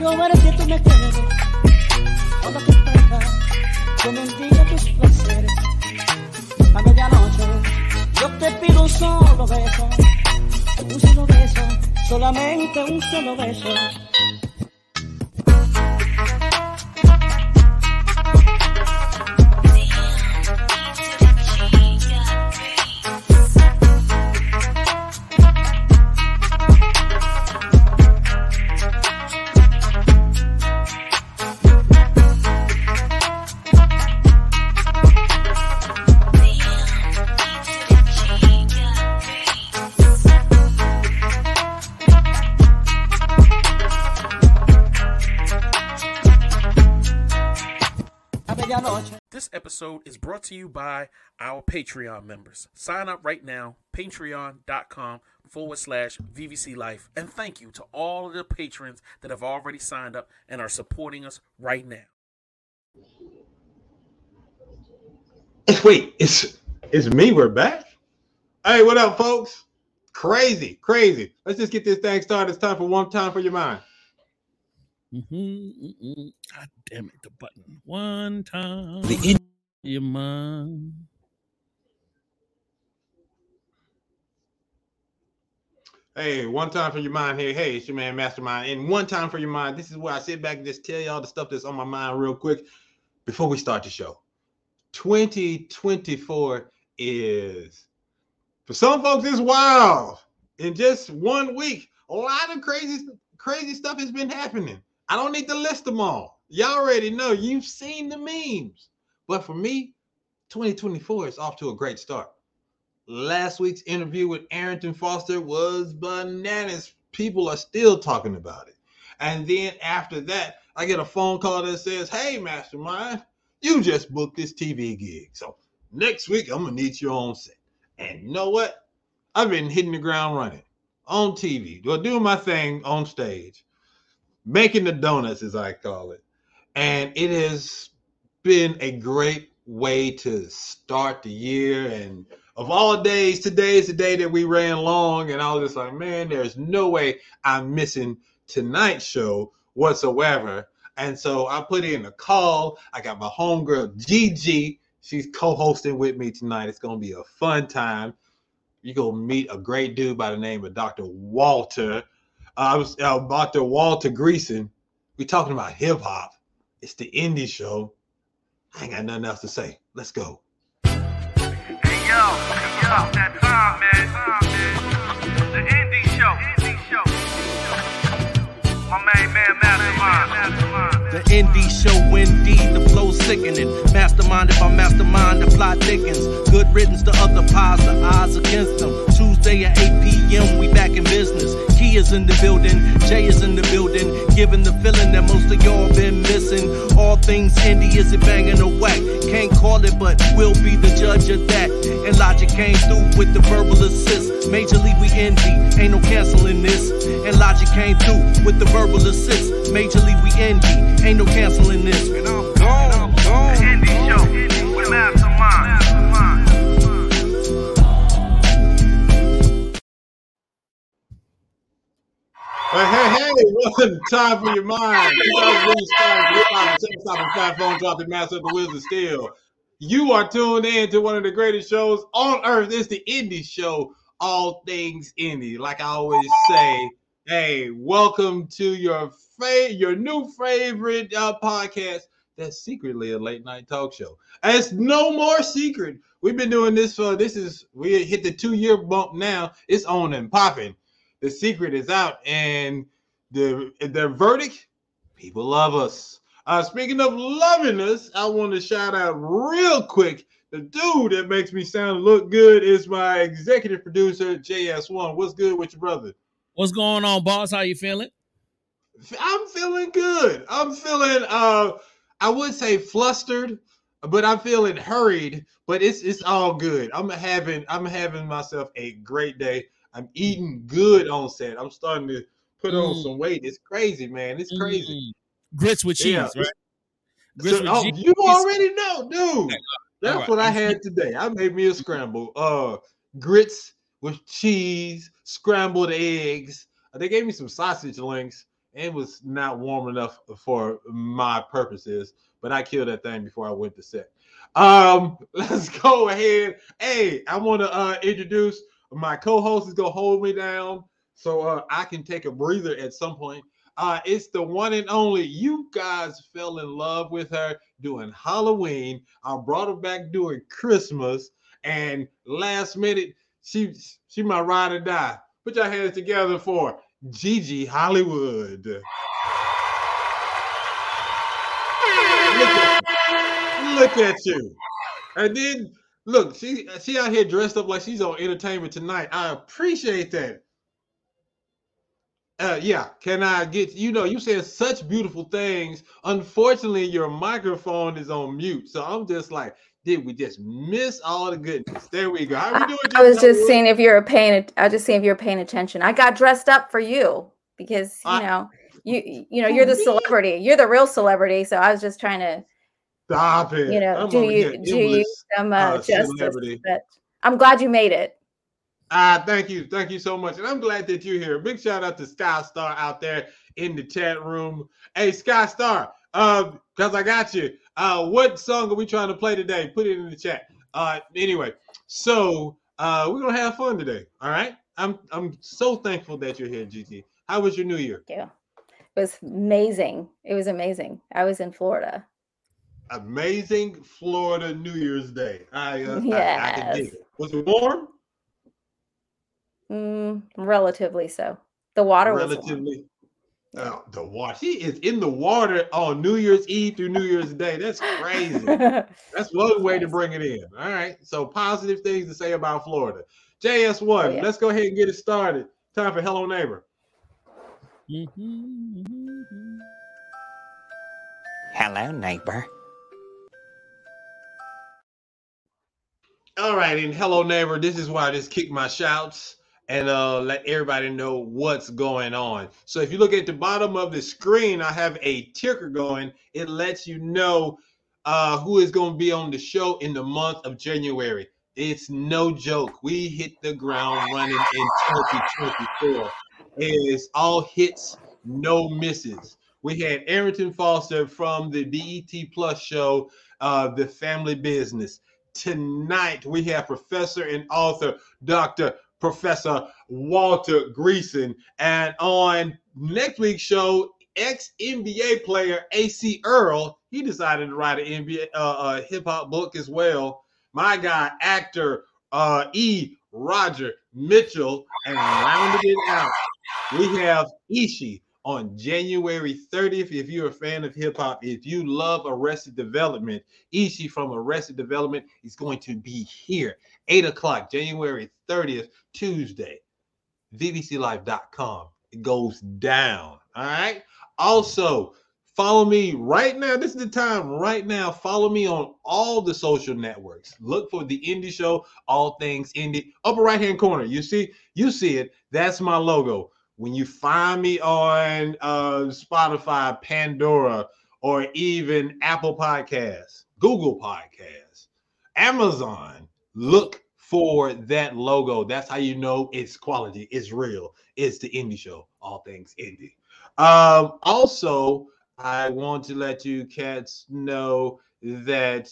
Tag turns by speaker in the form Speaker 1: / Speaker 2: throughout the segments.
Speaker 1: Quiero ver si tú me quieres. Te pasa, como un día tus placeres. A medianoche, yo te pido un solo beso. Un solo beso, solamente un solo beso.
Speaker 2: Episode is brought to you by our Patreon members. Sign up right now, patreon.com forward slash VVC Life. And thank you to all of the patrons that have already signed up and are supporting us right now.
Speaker 3: Wait, it's it's me. We're back. Hey, what up, folks? Crazy, crazy. Let's just get this thing started. It's time for one time for your mind.
Speaker 2: Mm-hmm, God damn it, the button. One time.
Speaker 4: The in-
Speaker 2: your mind.
Speaker 3: Hey, one time for your mind here. Hey, it's your man Mastermind. And one time for your mind. This is where I sit back and just tell y'all the stuff that's on my mind real quick before we start the show. 2024 is for some folks it's wild. In just one week, a lot of crazy, crazy stuff has been happening. I don't need to list them all. Y'all already know. You've seen the memes. But for me, 2024 is off to a great start. Last week's interview with Arrington Foster was bananas. People are still talking about it. And then after that, I get a phone call that says, Hey, Mastermind, you just booked this TV gig. So next week, I'm going to need you on set. And you know what? I've been hitting the ground running on TV, doing my thing on stage, making the donuts, as I call it. And it has been a great way to start the year. And of all days, today is the day that we ran long. And I was just like, man, there's no way I'm missing tonight's show whatsoever. And so I put in a call. I got my homegirl Gigi. She's co-hosting with me tonight. It's gonna be a fun time. You're gonna meet a great dude by the name of Dr. Walter. Uh, I was uh, Dr. Walter Greason. We're talking about hip hop. It's the indie show. I ain't got nothing else to say. Let's go.
Speaker 5: Hey yo, yo, that time, man. The indie show. Indie show. My main man, Mastermind.
Speaker 4: The indie show, indeed, the flow sickening. Masterminded by mastermind, the plot thickens. Good riddance to other pies, the odds against them. Tuesday at 8 p.m., we back in business. Key is in the building, Jay is in the building. Giving the feeling that most of y'all been missing. All things indie, is it banging or whack? Can't call it, but we'll be the judge of that. And Logic came through with the verbal assist. Major League, we envy, ain't no canceling this. And Logic came through with the verbal assist. Major League, we envy, ain't no canceling this. And I'm gone, I'm
Speaker 5: The indie show. With.
Speaker 3: Hey, hey, hey, one time for your mind. 2000 stars, hip hop, and stop fat phone drop the master of the wizard steel. You are tuned in to one of the greatest shows on earth. It's the indie show, all things indie. Like I always say, hey, welcome to your fa- your new favorite uh, podcast that's secretly a late night talk show. And it's no more secret. We've been doing this for this is we hit the two year bump now. It's on and popping the secret is out and the the verdict people love us. Uh speaking of loving us i want to shout out real quick the dude that makes me sound look good is my executive producer js1 what's good with your brother?
Speaker 2: What's going on, boss? How you feeling?
Speaker 3: i'm feeling good. I'm feeling uh i would say flustered but i'm feeling hurried but it's it's all good. I'm having i'm having myself a great day i'm eating good on set i'm starting to put on
Speaker 2: Mm.
Speaker 3: some weight it's crazy man it's crazy
Speaker 2: Mm. Grits with cheese,
Speaker 3: Yeah.
Speaker 2: right? Grits
Speaker 3: So-
Speaker 2: with
Speaker 3: oh,
Speaker 2: cheese.
Speaker 3: you already know dude that's
Speaker 2: Alright.
Speaker 3: what i had today i made me a scramble uh grits with cheese scrambled eggs Uh, they gave me some sausage links It was not warm enough for my purposes, but I killed that thing before I went to set. Um, let's go ahead. Hey, I want to uh introduce my co-host is gonna hold me down so uh, I can take a breather at some point. Uh, it's the one and only. You guys fell in love with her doing Halloween. I brought her back doing Christmas, and last minute she she my ride or die. Put your hands together for Gigi Hollywood. Look at, look at you. And then look, she she out here dressed up like she's on entertainment tonight. I appreciate that. Uh, yeah, can I get you know you said such beautiful things. Unfortunately, your microphone is on mute, so I'm just like, did we just miss all the goodness? There we go. How we doing?
Speaker 6: I was just seeing if you were paying. I was just seeing if you were paying attention. I got dressed up for you because you
Speaker 3: I-
Speaker 6: know you you know you're the celebrity. You're the real celebrity. So I was just trying to
Speaker 3: Stop it.
Speaker 6: you know
Speaker 3: I'm
Speaker 6: do you do you some uh,
Speaker 3: uh,
Speaker 6: justice.
Speaker 3: celebrity.
Speaker 6: But I'm glad you made it.
Speaker 3: Ah, thank you, thank you so much, and I'm glad that you're here. Big shout out to SkyStar out there in the chat room. Hey, SkyStar, uh, cause I got you. Uh, what song are we trying to play today? Put it in the chat. Uh, anyway, so uh, we're gonna have fun today. All right. I'm I'm so thankful that you're here, GT. How was your New Year?
Speaker 6: You. It was amazing. It was amazing. I was in Florida.
Speaker 3: Amazing Florida New Year's Day. I uh, I, I can dig it. Was it warm?
Speaker 6: Mm, relatively so. The water was.
Speaker 3: Relatively. Oh, the water. She is in the water on New Year's Eve through New Year's Day. That's crazy. That's one way to bring it in. All right. So positive things to say about Florida. JS1,
Speaker 6: Oh, yeah.
Speaker 3: let's go ahead and get it started. Time for Hello Neighbor.
Speaker 7: Hello, neighbor.
Speaker 3: All right, and hello neighbor. This is why I just kick my shouts and uh let everybody know what's going on. So if you look at the bottom of the screen, I have a ticker going. It lets you know uh who is going to be on the show in the month of January. It's no joke. We hit the ground running in 2024. It's all hits, no misses. We had Arrington Foster from the BET Plus show, uh, The Family Business tonight we have professor and author dr professor walter greason and on next week's show ex nba player Acie Earl he decided to write an nba uh, uh, hip-hop book as well. My guy actor uh, e. Roger mitchell. And rounded it out we have ishi on January 30th. If you're a fan of hip hop, if you love Arrested Development, Ishi from Arrested Development is going to be here, 8 o'clock, January 30th, Tuesday. VVCLife.com. It goes down. All right. Also, follow me right now. This is the time right now. Follow me on all the social networks. Look for the Indie Show, all things indie. Upper right hand corner. You see, you see it. That's my logo. When you find me on uh, Spotify, Pandora, or even Apple Podcasts, Google Podcasts, Amazon, look for that logo. That's how you know it's quality, it's real. It's the indie show, all things indie. Um, also, I want to let you cats know that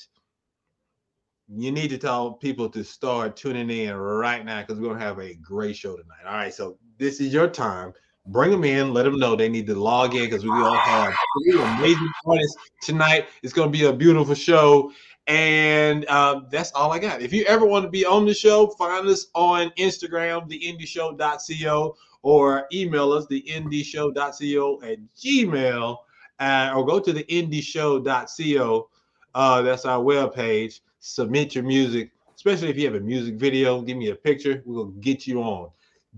Speaker 3: you need to tell people to start tuning in right now because we're gonna have a great show tonight. All right, so this is your time. Bring them in, let them know they need to log in because we all have three amazing artists tonight. It's gonna be a beautiful show. And uh, that's all I got. If you ever want to be on the show, find us on Instagram, theindieshow.co, or email us, theindieshow.co at gmail, uh, or go to theindieshow.co. Uh, that's our webpage. Submit your music, especially if you have a music video. Give me a picture. We'll get you on.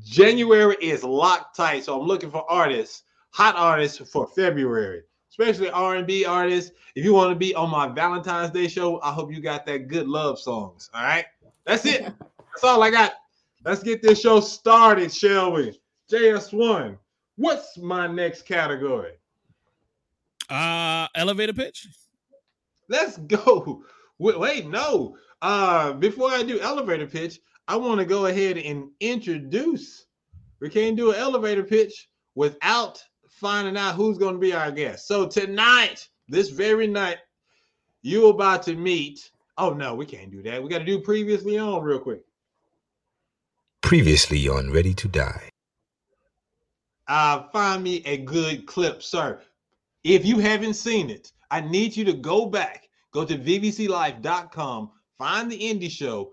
Speaker 3: January is locked tight, so I'm looking for artists, hot artists for February, especially R&B artists. If you want to be on my Valentine's Day show, I hope you got that good love songs. All right, that's it. that's all I got. Let's get this show started, shall we? JS1, what's my next category?
Speaker 8: Uh elevator pitch.
Speaker 3: Let's go. Wait, wait, no. Uh, before I do elevator pitch, I want to go ahead and introduce. We can't do an elevator pitch without finding out who's going to be our guest. So tonight, this very night, you about to meet. Oh no, we can't do that. We got to do previously on real quick.
Speaker 9: Previously on Ready to Die.
Speaker 3: Uh, find me a good clip, sir. If you haven't seen it, I need you to go back, go to vvclife.com, find the indie show.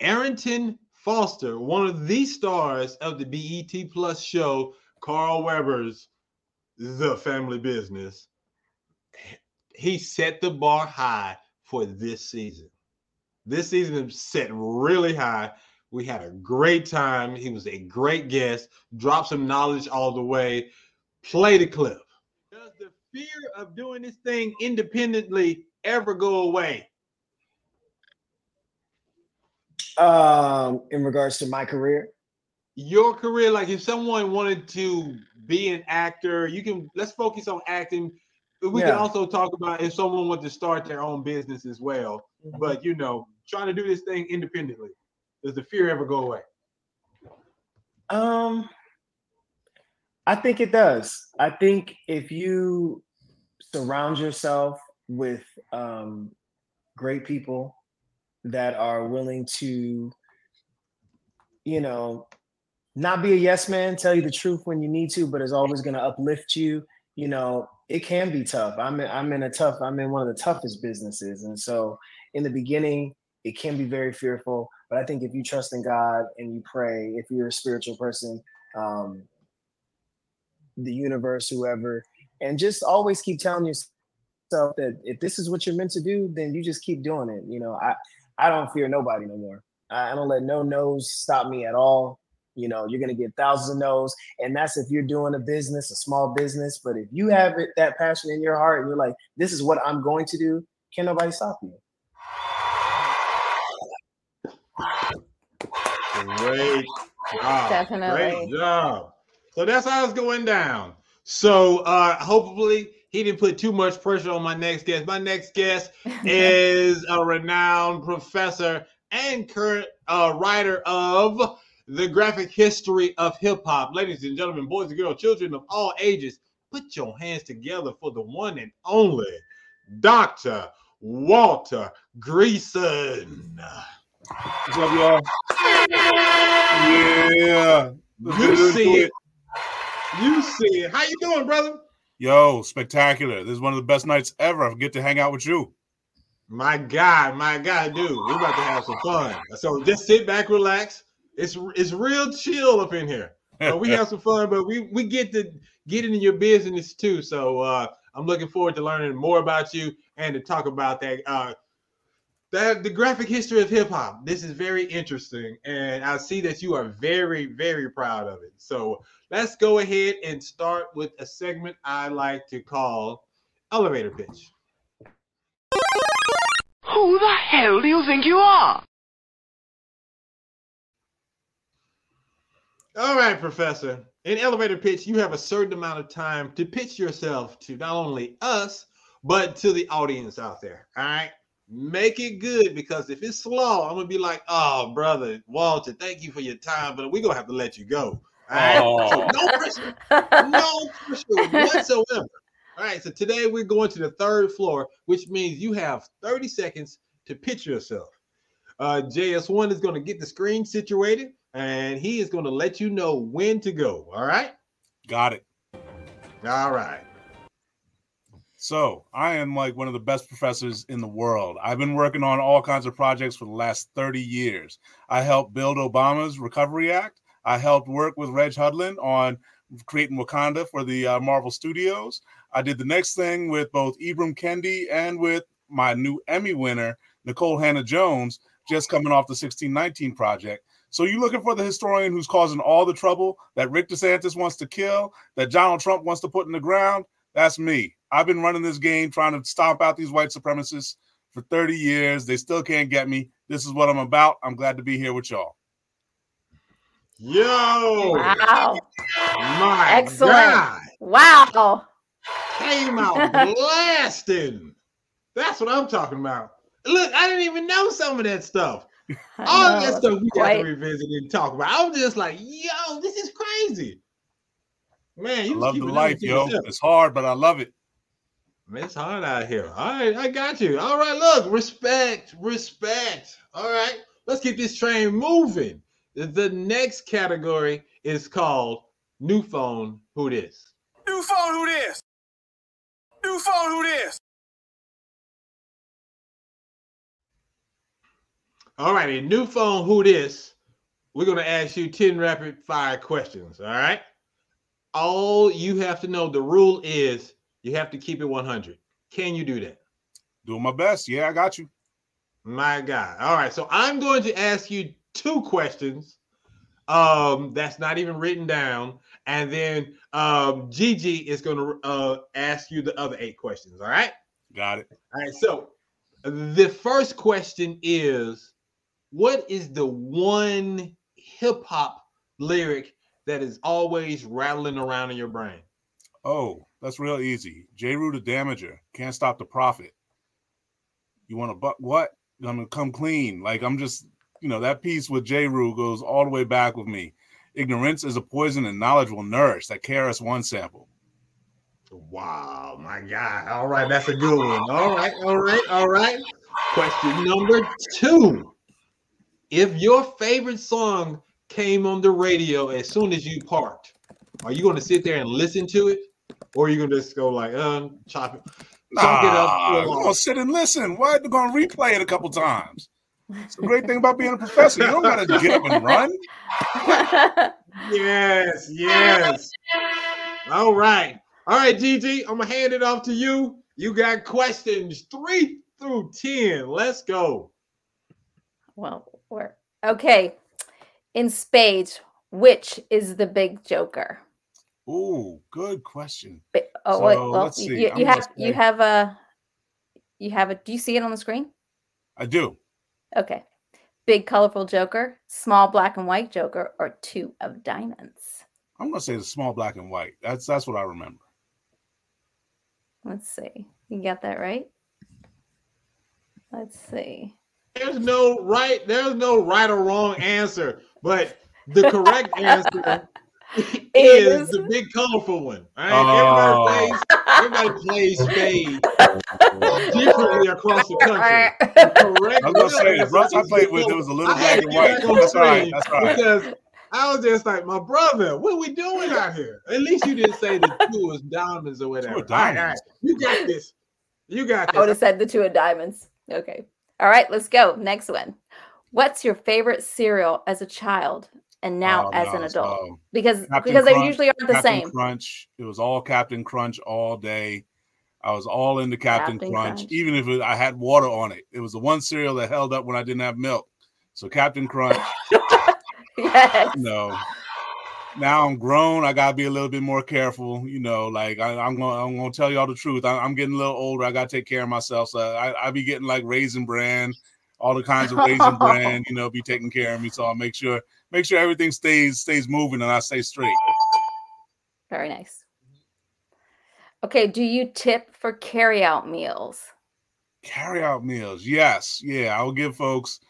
Speaker 3: Arrington Foster, one of the stars of the BET Plus show, Carl Weber's The Family Business. He set the bar high for this season. This season set really high. We had a great time. He was a great guest. Drop some knowledge all the way. Play the clip. Does the fear of doing this thing independently ever go away?
Speaker 10: Um, in regards to my career,
Speaker 3: Your career, like if someone wanted to be an actor, you can let's focus on acting. We can also talk about if someone wanted to start their own business as well. But you know, trying to do this thing independently. Does the fear ever go away?
Speaker 10: um, I think it does. I think if you surround yourself with um, great people that are willing to, you know, not be a yes man, tell you the truth when you need to, but is always going to uplift you. You know, it can be tough. I'm in, I'm in a tough. I'm in one of the toughest businesses, and so in the beginning, it can be very fearful. But I think if you trust in God and you pray, if you're a spiritual person, um, the universe, whoever, and just always keep telling yourself that if this is what you're meant to do, then you just keep doing it. You know, I I don't fear nobody no more. I, I don't let no no's stop me at all. You know, you're gonna get thousands of no's, and that's if you're doing a business, a small business. But if you have it, that passion in your heart, and you're like, this is what I'm going to do, can nobody stop you?
Speaker 3: Great job.
Speaker 6: Definitely.
Speaker 3: Great job. So that's how it's going down. So uh hopefully he didn't put too much pressure on my next guest. My next guest is a renowned professor and current uh, writer of the graphic history of hip hop. Ladies and gentlemen, boys and girls, children of all ages, put your hands together for the one and only Dr. Walter Greason.
Speaker 11: What's up, y'all? Yeah.
Speaker 3: You
Speaker 11: get into
Speaker 3: see it. You see it. How you doing, brother?
Speaker 11: Yo, spectacular. This is one of the best nights ever. I get to hang out with you.
Speaker 3: My God, my God, dude, we're about to have some fun. So just sit back, relax. It's it's real chill up in here. So we have some fun, but we we get to get into your business too. So uh, I'm looking forward to learning more about you and to talk about that uh, that the graphic history of hip hop. This is very interesting, and I see that you are very very proud of it. So let's go ahead and start with a segment I like to call elevator pitch.
Speaker 5: Who the hell do you think you are?
Speaker 3: All right, Professor. In elevator pitch, you have a certain amount of time to pitch yourself to not only us, but to the audience out there. All right. Make it good because if it's slow, I'm gonna be like, oh, brother, Walter, thank you for your time, but we're gonna have to let you go. All right. So no pressure, no pressure whatsoever. All right. So today we're going to the third floor, which means you have 30 seconds to pitch yourself. Uh, JS1 is going to get the screen situated and he is going to let you know when to go. All right.
Speaker 11: Got it.
Speaker 3: All right.
Speaker 11: So I am like one of the best professors in the world. I've been working on all kinds of projects for the last 30 years. I helped build Obama's Recovery Act. I helped work with Reg Hudlin on creating Wakanda for the uh, Marvel Studios. I did the next thing with both Ibram Kendi and with my new Emmy winner, Nikole Hannah-Jones, just coming off the 1619 project. So you looking for the historian who's causing all the trouble that Rick DeSantis wants to kill, that Donald Trump wants to put in the ground? That's me. I've been running this game trying to stomp out these white supremacists for 30 years. They still can't get me. This is what I'm about. I'm glad to be here with y'all.
Speaker 3: Yo.
Speaker 6: Wow.
Speaker 3: My
Speaker 6: Excellent.
Speaker 3: God.
Speaker 6: Wow.
Speaker 3: Came out blasting. That's what I'm talking about. Look, I didn't even know some of that stuff.
Speaker 6: I
Speaker 3: All
Speaker 6: know,
Speaker 3: that stuff we got to revisit and talk about. I'm just like, yo, this is crazy. Man,
Speaker 11: I
Speaker 3: you
Speaker 11: love the life, yo.
Speaker 3: yourself.
Speaker 11: It's hard, but I love it.
Speaker 3: Man, it's hard out here. All right, I got you. All right, look, respect, respect. All right, let's keep this train moving. The- The next category is called new phone. Who this?
Speaker 5: New phone, who this? New phone, who this?
Speaker 3: All righty, new phone. Who this? We're gonna ask you ten rapid fire questions. All right. All you have to know. The rule is you have to keep it one hundred. Can you do that?
Speaker 11: Doing my best. Yeah, I got you.
Speaker 3: My God. All right. So I'm going to ask you two questions. Um, that's not even written down. And then um Gigi is gonna uh ask you the other eight questions. All right.
Speaker 11: Got it.
Speaker 3: All right. So the first question is what is the one hip hop lyric that is always rattling around in your brain?
Speaker 11: Oh, that's real easy. Jeru the Damaja. Can't stop the prophet. You want to buck what? I'm gonna come clean. Like I'm just, you know, that piece with Jeru goes all the way back with me. Ignorance is a poison and knowledge will nourish. That KRS One sample.
Speaker 3: Wow, my God. All right, that's a oh, good one. All right, all right, all right. Question number two. If your favorite song came on the radio as soon as you parked, are you going to sit there and listen to it? Or are you going to just go like, uh, chop it, chop it up?
Speaker 11: Nah,
Speaker 3: pull
Speaker 11: I'm gonna sit and listen. Why? They're gonna replay it a couple times. It's the great thing about being a professor. You don't gotta get up and run.
Speaker 3: Yes, yes. All right. All right, Gigi, I'm gonna hand it off to you. You got questions three through ten. Let's go.
Speaker 6: well, we're okay. In spades, which is the big joker?
Speaker 11: Ooh, good question.
Speaker 6: Bi- Oh, wait,
Speaker 11: So,
Speaker 6: well, oh,
Speaker 11: let's
Speaker 6: you,
Speaker 11: see.
Speaker 6: you you
Speaker 11: gonna
Speaker 6: have you have a you have a. Do you see it on the screen?
Speaker 11: I do.
Speaker 6: Okay. Big colorful joker, small black and white joker, or two of diamonds.
Speaker 11: I'm gonna say the small black and white. That's that's what I remember.
Speaker 6: Let's see. You got that right? Let's see.
Speaker 3: There's no right, there's no right or wrong answer, but the correct answer is the big colorful one. All right. Oh. Everybody plays everybody plays spades differently across the country. The correct
Speaker 11: I'm gonna say the
Speaker 3: answer
Speaker 11: I played with, it was a little
Speaker 3: I
Speaker 11: black and
Speaker 3: get back on
Speaker 11: white. That's right. That's right.
Speaker 3: Because I was just like, my brother, what are we doing out here? At least you didn't say the two was diamonds or whatever.
Speaker 11: Two of
Speaker 3: All right, all right.
Speaker 11: diamonds.
Speaker 3: You got this. You got
Speaker 6: I would
Speaker 3: this.
Speaker 6: have said the two of diamonds. Okay. All right, let's go. Next one. What's your favorite cereal as a child and now
Speaker 11: Oh,
Speaker 6: as
Speaker 11: no,
Speaker 6: an adult? because
Speaker 11: Captain
Speaker 6: because they usually aren't the
Speaker 11: Captain
Speaker 6: same.
Speaker 11: Crunch. It was all Captain Crunch all day. I was all into Captain,
Speaker 6: Captain
Speaker 11: Crunch,
Speaker 6: Crunch.
Speaker 11: even if it, I had water on it. It was the one cereal that held up when I didn't have milk. So Captain Crunch.
Speaker 6: yes.
Speaker 11: No. Now I'm grown. I gotta be a little bit more careful. You know, like I, I'm gonna I'm gonna tell y'all the truth. I, I'm getting a little older. I gotta take care of myself. So I, I be getting like raisin bran, all the kinds of raisin brand, You know, be taking care of me. So I'll make sure make sure everything stays stays moving and I stay straight.
Speaker 6: Very nice. Okay, do you tip for carry-out meals?
Speaker 11: Carry out meals. Yes. Yeah. I'll give folks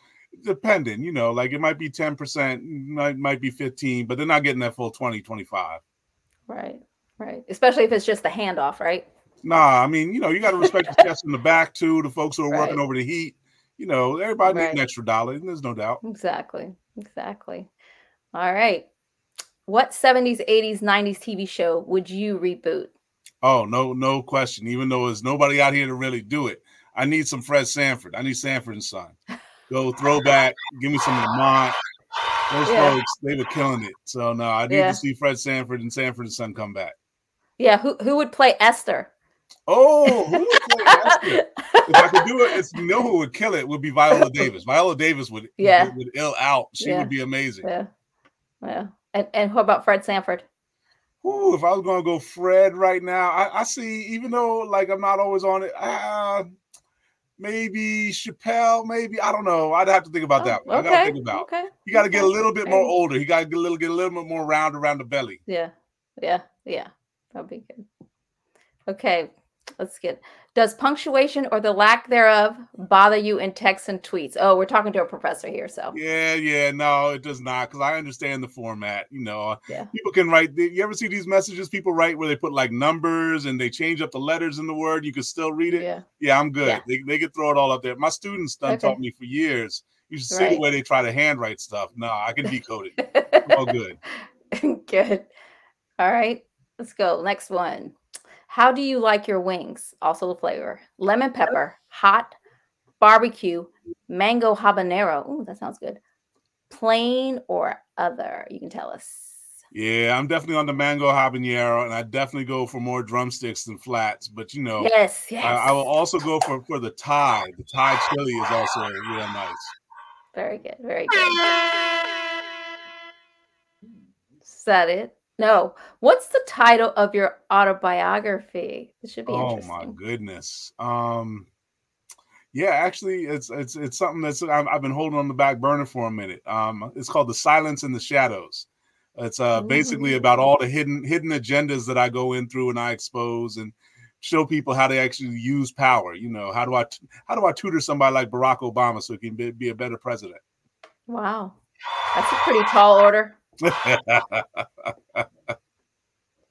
Speaker 11: depending, you know, like it might be 10%, might, might be 15, but they're not getting that full 20, 25.
Speaker 6: Right, right. Especially if it's just the handoff, right?
Speaker 11: Nah, I mean, you know, you got to respect the chefs in the back too, the folks who are working over the heat. You know, everybody needs an extra dollar, and there's no doubt.
Speaker 6: Exactly. Exactly. All right. What 70s, 80s, 90s TV show would you reboot?
Speaker 11: Oh, no, no question. Even though there's nobody out here to really do it, I need some Fred Sanford. I need Sanford and Son. Go throwback. give me some Lamont. Those
Speaker 6: Yeah.
Speaker 11: folks, they were killing it. So no, I need
Speaker 6: Yeah.
Speaker 11: to see Fred Sanford and Sanford and Son come back.
Speaker 6: Yeah, who who would play Esther?
Speaker 11: Oh, who would play Esther? if I could do it, it's you know who would kill it would be Viola Davis. Viola Davis would
Speaker 6: Yeah.
Speaker 11: would, would ill out. She
Speaker 6: Yeah.
Speaker 11: would be amazing.
Speaker 6: Yeah. Yeah. And and what about Fred Sanford?
Speaker 11: Ooh, if I was gonna go Fred right now, I, I see. Even though like I'm not always on it, uh, maybe Chappelle. Maybe I don't know. I'd have to think about that. One. I gotta
Speaker 6: Okay.
Speaker 11: think about.
Speaker 6: Okay.
Speaker 11: You got to get a little bit more older. You got to get a little get a little bit more round around the belly.
Speaker 6: Yeah. Yeah. Yeah. That'd be good. Okay. Let's get. Does punctuation or the lack thereof bother you in texts and tweets? Oh, we're talking to a professor here, so
Speaker 11: Yeah, yeah, no, it does not because I understand the format. You know, uh,
Speaker 6: Yeah.
Speaker 11: people can write. You ever see these messages people write where they put like numbers and they change up the letters in the word? You can still read it.
Speaker 6: yeah.
Speaker 11: Yeah, I'm good.
Speaker 6: Yeah.
Speaker 11: They, they can throw it all up there. My students done
Speaker 6: Okay.
Speaker 11: taught me for years. You should see
Speaker 6: Right.
Speaker 11: the way they try to handwrite stuff. No, I can decode it. all good.
Speaker 6: Good. All right, let's go. Next one. How do you like your wings? Also the flavor. Lemon pepper, hot, barbecue, mango habanero. Ooh, that sounds good. Plain or other? You can tell us.
Speaker 11: Yeah, I'm definitely on the mango habanero, and I definitely go for more drumsticks than flats. But you know,
Speaker 6: Yes, yes.
Speaker 11: I, I will also go for for the Thai. The Thai chili is also real nice.
Speaker 6: Very good. Very good. Is that it? No. What's the title of your autobiography? This should be
Speaker 11: Oh
Speaker 6: interesting.
Speaker 11: my goodness. Um, yeah, actually, it's it's it's something that's I've, I've been holding on the back burner for a minute. Um, it's called "The Silence in the Shadows." It's uh basically about all the hidden hidden agendas that I go in through and I expose and show people how they actually use power. You know, how do I t- how do I tutor somebody like Barack Obama so he can be, be a better president?
Speaker 6: Wow. That's a pretty tall order.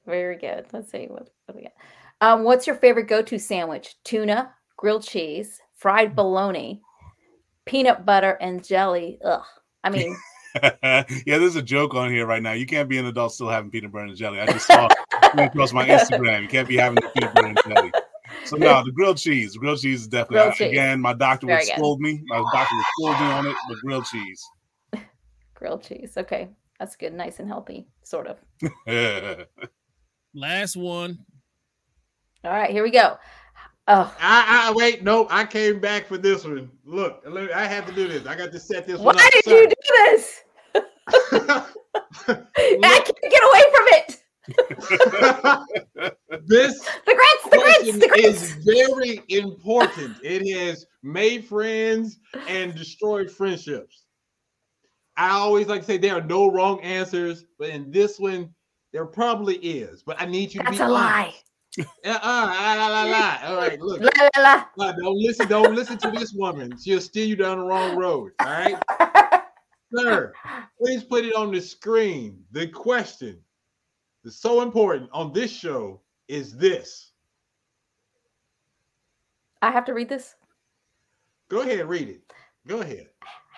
Speaker 6: Very good. Let's see what, what we got. Um, what's your favorite go-to sandwich? Tuna, grilled cheese, fried bologna, peanut butter and jelly. Ugh. I mean,
Speaker 11: yeah, there's a joke on here right now. You can't be an adult still having peanut butter and jelly. I just saw across my Instagram. You can't be having the peanut butter and jelly. So no, the grilled cheese. The grilled cheese is definitely
Speaker 6: cheese.
Speaker 11: again. My doctor
Speaker 6: Very
Speaker 11: would scold me. My doctor would scold me on it, but grilled cheese.
Speaker 6: grilled cheese. Okay. That's good. Nice and healthy, sort of.
Speaker 8: Last one.
Speaker 6: All right, here we go. Oh,
Speaker 3: I, I wait, no, I came back for this one. Look, look, I have to do this. I got to set this
Speaker 6: why
Speaker 3: one up.
Speaker 6: did you do this? I can't get away from it.
Speaker 3: this
Speaker 6: The grits, the grits, the grits.
Speaker 3: is very important. It has made friends and destroyed friendships. I always like to say there are no wrong answers, but in this one, there probably is. But I need you to
Speaker 6: That's
Speaker 3: be
Speaker 6: a lie.
Speaker 3: Uh-uh, la, la, la, la. All right, look.
Speaker 6: La la la.
Speaker 3: Uh, don't listen. Don't listen to this woman. She'll steer you down the wrong road. All right, sir. Please put it on the screen. The question that's so important on this show is this.
Speaker 6: I have to read this.
Speaker 3: Go ahead, and read it. Go ahead.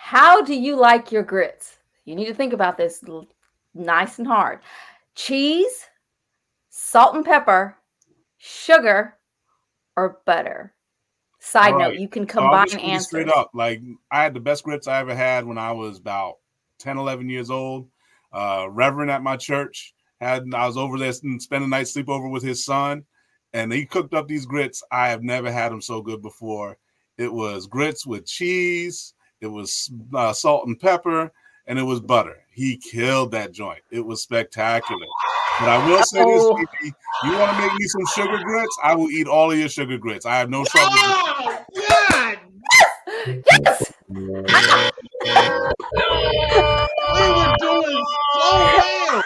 Speaker 6: How do you like your grits? You need to think about this nice and hard. Cheese, salt and pepper, sugar, or butter? Side
Speaker 11: All
Speaker 6: note, you can
Speaker 11: So
Speaker 6: combine
Speaker 11: you
Speaker 6: answers.
Speaker 11: straight up. Like I had the best grits I ever had when I was about 10, 11 years old. Uh, Reverend at my church had I was over there and spent a night sleepover with his son, and he cooked up these grits. I have never had them so good before. It was grits with cheese. It was uh, salt and pepper, and it was butter. He killed that joint. It was spectacular. But I will say this:
Speaker 6: Oh.
Speaker 11: Kiki, you want to make me some sugar grits? I will eat all of your sugar grits. I have no trouble.
Speaker 3: Oh God!
Speaker 6: Yes!
Speaker 3: We were doing so well.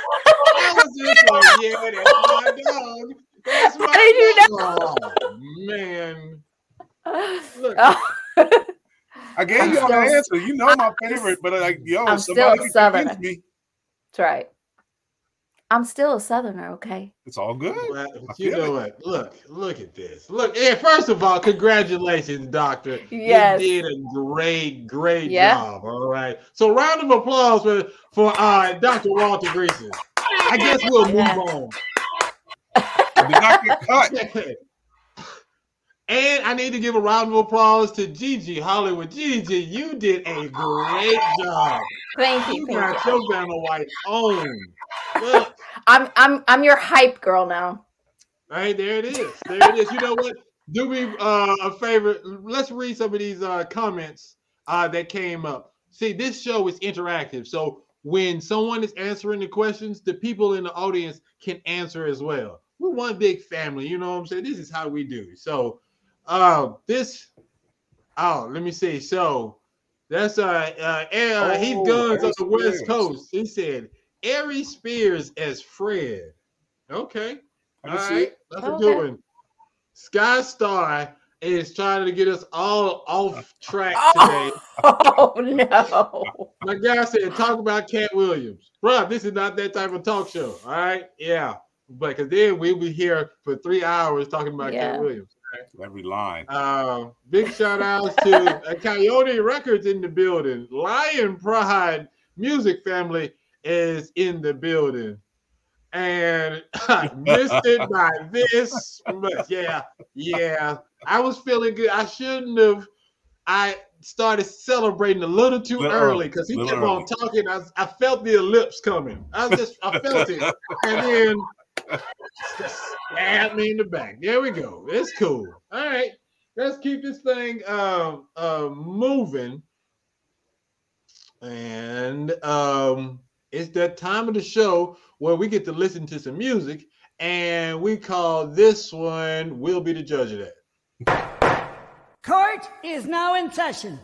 Speaker 3: I was just like, yeah, that's my dog. That's my
Speaker 6: How did you
Speaker 3: dog. Oh, man. Look.
Speaker 6: Oh.
Speaker 11: I gave
Speaker 6: I'm
Speaker 11: you all the
Speaker 6: still-
Speaker 11: answer. You know my favorite, but like, yo,
Speaker 6: I'm
Speaker 11: somebody
Speaker 6: still
Speaker 11: can
Speaker 6: Southern.
Speaker 11: convince me.
Speaker 6: That's right. I'm still a southerner, okay?
Speaker 11: It's all good.
Speaker 3: Well, you
Speaker 11: feel
Speaker 3: know what? Look, look at this. Look, yeah, first of all, congratulations, doctor.
Speaker 6: Yes.
Speaker 3: You did a great, great
Speaker 6: Yeah.
Speaker 3: job. All right. So round of applause for for uh Dr. Walter Greason. I guess we'll move
Speaker 6: Yeah.
Speaker 3: on.
Speaker 11: Did not get cut.
Speaker 3: And I need to give a round of applause to Gigi Hollywood. Gigi, you did a great job.
Speaker 6: Thank
Speaker 3: You
Speaker 6: you.
Speaker 3: got
Speaker 6: you.
Speaker 3: your Vanna White on. Look,
Speaker 6: I'm I'm I'm your hype girl now.
Speaker 3: Hey, there it is. There it is. You know what? Do me uh, a favor. Let's read some of these uh, comments uh, that came up. See, this show is interactive. So when someone is answering the questions, the people in the audience can answer as well. We're one big family. You know what I'm saying? This is how we do. So uh, this, oh, let me see. So that's uh, uh, uh Heath
Speaker 11: Oh,
Speaker 3: Guns on
Speaker 11: Aries
Speaker 3: the West
Speaker 11: Spears.
Speaker 3: Coast. He said Aries Spears as Fred. Okay.
Speaker 11: I
Speaker 3: All
Speaker 11: can see
Speaker 3: right,
Speaker 11: it.
Speaker 3: that's a
Speaker 6: Okay.
Speaker 3: good one. SkyStar is trying to get us all off track
Speaker 6: Oh.
Speaker 3: today.
Speaker 6: Oh no.
Speaker 3: My guy said, talk about Katt Williams. Bro, this is not that type of talk show. All right. Yeah. But because then we'll be here for three hours talking about
Speaker 6: Yeah.
Speaker 3: Katt Williams.
Speaker 11: Every line.
Speaker 3: Uh, big shout outs to uh, Coyote Records in the building. Lion Pride Music Family is in the building. And I missed it by this much. Yeah, yeah. I was feeling good. I shouldn't have. I started celebrating a little too
Speaker 11: Little
Speaker 3: early
Speaker 11: early,
Speaker 3: because he kept on talking. I, I felt the ellipse coming. I just I felt it. And then stab me in the back. There we go. It's cool. All right. Let's keep this thing uh, uh, moving. And um, it's that time of the show where we get to listen to some music, and we call this one "We'll Be the Judge of That."
Speaker 1: Court is now in session.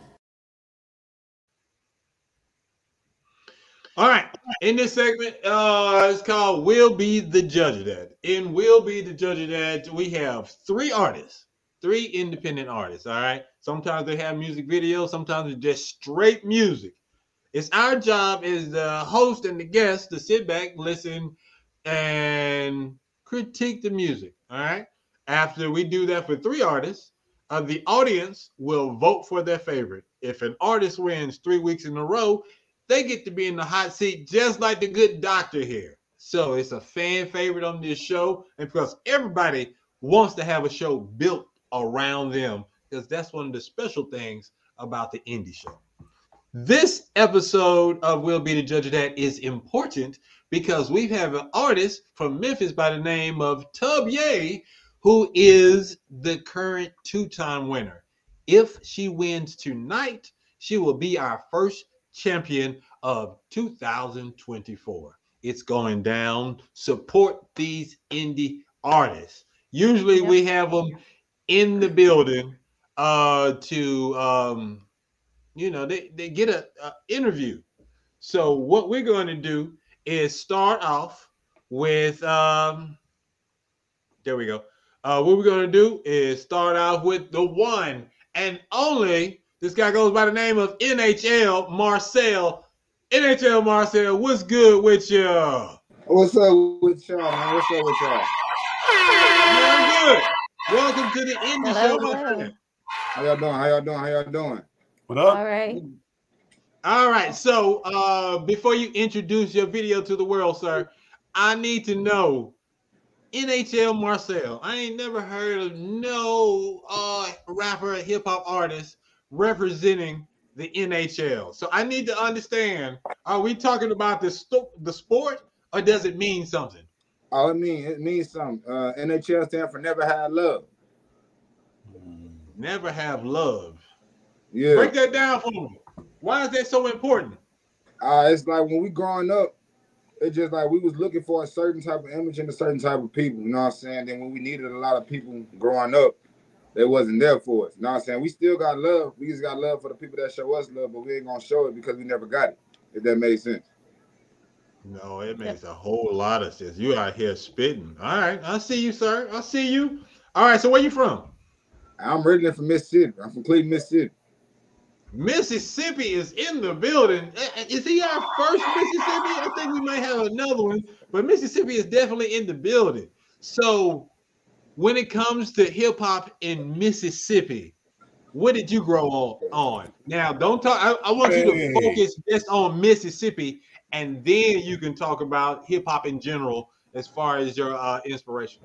Speaker 3: All right. In this segment, uh, it's called We'll Be the Judge of That. In We'll Be the Judge of That, we have three artists, three independent artists. All right. Sometimes they have music videos, sometimes it's just straight music. It's our job as the host and the guest to sit back, listen, and critique the music. All right. After we do that for three artists, uh, the audience will vote for their favorite. If an artist wins three weeks in a row, they get to be in the hot seat just like the good doctor here. So it's a fan favorite on this show, and because everybody wants to have a show built around them, because that's one of the special things about the indie show. This episode of Will Be the Judge of That is important because we have an artist from Memphis by the name of Tubya, who is the current two-time winner. If she wins tonight, she will be our first champion of 2024. It's going down. Support these indie artists. Usually we have them in the building uh to um you know they, they get a, a interview. So what we're going to do is start off with um there we go. Uh what we're going to do is start off with the one and only this guy goes by the name of NHL Marcel. NHL Marcel, what's good with you?
Speaker 9: What's up with y'all, man? What's up with y'all?
Speaker 3: Very good. Welcome to the Indie
Speaker 6: Hello,
Speaker 3: Show, my
Speaker 6: hello.
Speaker 3: friend.
Speaker 9: How y'all doing? How y'all doing? How y'all doing?
Speaker 11: What up?
Speaker 6: All right.
Speaker 3: All right. So uh before you introduce your video to the world, sir, I need to know NHL Marcel. I ain't never heard of no uh rapper, hip hop artist representing the NHL. So I need to understand: Are we talking about the sto- the sport, or does it mean something?
Speaker 9: Oh, it mean it means something. Uh, NHL stand for Never Have Love.
Speaker 3: Never have love.
Speaker 9: Yeah.
Speaker 3: Break that down for me. Why is that so important?
Speaker 9: Uh, it's like when we growing up, it's just like we was looking for a certain type of image and a certain type of people. You know what I'm saying? Then when we needed a lot of people growing up, they wasn't there for us. You know what I'm saying? We still got love. We just got love for the people that show us love, but we ain't gonna show it because we never got it. If that makes sense.
Speaker 3: No, it makes a whole lot of sense. You out here spitting. All right, I see you, sir. I see you. All right, so where you from?
Speaker 9: I'm originally from Mississippi. I'm from Cleveland, Mississippi.
Speaker 3: Mississippi is in the building. Eh, eh, Is he our first Mississippi? I think we might have another one, but Mississippi is definitely in the building. So, when it comes to hip hop in Mississippi, what did you grow on? on? Now, don't talk. I, I want you to focus just on Mississippi, and then you can talk about hip hop in general as far as your uh, inspiration.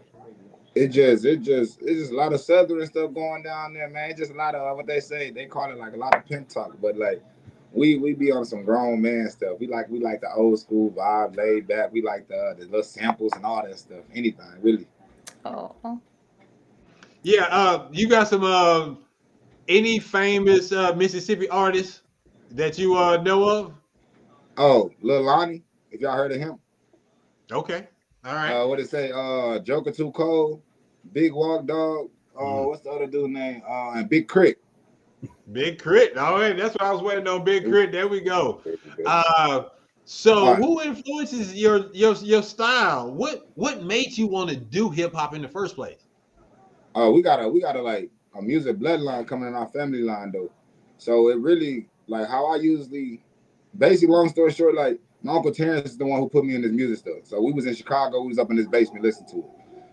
Speaker 9: It just, it just, it's just a lot of southern stuff going down there, man. It's just a lot of what they say. They call it like a lot of pimp talk, but like we we be on some grown man stuff. We like we like the old school vibe, laid back. We like the the little samples and all that stuff. Anything really.
Speaker 6: Oh.
Speaker 3: Yeah, uh, you got some uh, any famous uh, Mississippi artists that you uh, know of?
Speaker 9: Oh, Lil Lonnie, if y'all heard of him.
Speaker 3: Okay, all right.
Speaker 9: Uh, what did it say? Uh, Joker Too Cold, Big Walk Dog. Uh,
Speaker 3: Mm.
Speaker 9: what's the other dude name? Uh, and Big Crit.
Speaker 3: Big Crit. All right, that's what I was waiting on. Big Crit. There we go. Uh, so,
Speaker 9: right.
Speaker 3: who influences your your your style? What what made you want to do hip hop in the first place?
Speaker 9: Oh, we got a we got a like a music bloodline coming in our family line though. So it really like how I usually basically long story short, like my uncle Terrence is the one who put me in this music stuff. So we was in Chicago, we was up in this basement listening to it.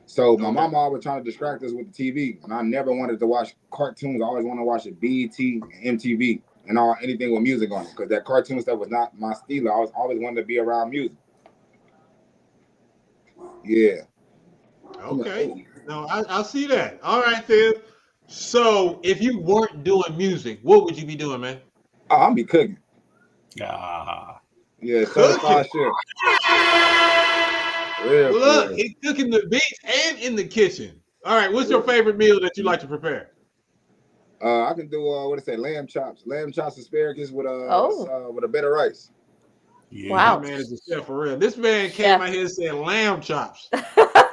Speaker 9: So my
Speaker 3: Okay.
Speaker 9: mama always trying to distract us with the TV, and I never wanted to watch cartoons. I always wanted to watch it BET, and MTV, and all anything with music on it, because that cartoon stuff was not my style. I was always wanted to be around music. Yeah.
Speaker 3: Okay. No, I, I see that. All right, then. So, if you weren't doing music, what would you be doing, man?
Speaker 9: Oh, I'll be cooking.
Speaker 11: Ah.
Speaker 9: Yeah, certified chef. Real,
Speaker 3: Look, he's cooking the beats and in the kitchen. All right, what's your favorite meal that you like to prepare?
Speaker 9: Uh, I can do uh, what it say, lamb chops, lamb chops, asparagus with uh,
Speaker 6: Oh.
Speaker 9: uh with a bit of rice.
Speaker 6: Wow.
Speaker 3: This man is a chef for real. This man came
Speaker 6: Chef.
Speaker 3: out here and said lamb chops.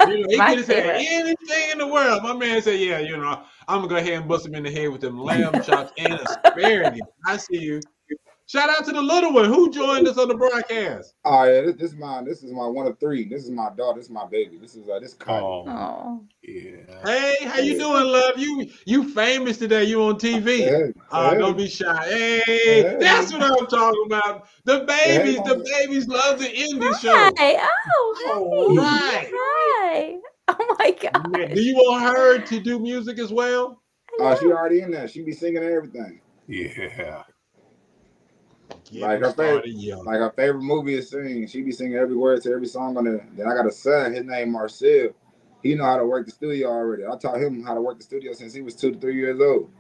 Speaker 3: You know, he
Speaker 6: My
Speaker 3: could have said anything in the world. My man said, "Yeah, you know, I'm gonna go ahead and bust him in the head with them lamb chops and asparagus." I see you. Shout out to the little one who joined us on the broadcast.
Speaker 9: Oh yeah, this, this is my this is my one of three. This is my daughter. This is my baby. This is uh, this Kylie.
Speaker 6: Oh.
Speaker 11: Yeah.
Speaker 3: Hey, how you doing, love? You you famous today? You on TV?
Speaker 9: Hey,
Speaker 3: Uh,
Speaker 9: hey.
Speaker 3: don't be shy. Hey,
Speaker 9: Hey.
Speaker 3: that's what I'm talking about. The babies,
Speaker 9: Hey.
Speaker 3: the babies love the indie show.
Speaker 6: Hi. Oh,
Speaker 3: All
Speaker 6: hi.
Speaker 3: right.
Speaker 6: Hi. Oh my God.
Speaker 3: Do you want her to do music as well?
Speaker 9: Oh, she already in there. She be singing everything.
Speaker 11: Yeah.
Speaker 3: Get
Speaker 9: Like
Speaker 3: her
Speaker 9: her favorite,
Speaker 3: young.
Speaker 9: like her favorite movie is singing. She be singing every word to every song on there. Then I got a son. His name Marcel. He know how to work the studio already. I taught him how to work the studio since he was two to three years old.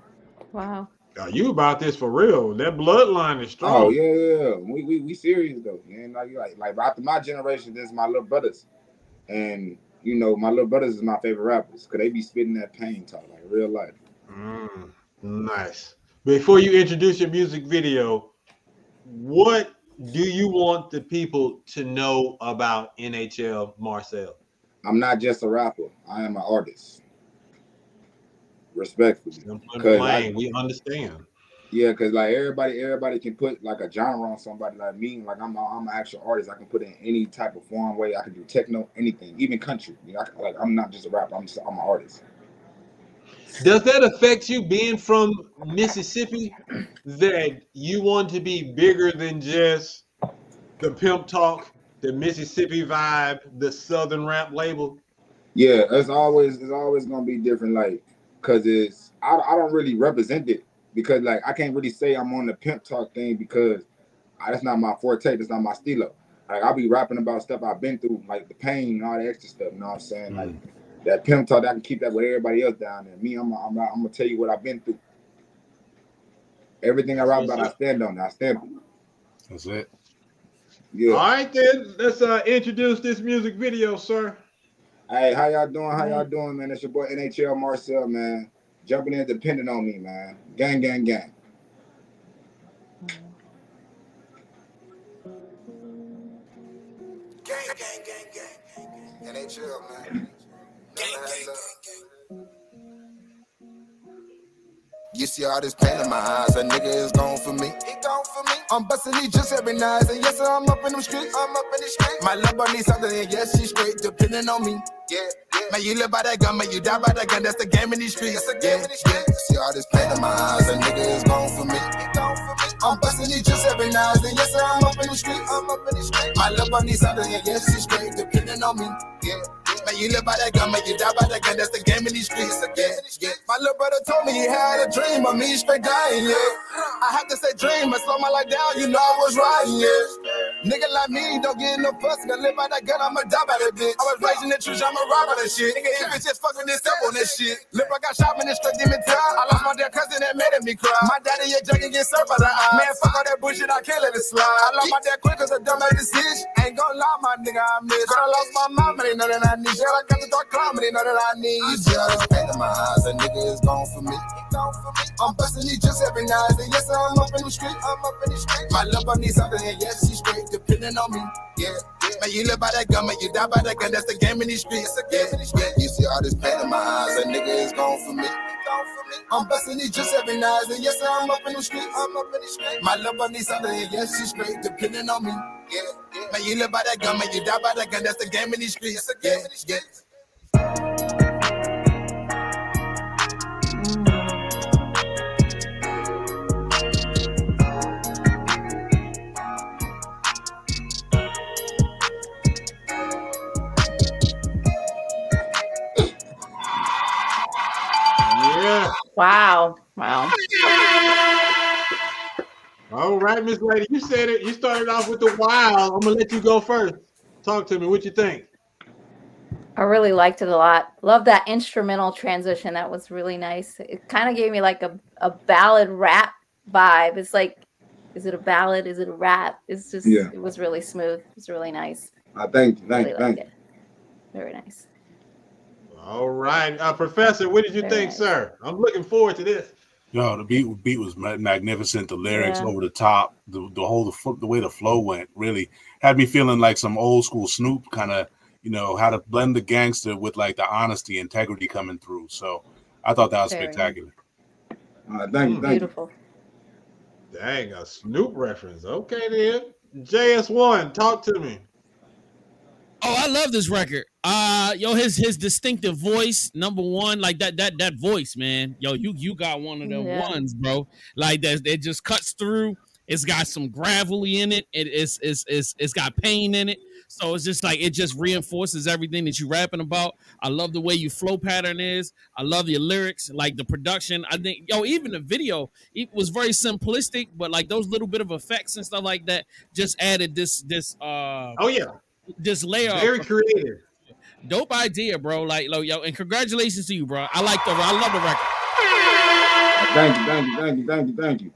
Speaker 6: Wow.
Speaker 3: Are you about this for real? That bloodline is strong.
Speaker 9: Oh yeah, yeah, yeah. We we we serious though. And like like like after my generation, this is my little brothers, and you know my little brothers is my favorite rappers because they be spitting that pain talk like real life.
Speaker 3: Mm, nice. Before you introduce your music video, what do you want the people to know about NHL Marcel?
Speaker 9: I'm not just a rapper. I am an artist. Respectfully.
Speaker 3: Simple and
Speaker 9: 'Cause I-
Speaker 3: we understand.
Speaker 9: Yeah, cause like everybody, everybody can put like a genre on somebody like me. Like I'm, a, I'm an actual artist. I can put in any type of form way. I can do techno, anything, even country. You know, I like I'm not just a rapper. I'm just, I'm an artist.
Speaker 3: Does that affect you being from Mississippi? That you want to be bigger than just the pimp talk, the Mississippi vibe, the Southern rap label?
Speaker 9: Yeah, it's always, it's always gonna be different. Like, cause it's, I, I don't really represent it because like I can't really say I'm on the pimp talk thing because I, that's not my forte. That's not my stilo. Like I'll be rapping about stuff I've been through, like the pain and all the extra stuff. You know what I'm saying? Like mm. That pimp talk, I can keep that with everybody else down there. Me, I'm, I'm, I'm gonna tell you what I've been through. Everything I rap about, I stand on. it. I stand on.
Speaker 11: That's it.
Speaker 9: Yeah.
Speaker 3: All right, then let's uh, introduce this music video, sir.
Speaker 9: Hey, how y'all doing? How y'all doing, man? It's your boy NHL Marcel, man. Jumping in, depending on me, man. Gang, gang, gang.
Speaker 12: Gang, gang, gang, gang. NHL, man. You see all this pain in my eyes, a nigga is gone for me. He gone for me. I'm busting these just every night, and yes, I'm up in them streets. I'm up in the streets. My love needs something, and yes, she's straight, depending on me. Yeah, yeah. Man, you live by that gun, man, you die by that gun. That's the game in these streets. That's the game in these streets. See all this pain in my eyes, a nigga is gone for me. He gone for me. I'm busting these just every night, and yes, I'm up in the streets. I'm up in the streets. My love needs something, and yes, she's straight, depending on me. Yeah. You live by that gun, man, you die by that gun. That's the game in these streets. again. My little brother told me he had a dream of me straight dying, yeah. I had to say dream I slow my life down, you know I was riding, yeah. Nigga like me don't get no puss, gonna live by that gun, I'ma die by that bitch. I was raised in the truth, I'm a robber and shit. Nigga, if it's just fucking this up on this shit. Lil' I got shot in the straight demon time. I lost my dear cousin that made me cry. My daddy a junkie get served by the eye. Man, fuck all that bullshit, I can't let it slide. I lost my dad quick cause I done made decision. Ain't gonna lie, my nigga, I miss. But I lost my mama, they know that I need. I got the dark climate, they know that I need. You see all this pain in my eyes, a nigga is gone for me. I'm busting these just every night, and yes, I'm up in the street. I'm up in the street. My love, I need something, and yes, she's straight, depending on me. Yeah, yeah. Man, you live by that gun, man, you die by that gun. That's the game in these streets. Yeah, yeah. You see all this pain in my eyes, a nigga is gone for me. I'm busting these just every night, and yes, I'm up in the street. I'm up in the street. My love, I need something, and yes, she's straight, depending on me. Man, you live by that gun, man, you die by that gun. That's the game in these streets. The yeah, streets. Yeah.
Speaker 6: Wow. Wow.
Speaker 3: All right, Miss Lady, you said it. You started off with the wild. I'm gonna let you go first. Talk to me. What you think?
Speaker 6: I really liked it a lot. Love that instrumental transition. That was really nice. It kind of gave me like a, a ballad rap vibe. It's like, is it a ballad? Is it a rap? It's just,
Speaker 9: Yeah.
Speaker 6: it was really smooth. It was really nice.
Speaker 9: I thank you, thank
Speaker 6: Really
Speaker 9: you, thank you.
Speaker 6: it. Very nice.
Speaker 3: All right, uh, Professor, what did you
Speaker 6: Very
Speaker 3: think,
Speaker 6: nice.
Speaker 3: sir? I'm looking forward to this.
Speaker 11: Yo, the beat beat was magnificent. The lyrics
Speaker 6: Yeah.
Speaker 11: over the top, the the whole the, the way the flow went really had me feeling like some old school Snoop kind of, you know, how to blend the gangster with like the honesty, integrity coming through. So I thought that was
Speaker 6: Very
Speaker 11: spectacular.
Speaker 9: All right, thank you, thank you.
Speaker 6: Beautiful.
Speaker 3: Dang, a Snoop reference. Okay, then. JS1, talk to me.
Speaker 8: Oh, I love this record. Uh yo, his his distinctive voice, number one, like that that that voice, man. Yo, you you got one of them
Speaker 6: Yeah.
Speaker 8: ones, bro. Like that it just cuts through. It's got some gravelly in it. It is it's it's it's got pain in it. So it's just like it just reinforces everything that you're rapping about. I love the way your flow pattern is. I love your lyrics, like the production. I think yo, even the video, it was very simplistic, but like those little bit of effects and stuff like that just added this this uh
Speaker 3: Oh yeah,
Speaker 8: this layer
Speaker 3: very creative.
Speaker 8: dope idea, bro. Like, lo, yo, and congratulations to you, bro. I like the, I love the record.
Speaker 9: Thank you, thank you, thank you, thank you, thank you.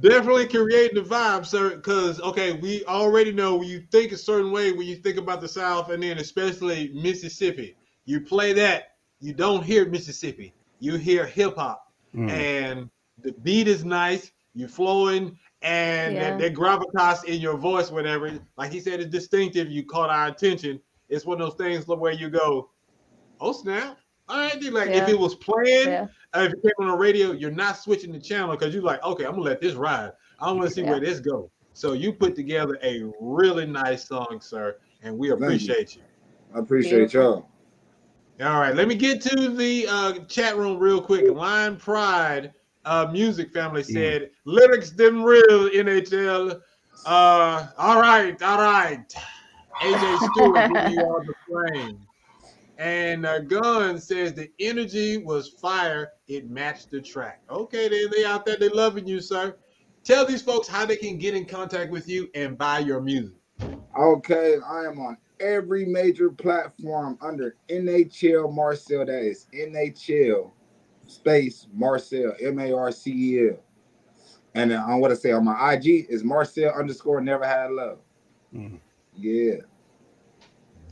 Speaker 3: Definitely creating the vibe, sir. Because okay, we already know when you think a certain way when you think about the South, and then especially Mississippi. You play that, you don't hear Mississippi. You hear hip hop,
Speaker 11: Mm.
Speaker 3: and the beat is nice. You're flowing, and
Speaker 6: Yeah.
Speaker 3: that, that gravitas in your voice, whatever. Like he said, it's distinctive. You caught our attention. It's one of those things where you go, "Oh snap!" All right, dude. Like if it was playing,
Speaker 6: Yeah.
Speaker 3: uh, if it came on the radio, you're not switching the channel because you're like, okay, I'm gonna let this ride. I want to see
Speaker 6: Yeah.
Speaker 3: where this goes. So you put together a really nice song, sir, and we appreciate you.
Speaker 9: I appreciate y'all.
Speaker 3: All right, let me get to the uh, chat room real quick. Line Pride uh, Music Family said lyrics them real NHL. Uh, all right, all right. AJ Stewart, give you all the flame. And uh, Gun says the energy was fire. It matched the track. Okay, then they out there, they loving you, sir. Tell these folks how they can get in contact with you and buy your music.
Speaker 9: Okay, I am on every major platform under NHL Marcel. That is NHL space Marcel M A R C E L. And I want to say on my IG is Marcel underscore never had love.
Speaker 11: Mhm.
Speaker 9: Yeah.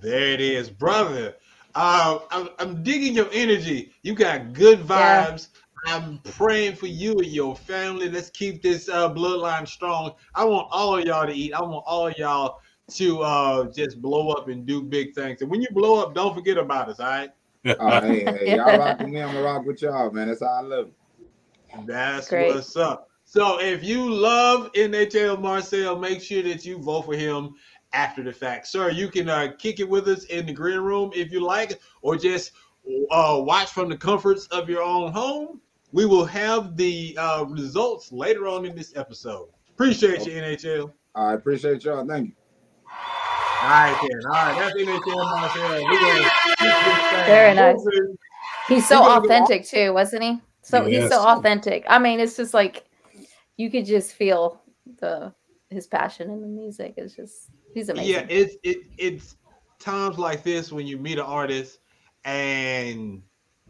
Speaker 3: There it is, brother. Uh, I'm, I'm digging your energy. You got good
Speaker 6: Yeah.
Speaker 3: vibes. I'm praying for you and your family. Let's keep this uh, bloodline strong. I want all of y'all to eat. I want all of y'all to uh, just blow up and do big things. And when you blow up, don't forget about us. All right.
Speaker 9: Oh, hey, hey, y'all rock with me. I'm gonna rock with y'all, man. That's how I love it.
Speaker 3: That's
Speaker 6: Great.
Speaker 3: what's up. So if you love NHL Marcel, make sure that you vote for him after the fact. Sir, you can uh, kick it with us in the green room if you like, or just uh, watch from the comforts of your own home. We will have the uh, results later on in this episode. Appreciate you, NHL.
Speaker 9: I appreciate y'all. Thank you.
Speaker 3: All right, then. All right, that's NHL Marcel. We're gonna keep this thing
Speaker 6: Very nice. He's so
Speaker 3: We're gonna go
Speaker 6: authentic too, wasn't he? So he's so authentic. I mean, it's just like you could just feel the his passion in the music. It's just he's amazing.
Speaker 3: Yeah, it's it it's times like this when you meet an artist and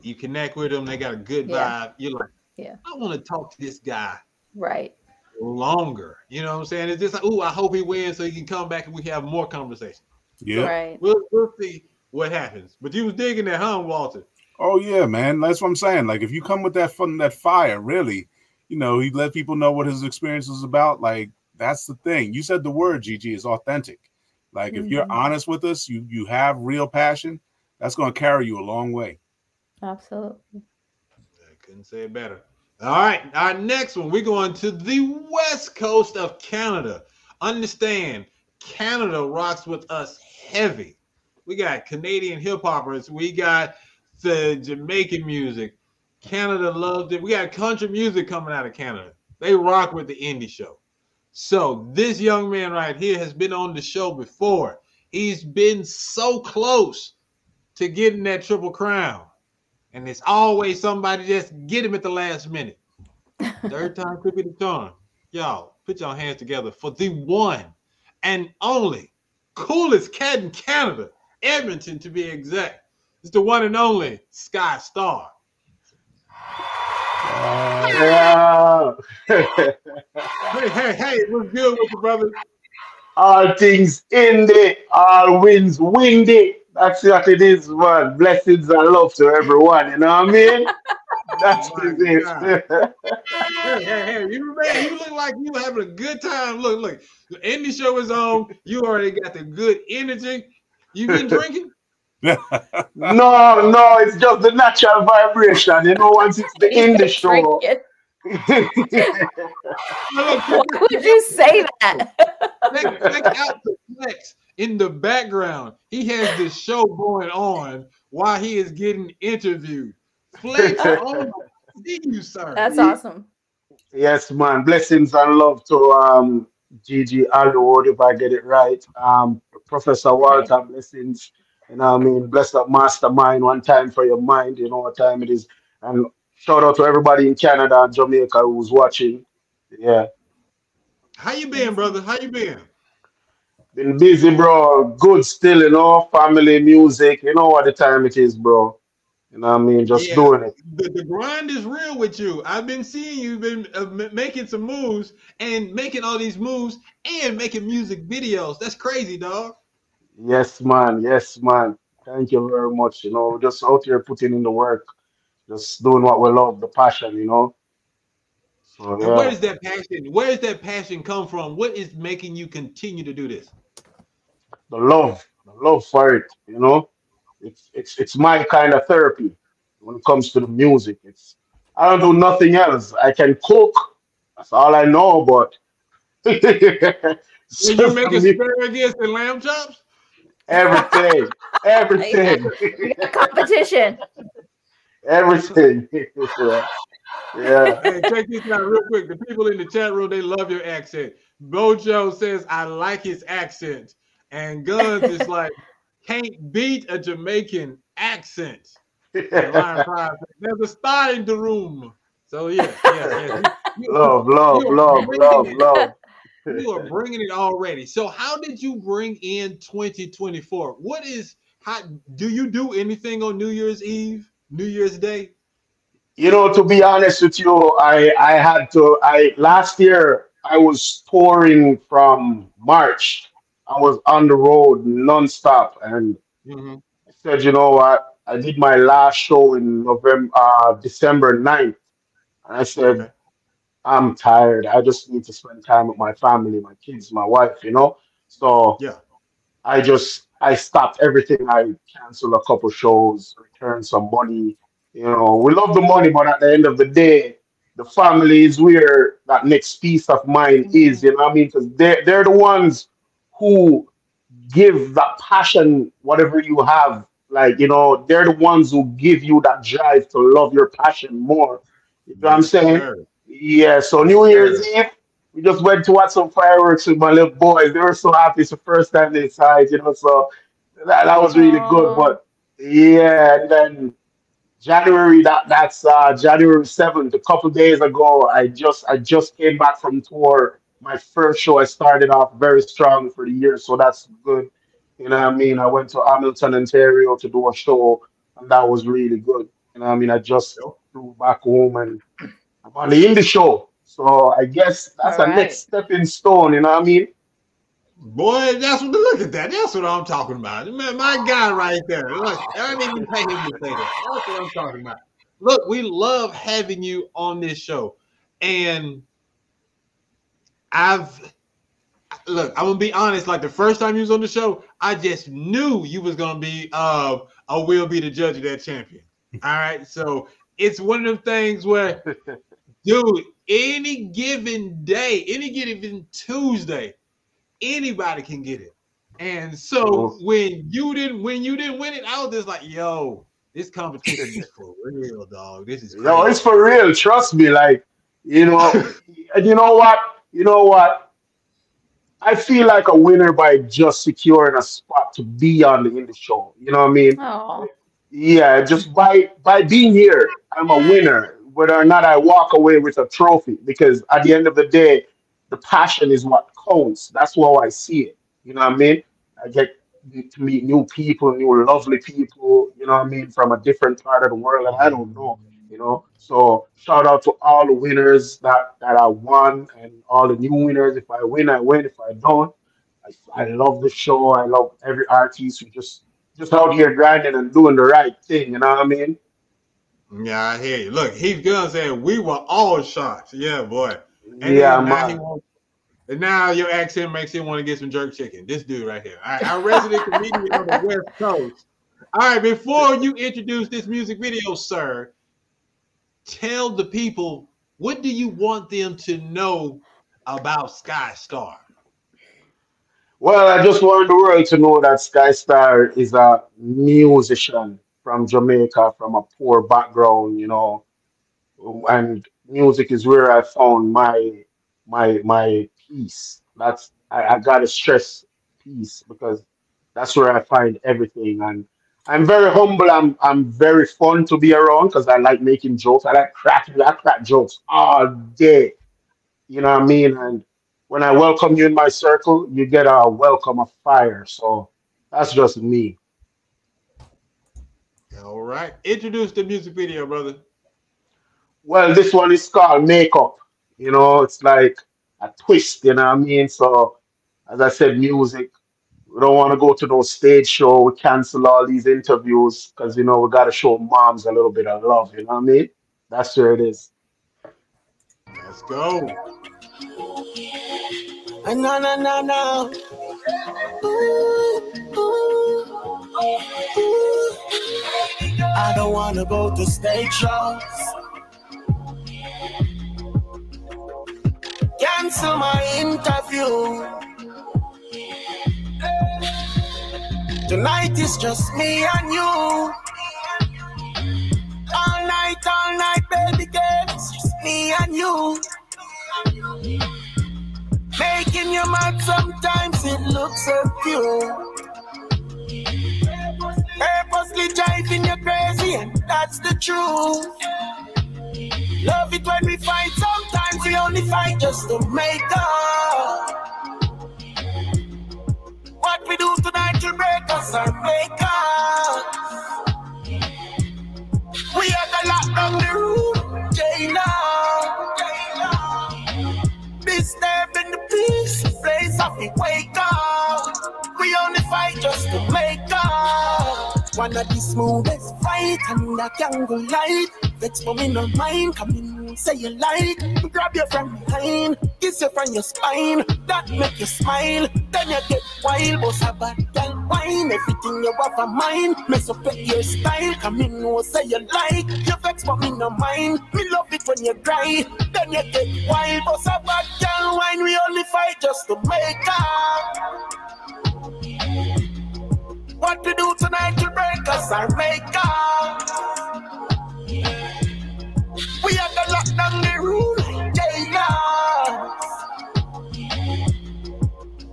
Speaker 3: you connect with them, they got a good vibe.
Speaker 6: Yeah.
Speaker 3: You're like,
Speaker 6: Yeah.
Speaker 3: I want to talk to this guy
Speaker 6: Right.
Speaker 3: Longer. You know what I'm saying? It's just like, oh, I hope he wins so he can come back and we have more conversation.
Speaker 11: Yeah.
Speaker 6: Right.
Speaker 3: We'll we'll see what happens. But you was digging that, huh, Walter?
Speaker 11: Oh yeah, man. That's what I'm saying. Like if you come with that fun, that fire, really, you know, he let people know what his experience was about. Like that's the thing. You said the word, Gigi, is authentic. Like if you're
Speaker 6: Mhm.
Speaker 11: honest with us, you you have real passion. That's going to carry you a long way.
Speaker 6: Absolutely.
Speaker 3: I couldn't say it better. All right, our next one, we're going to the west coast of Canada. Understand, Canada rocks with us heavy. We got Canadian hip hoppers, we got the Jamaican music. Canada loves it. We got country music coming out of Canada. They rock with the indie show. So this young man right here has been on the show before. He's been so close to getting that triple crown. And it's always somebody just get him at the last minute. Third time could be the charm. Y'all, put your hands together for the one and only coolest cat in Canada, Edmonton to be exact. It's the one and only SkyStar.
Speaker 13: Yeah.
Speaker 3: Hey, hey, hey, what's good with you, brother?
Speaker 13: all things in it, all wins windy. That's what it is, man. Blessings and love to everyone. You know what I mean? That's
Speaker 3: Oh my
Speaker 13: what it
Speaker 3: God.
Speaker 13: is.
Speaker 3: Hey, hey, hey, you man, you look like you having a good time. Look, look, the indie show is on. You already got the good energy. You been drinking?
Speaker 13: no, no, it's just the natural vibration. You know, once it's the indie show.
Speaker 6: Why would you say that?
Speaker 3: check, check out the flex in the background. He has this show going on while he is getting interviewed. Flex, oh, see you, sir.
Speaker 6: That's awesome.
Speaker 13: Yes, man. Blessings and love to um Gigi Alwood, if I get it right. Um Professor Walter, blessings. You know what I mean? Bless up Mastrmynd one time for your mind, you know what time it is. And shout out to everybody in Canada and Jamaica who's watching. Yeah.
Speaker 3: How you been, brother? How you been?
Speaker 13: Been busy, bro. Good still, you know, family, music, you know what the time it is, bro. You know what I mean? Just
Speaker 3: Yeah.
Speaker 13: doing it.
Speaker 3: The, the grind is real with you. I've been seeing you been uh, making some moves and making all these moves and making music videos. That's crazy, dog.
Speaker 13: Yes, man. Yes, man. Thank you very much. You know, just out here putting in the work, just doing what we love, the passion, you know. So
Speaker 3: And where
Speaker 13: yeah,
Speaker 3: does that passion? Where does that passion come from? What is making you continue to do this?
Speaker 13: The love, the love for it, you know. It's it's it's my kind of therapy when it comes to the music. It's I don't do nothing else. I can cook. That's all I know, but
Speaker 3: When you make asparagus and lamb chops?
Speaker 13: everything, everything,
Speaker 6: competition.
Speaker 13: everything. yeah. yeah.
Speaker 3: Hey, check this out real quick. The people in the chat room, they love your accent. Bojo says, I like his accent. And Guns is like, can't beat a Jamaican accent. And Lion Pride says, There's a star in the room. So yeah, yeah, yeah. You- you-
Speaker 13: Love, love, love, love,
Speaker 3: it.
Speaker 13: love.
Speaker 3: You are bringing it already. So how did you bring in 2024? What is how do you do anything on New Year's Eve, New Year's Day?
Speaker 13: You know, to be honest with you, I I had to. I last year I was touring from March. I was on the road nonstop, and
Speaker 3: Mhm.
Speaker 13: I said, you know what? I did my last show in November, uh, December 9th. And I said, I'm tired. I just need to spend time with my family, my kids, my wife, you know? So
Speaker 3: Yeah.
Speaker 13: I just I stopped everything. I canceled a couple shows, returned some money. You know, we love the money, but at the end of the day, the family is where that next piece of mind is. You know what I mean? Because they're they're the ones who give that passion, whatever you have. Like, you know, they're the ones who give you that drive to love your passion more. You know what I'm saying?
Speaker 3: Sure.
Speaker 13: Yeah, so New Year's Eve, we just went to watch some fireworks with my little boys. They were so happy. It's the first time they saw it, you know, so that, that was really good. But yeah, and then January, that that's uh January 7th, a couple days ago, I just I just came back from tour. My first show, I started off very strong for the year, so that's good. You know what I mean? I went to Hamilton, Ontario to do a show, and that was really good. You know what I mean? I just flew back home and I'm on the indie show. So I guess that's a
Speaker 3: Alright.
Speaker 13: next stepping stone, you know what I mean?
Speaker 3: Boy, that's what look at that. That's what I'm talking about. Man, my guy right there. Look, I didn't even pay him to say that. That's what I'm talking about. Look, we love having you on this show. And I've look, I'm gonna be honest. Like the first time you was on the show, I just knew you was gonna be uh I will be the judge of that champion. All right. So it's one of them things where dude, any given day, any given Tuesday, anybody can get it. And so when you didn't when you didn't win it, I was just like, yo, this competition is for real, dog. This is crazy.
Speaker 13: No, it's for real. Trust me. Like, you know, and you know what? You know what? I feel like a winner by just securing a spot to be on the indie show. You know what I mean?
Speaker 6: Oh,
Speaker 13: yeah, just by by being here, I'm a winner. Whether or not I walk away with a trophy, because at the end of the day, the passion is what counts. That's how I see it. You know what I mean? I get to meet new people, new lovely people. You know what I mean, from a different part of the world and I don't know. You know, so shout out to all the winners that that I won and all the new winners. If I win, I win. If I don't, I, I love the show. I love every artist who just just out here grinding and doing the right thing. You know what I mean?
Speaker 3: Yeah, I hear you. Look, Heath Gunn said we were all shocked. Yeah, boy. And
Speaker 13: Yeah,
Speaker 3: now he
Speaker 13: man.
Speaker 3: wants, and now your accent makes him want to get some jerk chicken. This dude right here. I, our resident comedian on the West Coast. All right, before you introduce this music video, sir, tell the people what do you want them to know about SkyStar?
Speaker 13: Well, I just want the world to know that SkyStar is a musician from Jamaica, from a poor background, you know, and music is where I found my my my peace. That's I, I gotta stress peace because that's where I find everything. And I'm very humble. I'm I'm very fun to be around because I like making jokes. I like cracking. I crack jokes all day. You know what I mean? And when I welcome you in my circle, you get a welcome of fire. So that's just me.
Speaker 3: All right, introduce the music video, brother.
Speaker 13: Well, this one is called Makeup. You know, it's like a twist, you know what I mean? So, as I said, music. We don't want to go to no stage show. We cancel all these interviews because, you know, we got to show moms a little bit of love, you know what I mean? That's where it is.
Speaker 3: Let's go.
Speaker 5: No, no, no, no. Ooh, ooh, ooh. I don't wanna go to stage shows. Cancel my interview. Tonight is just me and you. All night, all night, baby girl. It's just me and you. Making you mad sometimes it looks so cute. Purposely driving you crazy, and that's the truth. Love it when we fight, sometimes we only fight just to make up. What we do tonight will break us or make us. We are the lock down the room, jailer. Disturbing the peace, place of we wake up. We only fight just to make up. One of the smoothest fight and I can go light. Vex for me no mind, come in, say you like. Grab you from behind, kiss you from your spine. That make you smile, then you get wild. Boss a bad girl wine, everything you have a mind. Mess up at your style, come in, no say you like. You vex for me no mind, me love it when you cry. Then you get wild, boss a bad girl wine. We only fight just to make up. What we do tonight will break us or make up. We have to lock down the rule, jailers.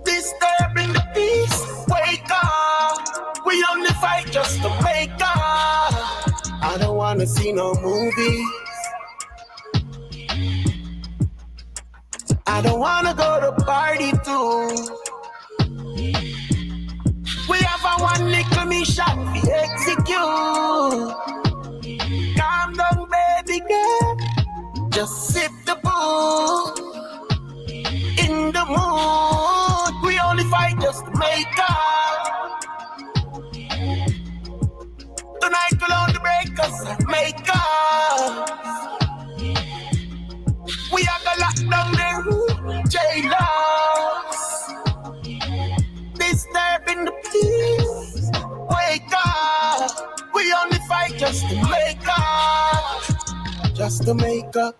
Speaker 5: Disturbing the peace, wake up. We only fight just to make up. I don't wanna see no movies. I don't wanna go to party too. Have one little mission we execute. Calm down, baby girl. Just sip the boo. In the mood, we only fight just to make up. Tonight will only break us and make up. We are gonna lock down the room, jailers disturbing the peace. Wake up. We only fight just to make up. Just to make up.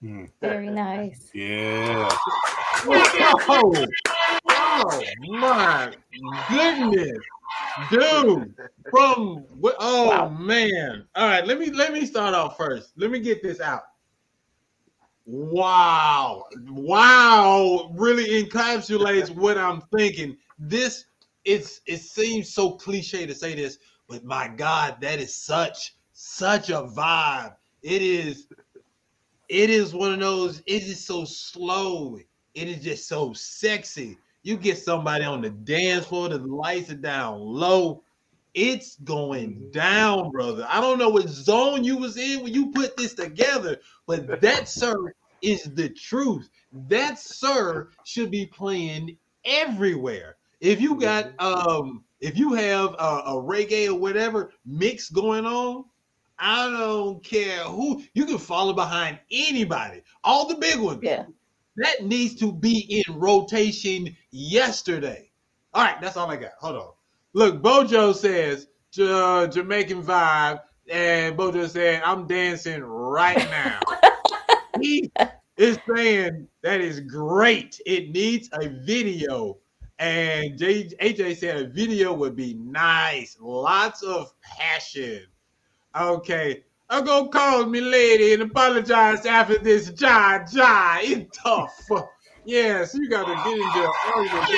Speaker 5: Hmm.
Speaker 6: Very nice.
Speaker 11: Yeah.
Speaker 3: Oh, oh my goodness, dude! From what? Oh man! All right, let me let me start off first. Let me get this out. Wow, wow! Really encapsulates what I'm thinking. This it's it seems so cliche to say this, but my God, that is such such a vibe. It is it is one of those, it is so slow. It is just so sexy. You get somebody on the dance floor, the lights are down low. It's going mm-hmm. down, brother. I don't know what zone you was in when you put this together, but that sir is the truth. That sir should be playing everywhere. If you got um if you have a, a reggae or whatever mix going on, I don't care who you can follow behind anybody, all the big ones.
Speaker 6: Yeah.
Speaker 3: That needs to be in rotation yesterday. All right, that's all I got. Hold on. Look, Bojo says uh, Jamaican vibe, and Bojo said, I'm dancing right now. he is saying that is great. It needs a video. And J- AJ said a video would be nice. Lots of passion. Okay. I'm gonna call me lady and apologize after this ja ja. It's tough. Yes, you gotta get into an argument.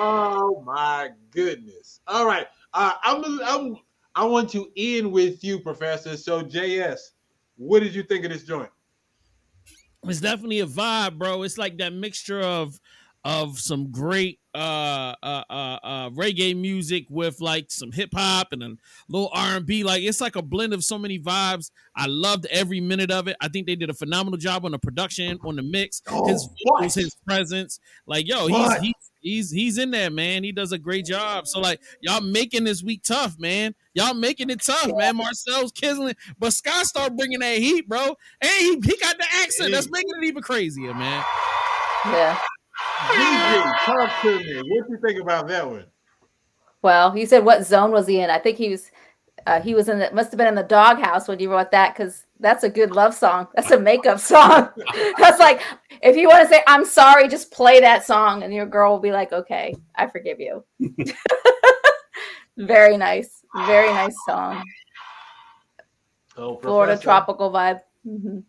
Speaker 3: Oh my goodness. All right. Uh, I'm I'm I want to end with you, Professor. So JS, what did you think of this joint?
Speaker 8: it's definitely a vibe, bro. It's like that mixture of of some great uh uh uh, uh reggae music with like some hip hop and a little R and B. Like it's like a blend of so many vibes. I loved every minute of it. I think they did a phenomenal job on the production, on the mix, his vocals, his presence. Like yo,
Speaker 3: What?
Speaker 8: he's he's he's he's in there, man. He does a great job. So like y'all making this week tough, man. Y'all making it tough, man. Marcel's kizzling, but SkyStar bringing that heat, bro. And he, he got the accent. That's making it even crazier, man.
Speaker 6: Yeah.
Speaker 3: DJ, talk to me. What you think about that one?
Speaker 6: Well, you said what zone was he in? I think he was uh, he was in the must have been in the doghouse when you wrote that because that's a good love song. That's a makeup song. that's like if you want to say I'm sorry, just play that song and your girl will be like, okay, I forgive you. Very nice, very nice song.
Speaker 3: Oh,
Speaker 6: Florida
Speaker 3: Professor.
Speaker 6: tropical vibe. Mhm.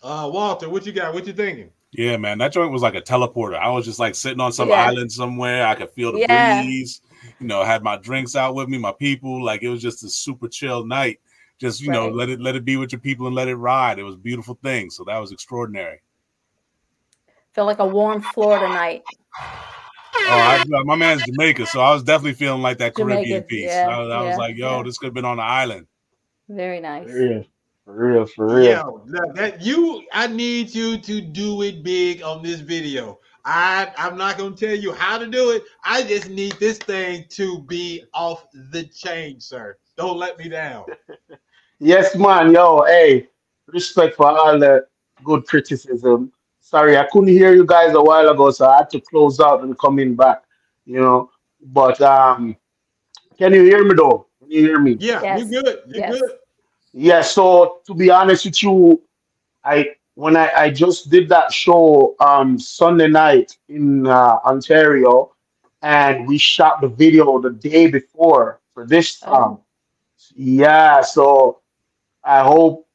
Speaker 3: Uh, Walter, what you got? What you thinking?
Speaker 11: Yeah, man, that joint was like a teleporter. I was just like sitting on some
Speaker 6: Yeah.
Speaker 11: island somewhere. I could feel the
Speaker 6: Yeah.
Speaker 11: breeze. You know, had my drinks out with me, my people. Like it was just a super chill night. Just you know, let it let it be with your people and let it ride. It was a beautiful thing. So that was extraordinary.
Speaker 6: Feel like a warm Florida night.
Speaker 11: Oh, I, my man's Jamaica, so I was definitely feeling like that Caribbean piece.
Speaker 6: yeah,
Speaker 11: I, was- I was like, yo,
Speaker 6: yeah.
Speaker 11: this could have been on the island.
Speaker 6: Very nice.
Speaker 13: For real, for real, for real.
Speaker 3: Yo, that, that you, I need you to do it big on this video. I, I'm not gonna tell you how to do it. I just need this thing to be off the chain, sir. Don't let me down.
Speaker 13: Yes, man. Yo, hey, respect for all the good criticism. Sorry, I couldn't hear you guys a while ago, so I had to close out and come in back. You know, but um, can you hear me though? Can you hear me?
Speaker 3: Yeah,
Speaker 6: Yes.
Speaker 3: you good. You
Speaker 6: Yes.
Speaker 3: good.
Speaker 13: Yeah. So to be honest with you, I when I, I just did that show um Sunday night in uh, Ontario, and we shot the video the day before for this song. Yeah. So I hope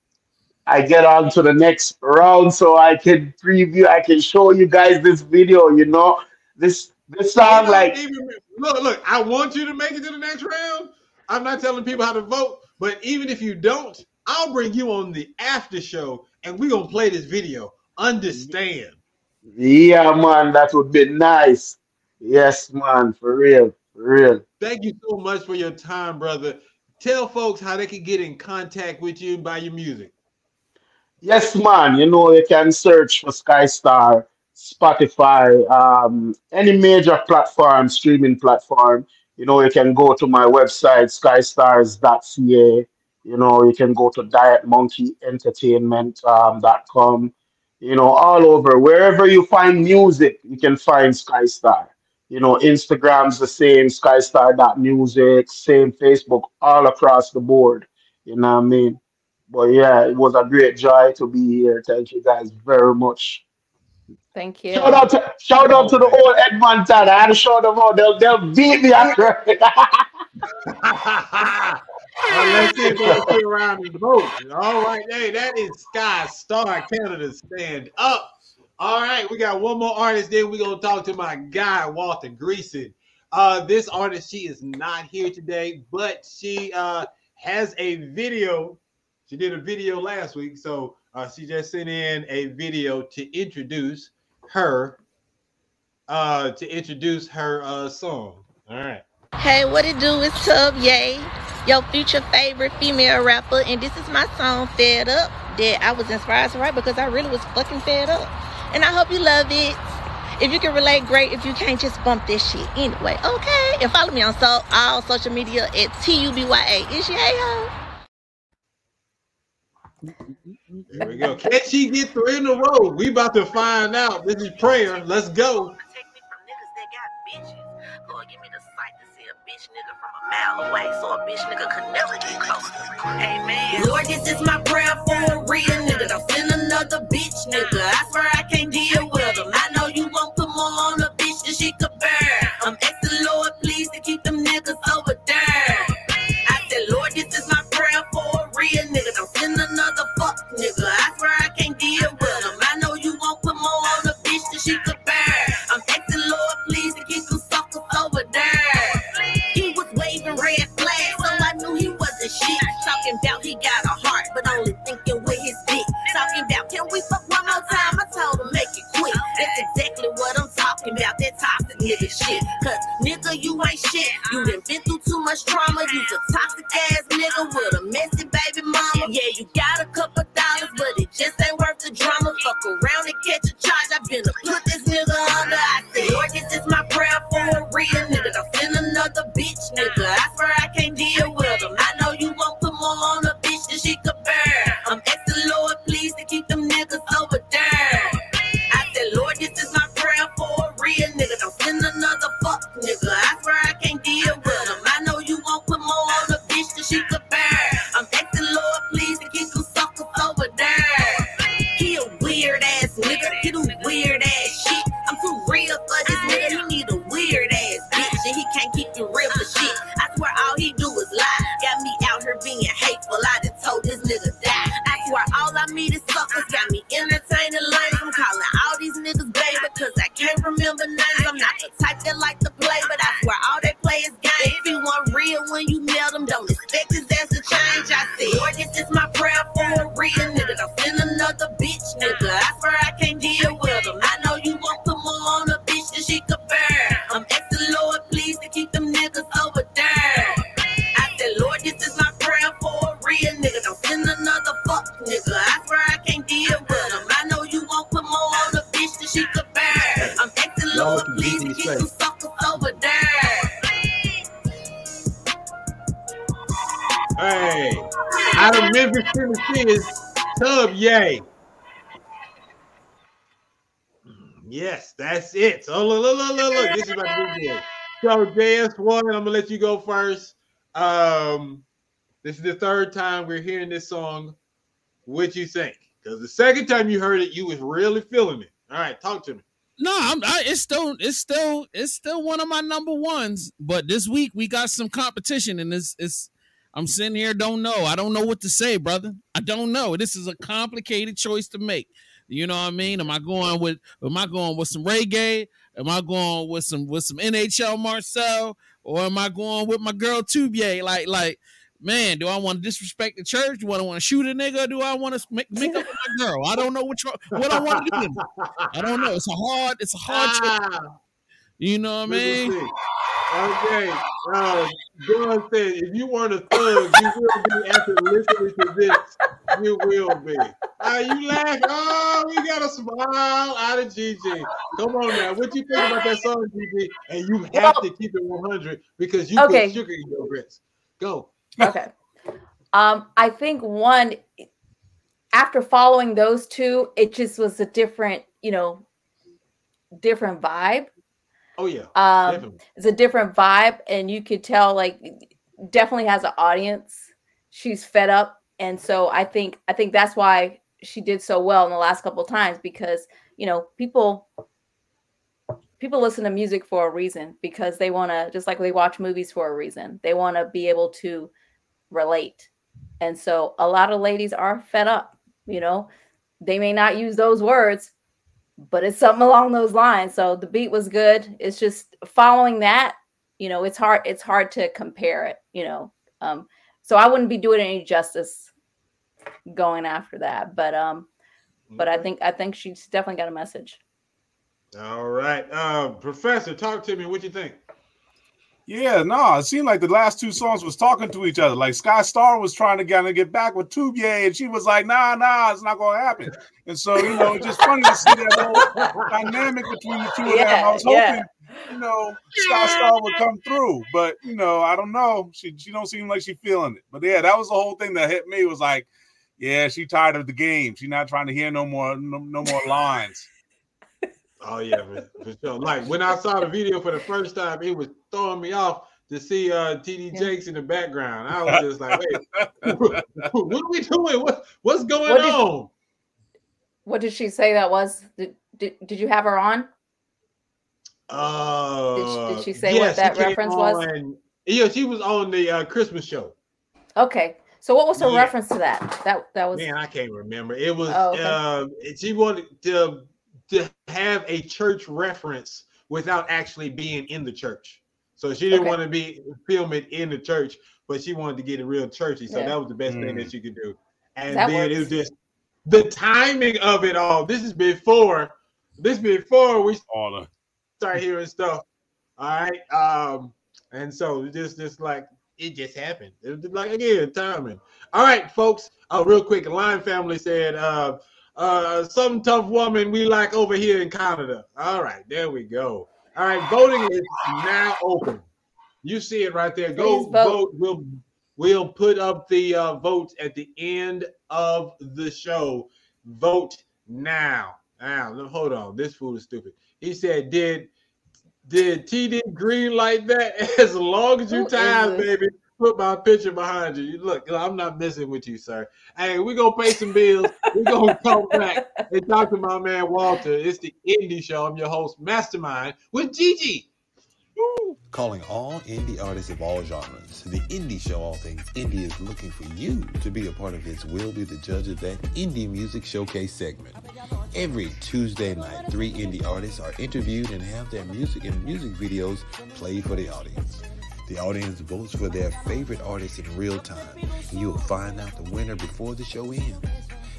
Speaker 13: I get on to the next round so I can preview. I can show you guys this video. You know, this this
Speaker 3: You
Speaker 13: song
Speaker 3: don't
Speaker 13: like
Speaker 3: even- look, look. I want you to make it to the next round. I'm not telling people how to vote, but even if you don't, I'll bring you on the after show, and we're gonna play this video. Understand?
Speaker 13: yeah, man, that would be nice. Yes, man, for real, for real.
Speaker 3: Thank you so much for your time, brother. Tell folks how they can get in contact with you and buy your music.
Speaker 13: Yes, man. You know, you can search for SkyStar, Spotify, um, any major platform, streaming platform. You know, you can go to my website, skystars.ca. You know, you can go to dietmonkeyentertainment.com. You know, all over. Wherever you find music, you can find SkyStar. You know, Instagram's the same, skystar.music, same Facebook, all across the board. You know what I mean? But yeah, it was a great joy to be here. Thank you guys very much.
Speaker 6: Thank you.
Speaker 13: Shout out to shout out to the old Edmonton. I had to shout them out. They'll they'll beat me after.
Speaker 3: Let's see if they'll sit around and vote. All right, hey, that is SkyStar Canada Stand Up. All right, we got one more artist. Then we're gonna talk to my guy Walter Greason. Uh, this artist, she is not here today, but she uh has a video. She did a video last week, so uh, she just sent in a video to introduce her uh to introduce her uh song. All right.
Speaker 14: Hey, what it do? It's Tubya, your future favorite female rapper, and this is my song Fed Up that I was inspired to write because I really was fucking fed up. And I hope you love it. If you can relate, great. If you can't, just bump this shit anyway. Okay. And follow me on so all social media at T U B Y A. Is she ho?
Speaker 3: There we go. Can she get three in a row? We about to find out. This is prayer. Let's go.
Speaker 14: Mile away, so a bitch nigga could never get close. Amen. Lord, this is my prayer for a real nigga. Don't send another bitch nigga. I swear I can't deal with them. I know you won't put more on a bitch than she could bear. Talking about, that toxic nigga shit. Cause nigga, you ain't shit. You done been through too much trauma. You a toxic ass nigga with a messy baby mama. Yeah, you got a couple dollars, but it just ain't worth the drama. Fuck around and catch a charge. I been to put this nigga under. I said, Lord, this is my prayer for a real nigga. Don't send another bitch nigga. Names. I'm not the type that like to play, but I swear all they play is game. If you want real when you
Speaker 3: Yay. Yes, that's it. So look, look, look, look, look. This is my big boy. So JS1, I'm gonna let you go first. Um, this is the third time we're hearing this song. What you think? Because the second time you heard it, you was really feeling it. All right, talk to me.
Speaker 8: No, I'm, I, it's still it's still it's still one of my number ones. But this week we got some competition, and it's it's I'm sitting here don't know. I don't know what to say, brother. I don't know. This is a complicated choice to make. You know what I mean? Am I going with am I going with some reggae? Am I going with some with some NHL Marcel? Or am I going with my girl Tubya? Like like man, do I want to disrespect the church? Do I want to shoot a nigga? do I want to make, make up with my girl? I don't know one, what I want to do. I don't know. It's a hard, it's a hard choice. Ah. You know what I
Speaker 3: Let me
Speaker 8: mean?
Speaker 3: see. Okay. Uh, John said, if you weren't a thug, you will be after listening to this. You will be. Uh, you laugh. Oh, we got a smile out of Gigi. Come on now. What you think about that song, Gigi? And you have to keep it 100 because you
Speaker 6: Okay.
Speaker 3: put sugar in your grits. Go.
Speaker 6: Okay. Um, I think one after following those two, it just was a different, you know, different vibe.
Speaker 3: Oh yeah.
Speaker 6: Um,
Speaker 3: definitely.
Speaker 6: it's a different vibe, and you could tell like definitely has an audience. She's fed up, and so I think I think that's why she did so well in the last couple of times because you know people people listen to music for a reason because they want to just like they watch movies for a reason. They want to be able to relate. And so a lot of ladies are fed up, you know. They may not use those words, but it's something along those lines. So the beat was good. It's just following that, you know, it's hard. It's hard to compare it, you know. Um, so I wouldn't be doing any justice going after that. But um, but I think I think she's definitely got a message.
Speaker 3: All right, uh, Professor, talk to me. What you think?
Speaker 11: Yeah, no, it seemed like the last two songs was talking to each other. Like SkyStar was trying to kind of get back with Tubya, and she was like, "Nah, nah, it's not gonna happen." And so, you know, it's just funny to see that whole dynamic between the two of them. I was hoping,
Speaker 6: yeah.
Speaker 11: you know, SkyStar would come through, but you know, I don't know. She she don't seem like she feeling it. But yeah, that was the whole thing that hit me. Was like, yeah, she tired of the game. She's not trying to hear no more no, no more lines.
Speaker 3: Oh yeah, for, for sure. Like when I saw the video for the first time, it was throwing me off to see uh TD Jakes in the background. I was just like, wait, what are we doing? What what's going
Speaker 6: What did-
Speaker 3: on?
Speaker 6: What did she say that was? Did, did, did you have her on?
Speaker 3: Uh,
Speaker 6: did she say what that
Speaker 3: came
Speaker 6: reference was?
Speaker 3: Yeah, she was on the uh, Christmas show.
Speaker 6: Okay. So what was her
Speaker 3: Yeah.
Speaker 6: reference to that? That that was
Speaker 3: Man, I can't remember. It was
Speaker 6: Oh, okay.
Speaker 3: uh, she wanted to to have a church reference without actually being in the church. So she didn't
Speaker 6: Okay.
Speaker 3: want to be film it in the church, but she wanted to get it real churchy. So
Speaker 6: Yeah.
Speaker 3: that was the best thing
Speaker 11: Mm.
Speaker 3: that she could do. And
Speaker 6: That
Speaker 3: then it was just the timing of it all. This is before this before we
Speaker 11: All the
Speaker 3: start hearing stuff. All right. Um, and so it just just like it just happened. It was like again, timing. All right, folks. Oh, real quick, the Lion family said uh uh some tough woman we like over here in Canada. All right, there we go. All right, voting is now open. You see it right there. Go
Speaker 6: vote.
Speaker 3: vote. We'll we'll put up the uh, votes at the end of the show. Vote now. Now, hold on. This fool is stupid. He said, "Did did TD green like that? As long as you time, baby, put my picture behind you. Look, I'm not messing with you, sir. Hey, we're gonna pay some bills. We're gonna come back and talk to my man Walter. It's the indie show. I'm your host, Mastrmynd, with Gigi.
Speaker 15: Calling all indie artists of all genres. The Indie Show All Things Indie is looking for you to be a part of its Will Be the Judge of that Indie Music Showcase segment. Every Tuesday night, three indie artists are interviewed and have their music and music videos played for the audience. The audience votes for their favorite artists in real time, and you will find out the winner before the show ends.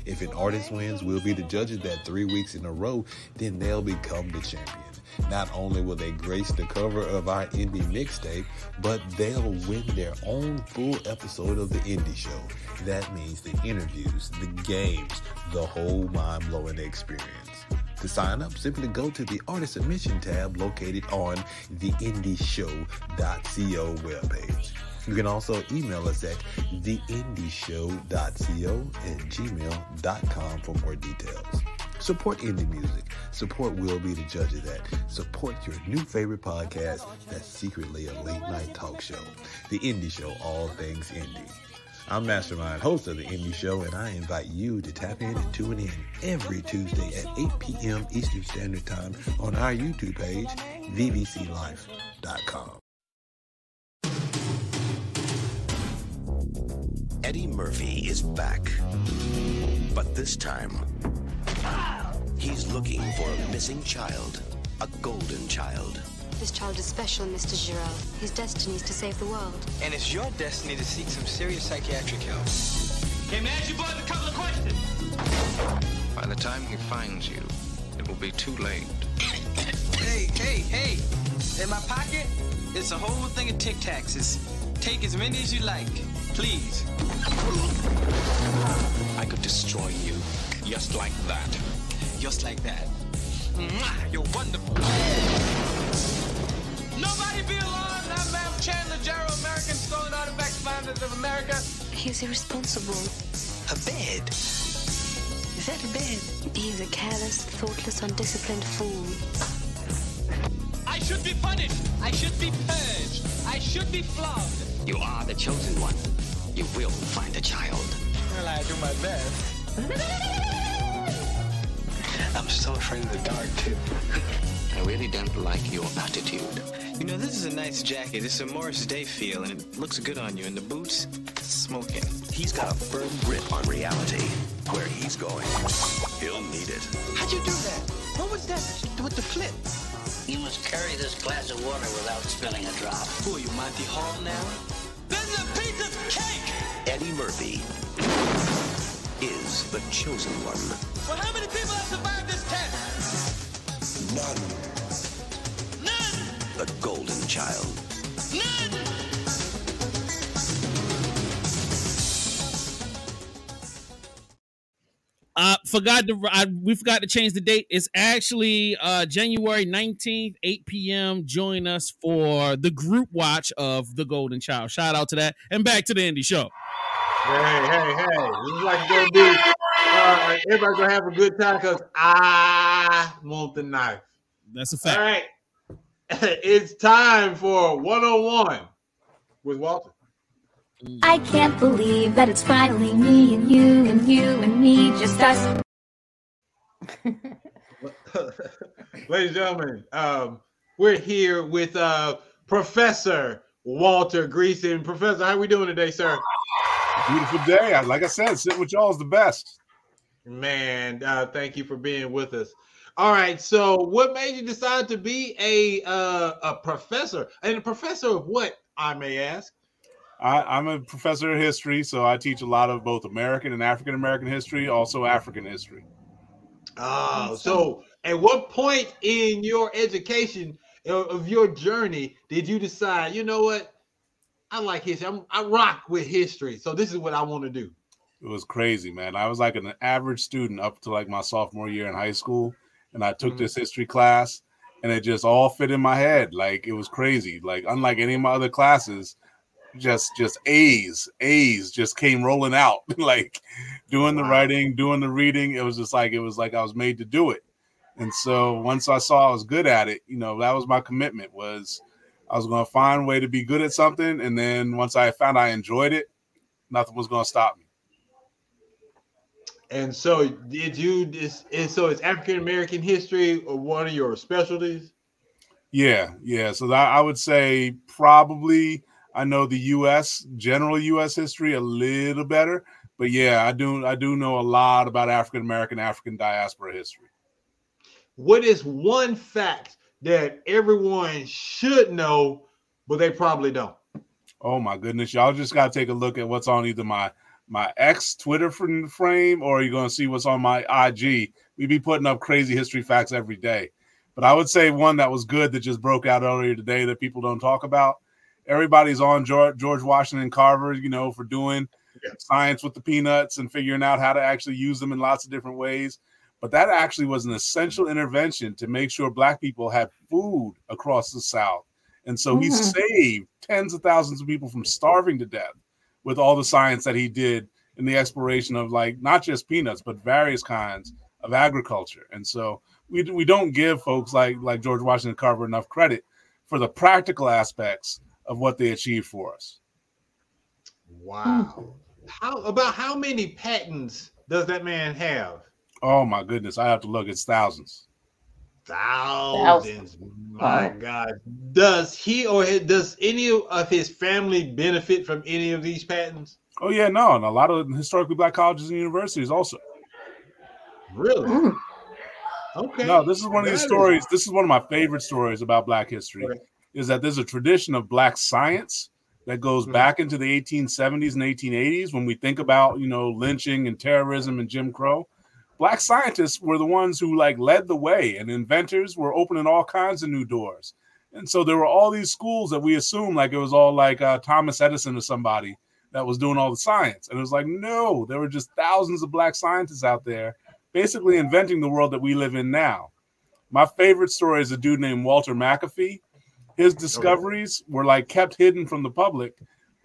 Speaker 15: If an artist wins, we'll be the judges that three weeks in a row, then they'll become the champion. Not only will they grace the cover of our indie mixtape, but they'll win their own full episode of the indie show. That means the interviews, the games, the whole mind blowing experience. To sign up, simply go to the artist submission tab located on the indieshow.co webpage. You can also email us at theindieshow.co at gmail.com for more details. Support indie music. Support Will Be the Judge of That. Support your new favorite podcast that's secretly a late night talk show. The Indie Show, all things indie. I'm Mastrmynd, host of The Indie Show, and I invite you to tap in and tune in every Tuesday at 8 p.m. Eastern Standard Time on our YouTube page, VVCLife.com.
Speaker 16: Eddie Murphy is back. But this time, he's looking for a missing child, a golden child.
Speaker 17: This child is special, Mr. Jarrell. His destiny is to save the world.
Speaker 18: And it's your destiny to seek some serious psychiatric help. Okay, man, you boys a couple of questions.
Speaker 19: By the time he finds you, it will be too late.
Speaker 18: Hey, hey, hey! In my pocket, it's a whole thing of Tic Tacs. It's take as many as you like, please.
Speaker 19: I could destroy you just like that.
Speaker 18: Just like that. Mwah, You're wonderful. Nobody be alarmed. I'm Ma'am Chandler Jarrell, American Stolen Artifacts Finders of America.
Speaker 17: He's irresponsible.
Speaker 18: A bed.
Speaker 17: Is that a bed? He is a careless, thoughtless, undisciplined fool.
Speaker 18: I should be punished. I should be purged. I should be flogged.
Speaker 19: You are the chosen one. You will find a child.
Speaker 18: Well, I do my best. I'm so afraid of the dark, too.
Speaker 19: I really don't like your attitude.
Speaker 18: You know, this is a nice jacket. It's a Morris Day feel, and it looks good on you. And the boots, smoking.
Speaker 16: He's got a firm grip on reality. where he's going, he'll need it.
Speaker 18: How'd you do that? What was that with the flip?
Speaker 20: You must carry this glass of water without spilling a drop.
Speaker 18: Who are you, Monty Hall now? This is a piece of cake!
Speaker 16: Eddie Murphy is the chosen one.
Speaker 18: Well, how many people have survived this test?
Speaker 16: None.
Speaker 18: None!
Speaker 16: The golden child.
Speaker 18: None!
Speaker 8: Uh, forgot to I, we forgot to change the date. It's actually uh January 19th, 8 p.m. Join us for the group watch of The Golden Child. Shout out to that. And back to the indie show.
Speaker 3: Hey, hey, hey. This is like gonna be uh, everybody's gonna have a good time because I want the knife.
Speaker 8: That's a fact.
Speaker 3: All right. it's time for 101 with Walter.
Speaker 21: I can't believe that it's finally me and you and you and me, just us.
Speaker 3: Ladies and gentlemen, um, we're here with uh, Professor Walter Greason. Professor, how are we doing today, sir?
Speaker 11: Beautiful day. Like I said, sitting with y'all is the best.
Speaker 3: Man, uh, thank you for being with us. All right, so what made you decide to be a uh, a professor? And a professor of what, I may ask?
Speaker 11: I, I'm a professor of history, so I teach a lot of both American and African American history, also African history.
Speaker 3: Oh, so at what point in your education of of your journey did you decide, you know what? I like history. I'm, I rock with history. So this is what I want to do.
Speaker 11: It was crazy, man. I was like an average student up to like my sophomore year in high school, and I took mm-hmm. this history class, and it just all fit in my head. Like it was crazy. Like unlike any of my other classes, just just A's, A's just came rolling out. like doing the writing, doing the reading. It was just like it was like I was made to do it. And so once I saw I was good at it, you know, that was my commitment was I was going to find a way to be good at something. And then once I found I enjoyed it, nothing was going to stop me.
Speaker 3: And so did you this and so it's African American history or one of your specialties?
Speaker 11: Yeah, yeah. So that I would say probably I know the U.S. general U.S. history a little better, but yeah, I do I do know a lot about African American African diaspora history.
Speaker 3: What is one fact that everyone should know, but they probably don't?
Speaker 11: Oh my goodness, y'all just got to take a look at what's on either my my ex Twitter fr- frame or you're gonna see what's on my IG. We be putting up crazy history facts every day. But I would say one that was good that just broke out earlier today that people don't talk about. Everybody's on George, George Washington Carver, you know, for doing science with the peanuts and figuring out how to actually use them in lots of different ways. But that actually was an essential intervention to make sure Black people had food across the South. And so he
Speaker 22: Mhm.
Speaker 11: saved tens of thousands of people from starving to death with all the science that he did in the exploration of like not just peanuts, but various kinds of agriculture. And so we, we don't give folks like like George Washington Carver enough credit for the practical aspects of what they achieved for us.
Speaker 3: Wow. How about how many patents does that man have?
Speaker 11: Oh my goodness, I have to look. It's thousands.
Speaker 3: Thousands. My
Speaker 11: Wow.
Speaker 3: God. Does he or his, does any of his family benefit from any of these patents?
Speaker 11: Oh yeah, no, and a lot of historically black colleges and universities also.
Speaker 3: Really? Okay.
Speaker 11: No, this is one of these
Speaker 3: That is-
Speaker 11: stories. This is one of my favorite stories about Black history. Is that there's a tradition of Black science that goes
Speaker 3: Mm-hmm.
Speaker 11: back into the 1870s and 1880s. When we think about you know lynching and terrorism and Jim Crow, Black scientists were the ones who like led the way, and inventors were opening all kinds of new doors. And so there were all these schools that we assumed like it was all like uh, Thomas Edison or somebody that was doing all the science. And it was like, no, there were just thousands of black scientists out there basically inventing the world that we live in now. My favorite story is a dude named Walter McAfee. His discoveries were like kept hidden from the public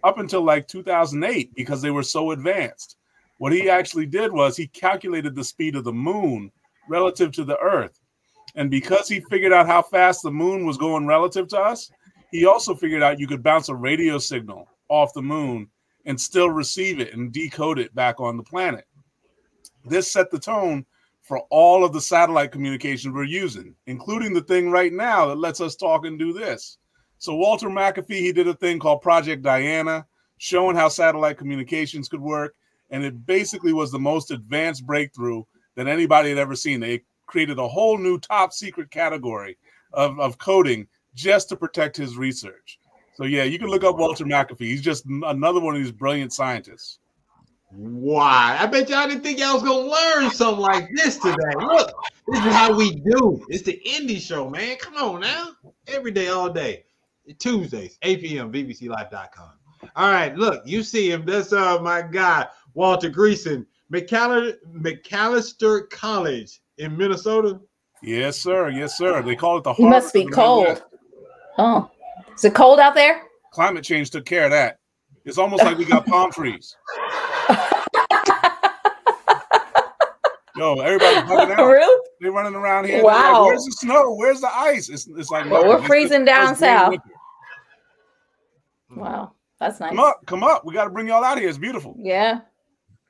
Speaker 11: up until like 2008 because they were so advanced. What he actually did was he calculated the speed of the moon relative to the earth. And because he figured out how fast the moon was going relative to us, he also figured out you could bounce a radio signal off the moon and still receive it and decode it back on the planet. This set the tone for all of the satellite communications we're using, including the thing right now that lets us talk and do this. So Walter McAfee, he did a thing called Project Diana, showing how satellite communications could work. And it basically was the most advanced breakthrough that anybody had ever seen. They created a whole new top secret category of, of coding just to protect his research. So yeah, you can look up Walter McAfee. He's just another one of these brilliant scientists.
Speaker 3: Why? I bet y'all didn't think y'all was gonna learn something like this today. Look, this is how we do. It's the indie show, man. Come on now. Every day, all day. Tuesdays, 8 p.m. VVCLife.com. All right, look, you see him. That's uh my guy, Walter Greason, Macalester, Macalester College in Minnesota.
Speaker 11: Yes, sir. Yes, sir. They call it the.
Speaker 6: He must be
Speaker 11: of the
Speaker 6: cold.
Speaker 11: Midwest.
Speaker 6: Oh, is it cold out there?
Speaker 11: Climate change took care of that. It's almost like we got palm trees. Yo, everybody's bugging out.
Speaker 6: Really?
Speaker 11: They're running around here. They're like,
Speaker 6: Wow.
Speaker 11: Where's the snow? Where's the ice? It's, it's like
Speaker 6: Well,
Speaker 11: no,
Speaker 6: we're
Speaker 11: it's the
Speaker 6: freezing down
Speaker 11: first day of
Speaker 6: south. Wow, that's nice.
Speaker 11: Come up, come up. We got to bring y'all out here. It's beautiful.
Speaker 6: Yeah.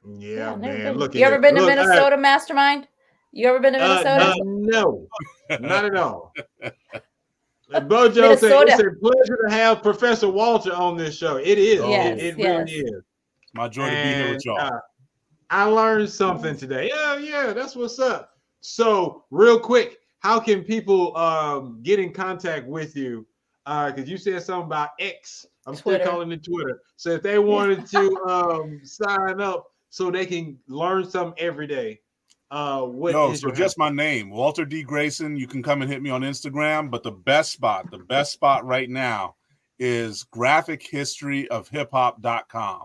Speaker 3: Yeah,
Speaker 6: I've
Speaker 3: man.
Speaker 6: been.
Speaker 3: Look at
Speaker 6: you ever
Speaker 3: it.
Speaker 6: been to
Speaker 3: Look, all right.
Speaker 6: Minnesota Mastrmynd? You ever been to
Speaker 3: Uh,
Speaker 6: Minnesota?
Speaker 3: uh, no, not at all. And Bojo said it's a pleasure to have Professor Walter on this show. It is.
Speaker 6: Yes,
Speaker 3: it, it
Speaker 6: yes.
Speaker 3: really is.
Speaker 11: It's my joy to be here with y'all.
Speaker 3: uh, I learned something today. Yeah, yeah, that's what's up. So, real quick, how can people um, get in contact with you? Because you said something about X. I'm
Speaker 6: Twitter.
Speaker 3: still calling it Twitter. So, if they wanted to um, sign up so they can learn something every day, uh, what
Speaker 11: No, so just my name, Walter D. Greason. You can come and hit me on Instagram, but the best spot, the best spot right now is graphichistoryofhiphop.com.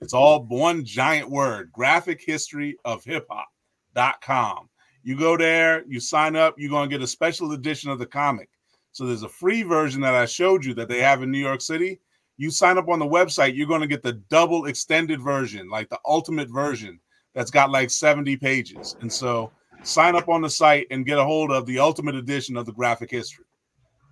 Speaker 11: It's all one giant word, graphichistoryofhiphop.com. You go there, you sign up, you're going to get a special edition of the comic. So there's a free version that I showed you that they have in New York City. You sign up on the website, you're going to get the double extended version, like the ultimate version that's got like 70 pages. And so sign up on the site and get a hold of the ultimate edition of the graphic history.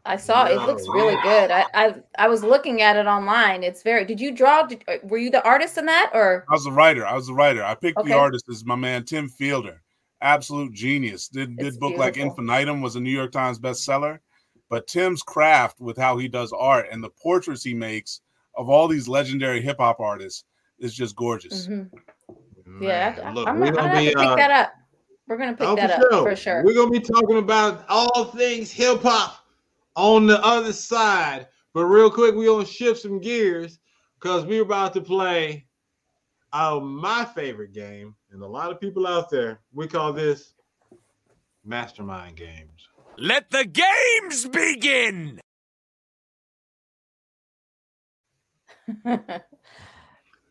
Speaker 6: I saw it. It looks really good. I, I I was looking at it online. It's very. Did you draw? Did, uh, were you the artist in that, or
Speaker 11: I was the writer. I was the writer. I picked
Speaker 6: Okay.
Speaker 11: the artist as my man Tim Fielder. Absolute genius. Did did
Speaker 6: It's
Speaker 11: book like. Infinitum was a New York Times bestseller. But Tim's craft with how he does art and the portraits he makes of all these legendary hip hop artists is just gorgeous.
Speaker 6: Mhm. yeah? I,
Speaker 3: Man, look,
Speaker 6: I'm,
Speaker 3: we're
Speaker 6: I'm
Speaker 3: gonna
Speaker 6: gonna have
Speaker 3: be,
Speaker 6: pick
Speaker 3: uh,
Speaker 6: that up. We're gonna pick
Speaker 3: Oh,
Speaker 6: that
Speaker 3: for
Speaker 6: up
Speaker 3: sure.
Speaker 6: for sure.
Speaker 3: We're gonna be talking about all things hip hop on the other side. But real quick, we're gonna shift some gears because we're about to play uh, my favorite game, and a lot of people out there we call this mastermind games.
Speaker 22: Let the games begin!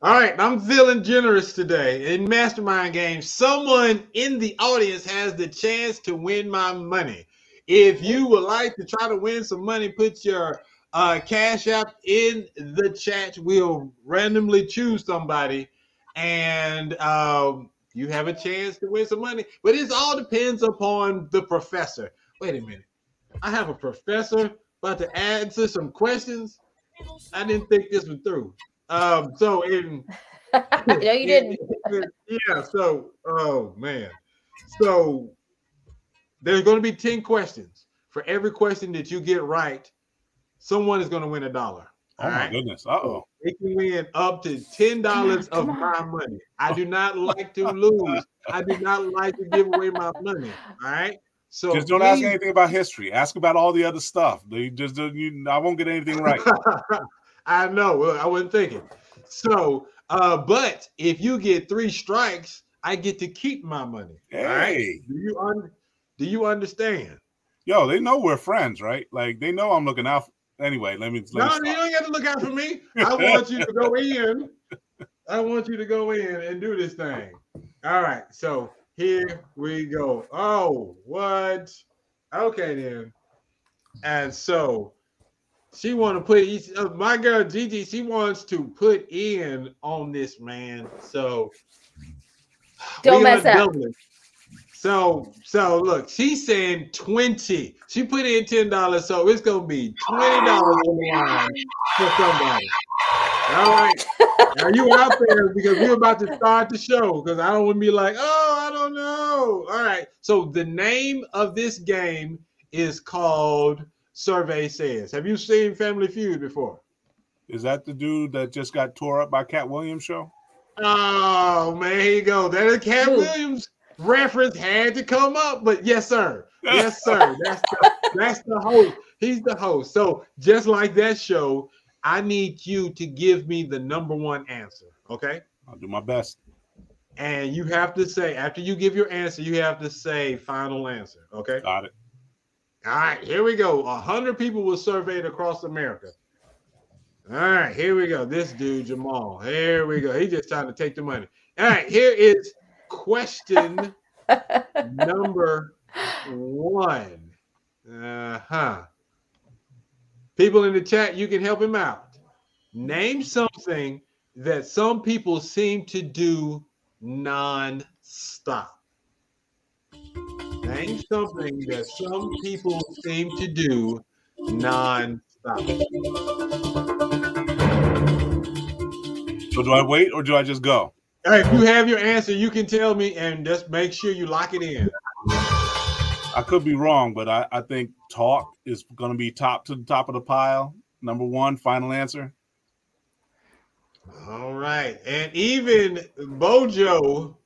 Speaker 3: All right, I'm feeling generous today. In Mastermind Games, someone in the audience has the chance to win my money. If you would like to try to win some money, put your uh, cash app in the chat. We'll randomly choose somebody, and um, you have a chance to win some money. But it all depends upon the professor. Wait a minute, I have a professor about to answer some questions. I didn't think this was through. Um, so in
Speaker 6: no, you didn't.
Speaker 3: yeah, so oh man. So there's going to be 10 questions. For every question that you get right, someone is going to win a dollar.
Speaker 11: Oh my goodness. Uh oh.
Speaker 3: They can win up to ten dollars of my money. I do not like to lose. I do not like to give away my money. All right. So
Speaker 11: just don't ask anything about history. Ask about all the other stuff. They just don't- you, I won't get anything right.
Speaker 3: I know. I wasn't thinking. So, uh, but if you get three strikes, I get to keep my money. All right.
Speaker 11: Hey.
Speaker 3: Do you un- do you understand?
Speaker 11: Yo, they know we're friends, right? Like they know I'm looking out. For, anyway, let me. Let
Speaker 3: No,
Speaker 11: me
Speaker 3: you don't have to look out for me. I want you to go in. I want you to go in and do this thing. All right. So here we go. Oh, what? Okay then. And so she want to put each- uh, my girl Gigi. She wants to put in on this man. So
Speaker 6: Don't mess up.
Speaker 3: So so look, she's saying 20. She put in $10, so it's gonna be $20 on the line for somebody. All right. Now you out there because we're about to start the show because I don't want to be like, oh, I. All right. So the name of this game is called Survey Says. Have you seen Family Feud before?
Speaker 11: Is that the dude that just got tore up by Katt Williams show?
Speaker 3: Oh man, here you go. That is Katt Williams reference had to come up, but yes, sir. Yes, sir. That's the, that's the host. He's the host. So just like that show, I need you to give me the number one answer. Okay.
Speaker 11: I'll do my best.
Speaker 3: And you have to say after you give your answer, you have to say final answer. Okay.
Speaker 11: Got it.
Speaker 3: All right, here we go. A hundred people were surveyed across America. All right, here we go. This dude Jamal. Here we go. He just trying to take the money. All right, here is question number one. Uh huh. People in the chat, you can help him out. Name something that some people seem to do non-stop. Name something that some people seem to do non-stop.
Speaker 11: So do I wait or do I just go?
Speaker 3: All right, if you have your answer, you can tell me and just make sure you lock it in.
Speaker 11: I could be wrong, but I, I think talk is going to be top to the top of the pile. Number one, final answer.
Speaker 3: All right. And even Bojo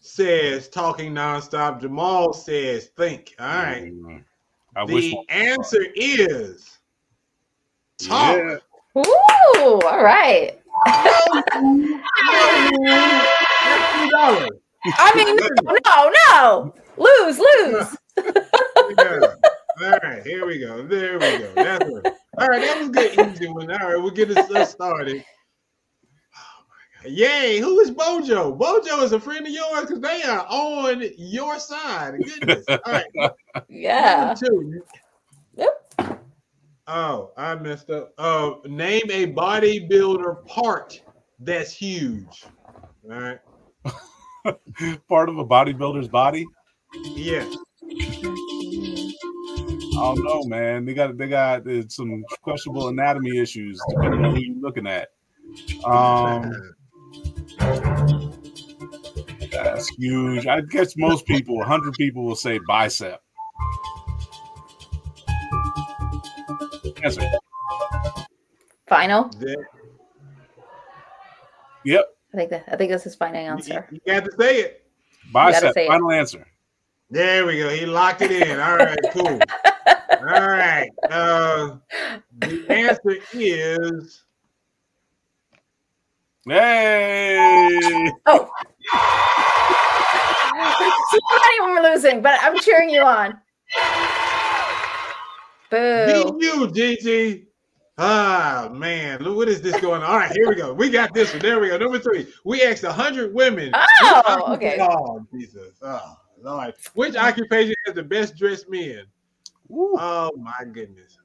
Speaker 3: says talking nonstop. Jamal says think. All right. Mm-hmm.
Speaker 11: I wish
Speaker 3: the
Speaker 11: one-
Speaker 3: answer is talk.
Speaker 11: Yeah.
Speaker 6: Ooh, all right. I mean, no, no, no. Lose, lose.
Speaker 3: Yeah. All right, here we go. There we go. That's it. All right, that was good, easy one. All right, we'll get us us started. Oh my God. Yay! Who is Bojo? Bojo is a friend of yours because they are on your side. Goodness. All right.
Speaker 6: Yeah.
Speaker 3: Number two. Oh, I messed up. Uh, name a bodybuilder part that's huge. All right.
Speaker 11: Part of a bodybuilder's body.
Speaker 3: Yeah.
Speaker 11: I don't know, man. They got they got uh, some questionable anatomy issues depending on who you're looking at. Um, that's huge. I guess most people, 100 people, will say bicep. Answer.
Speaker 6: Final.
Speaker 11: Yep.
Speaker 6: I think that I think that's his final answer.
Speaker 3: You got to say it.
Speaker 11: Bicep.
Speaker 6: say it.
Speaker 11: Final answer.
Speaker 3: There we go. He locked it in. All right, cool. All right. Uh, the answer is
Speaker 11: Hey.
Speaker 6: Oh. See, not even we're losing, but I'm cheering you on. Boo.
Speaker 3: beat you, Gigi. Ah man, look what is this going on? All right, here we go. We got this one. There we go. Number three. We asked hundred women.
Speaker 6: Oh, okay.
Speaker 3: Oh, Jesus. Oh, Lord. Which occupation has the best dressed men? Oh my goodness.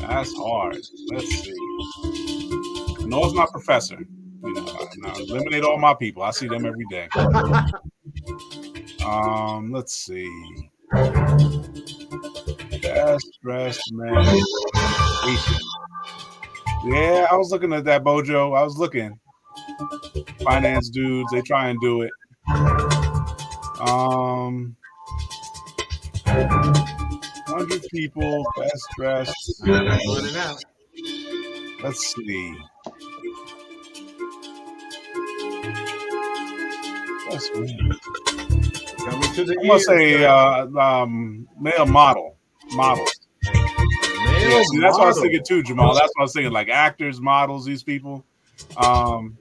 Speaker 11: That's hard. Let's see. No, it's my professor. You know, I- I eliminate all my people. I see them every day. Um, let's see. Best dressed man. Yeah, I was looking at that Bojo. I was looking. Finance dudes, they try and do it. Um, hundred people, best dressed. Let's see. That's me.
Speaker 3: Coming to the
Speaker 11: I'm gonna say uh, um, male model, models. Yeah, see, that's what I was
Speaker 3: model.
Speaker 11: thinking too, Jamal. That's what I was thinking, like actors, models, these people. Um,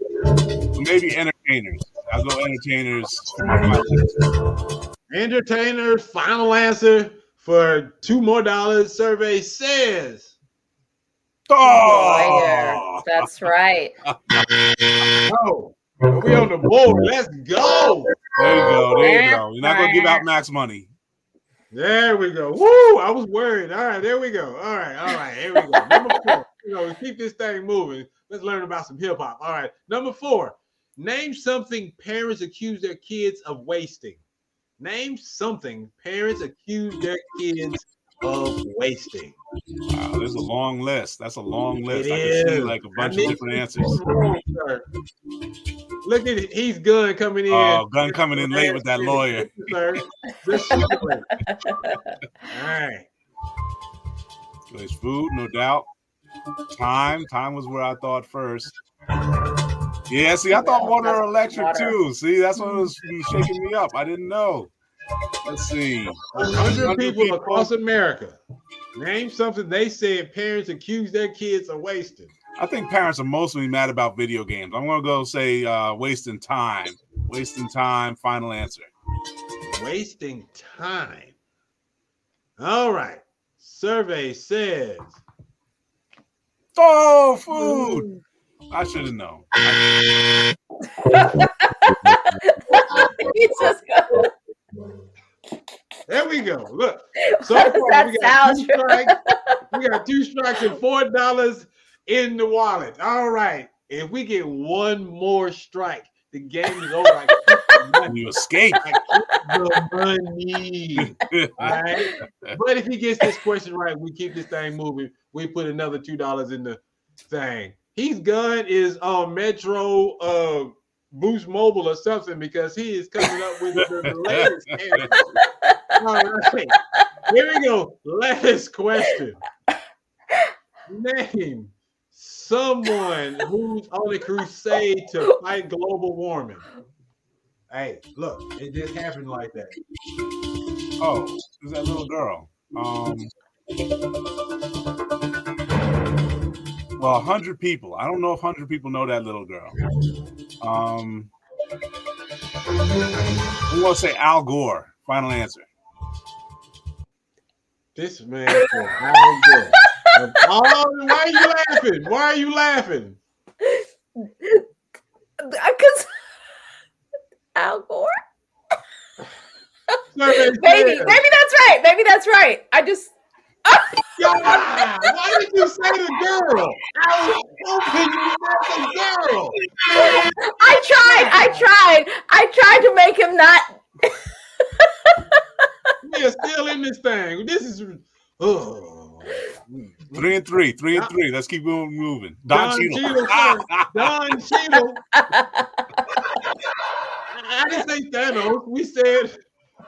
Speaker 11: maybe entertainers. I'll go entertainers. for final answer.
Speaker 3: Entertainers, final answer for two more dollars. Survey says.
Speaker 11: Oh,
Speaker 6: That's right.
Speaker 3: Oh, we on the board. Let's go.
Speaker 11: There you go. There you go. You're not gonna give out max money.
Speaker 3: There we go. Woo! I was worried. All right, there we go. All right, all right, here we go. Number four. You know, keep this thing moving. Let's learn about some hip hop. All right, number four. Name something parents accuse their kids of wasting. Name something parents accuse their kids of wasting.
Speaker 11: Wow, there's a long list. That's a long list.
Speaker 3: It
Speaker 11: I can see like a bunch of different answers.
Speaker 3: Sir. Look at it. He's gun coming in.
Speaker 11: Oh, gun coming in late with that lawyer.
Speaker 3: Sir. Just do it. All right.
Speaker 11: There's food, no doubt. Time, time was where I thought first. Yeah, see, I thought water or electric
Speaker 6: Water.
Speaker 11: too. See, that's what was shaking me up. I didn't know. Let's see.
Speaker 3: 100 people across America. Name something they said parents accuse their kids of wasting.
Speaker 11: I think parents are mostly mad about video games. I'm gonna go say uh, wasting time. Wasting time. Final answer.
Speaker 3: Wasting time. All right. Survey says
Speaker 11: Oh, food. I should have known.
Speaker 6: He's just
Speaker 3: There we go. Look. So far,
Speaker 6: that
Speaker 3: we got two strikes. we got two strikes and four dollars in the wallet. All right. If we get one more strike, the game is over. I keep the money.
Speaker 11: You escape.
Speaker 3: I the money. All right. But if he gets this question right, we keep this thing moving. We put another two dollars in the thing. His gun is on Metro uh Boost Mobile or something because he is coming up with the, the latest. All right. Here we go. Last question. Name someone who's on a crusade to fight global warming. Hey, look, it just happened like that.
Speaker 11: Oh, is that little girl? Um, well, hundred people. I don't know if hundred people know that little girl. Um, I'm gonna say Al Gore. Final answer.
Speaker 3: This man Al Gore. Of why are you laughing? Why are you laughing?
Speaker 6: Because Al Gore. Maybe, maybe that's right. Maybe that's right. I just.
Speaker 3: God, why did you say the girl? I was hoping you the girl.
Speaker 6: I tried. I tried. I tried to make him not.
Speaker 3: We are still in this thing. This is oh. Mm.
Speaker 11: Three and three, three and three. Let's keep moving. moving. Don,
Speaker 3: Don
Speaker 11: Cheadle.
Speaker 3: Don Cheadle. I didn't say Thanos. We said,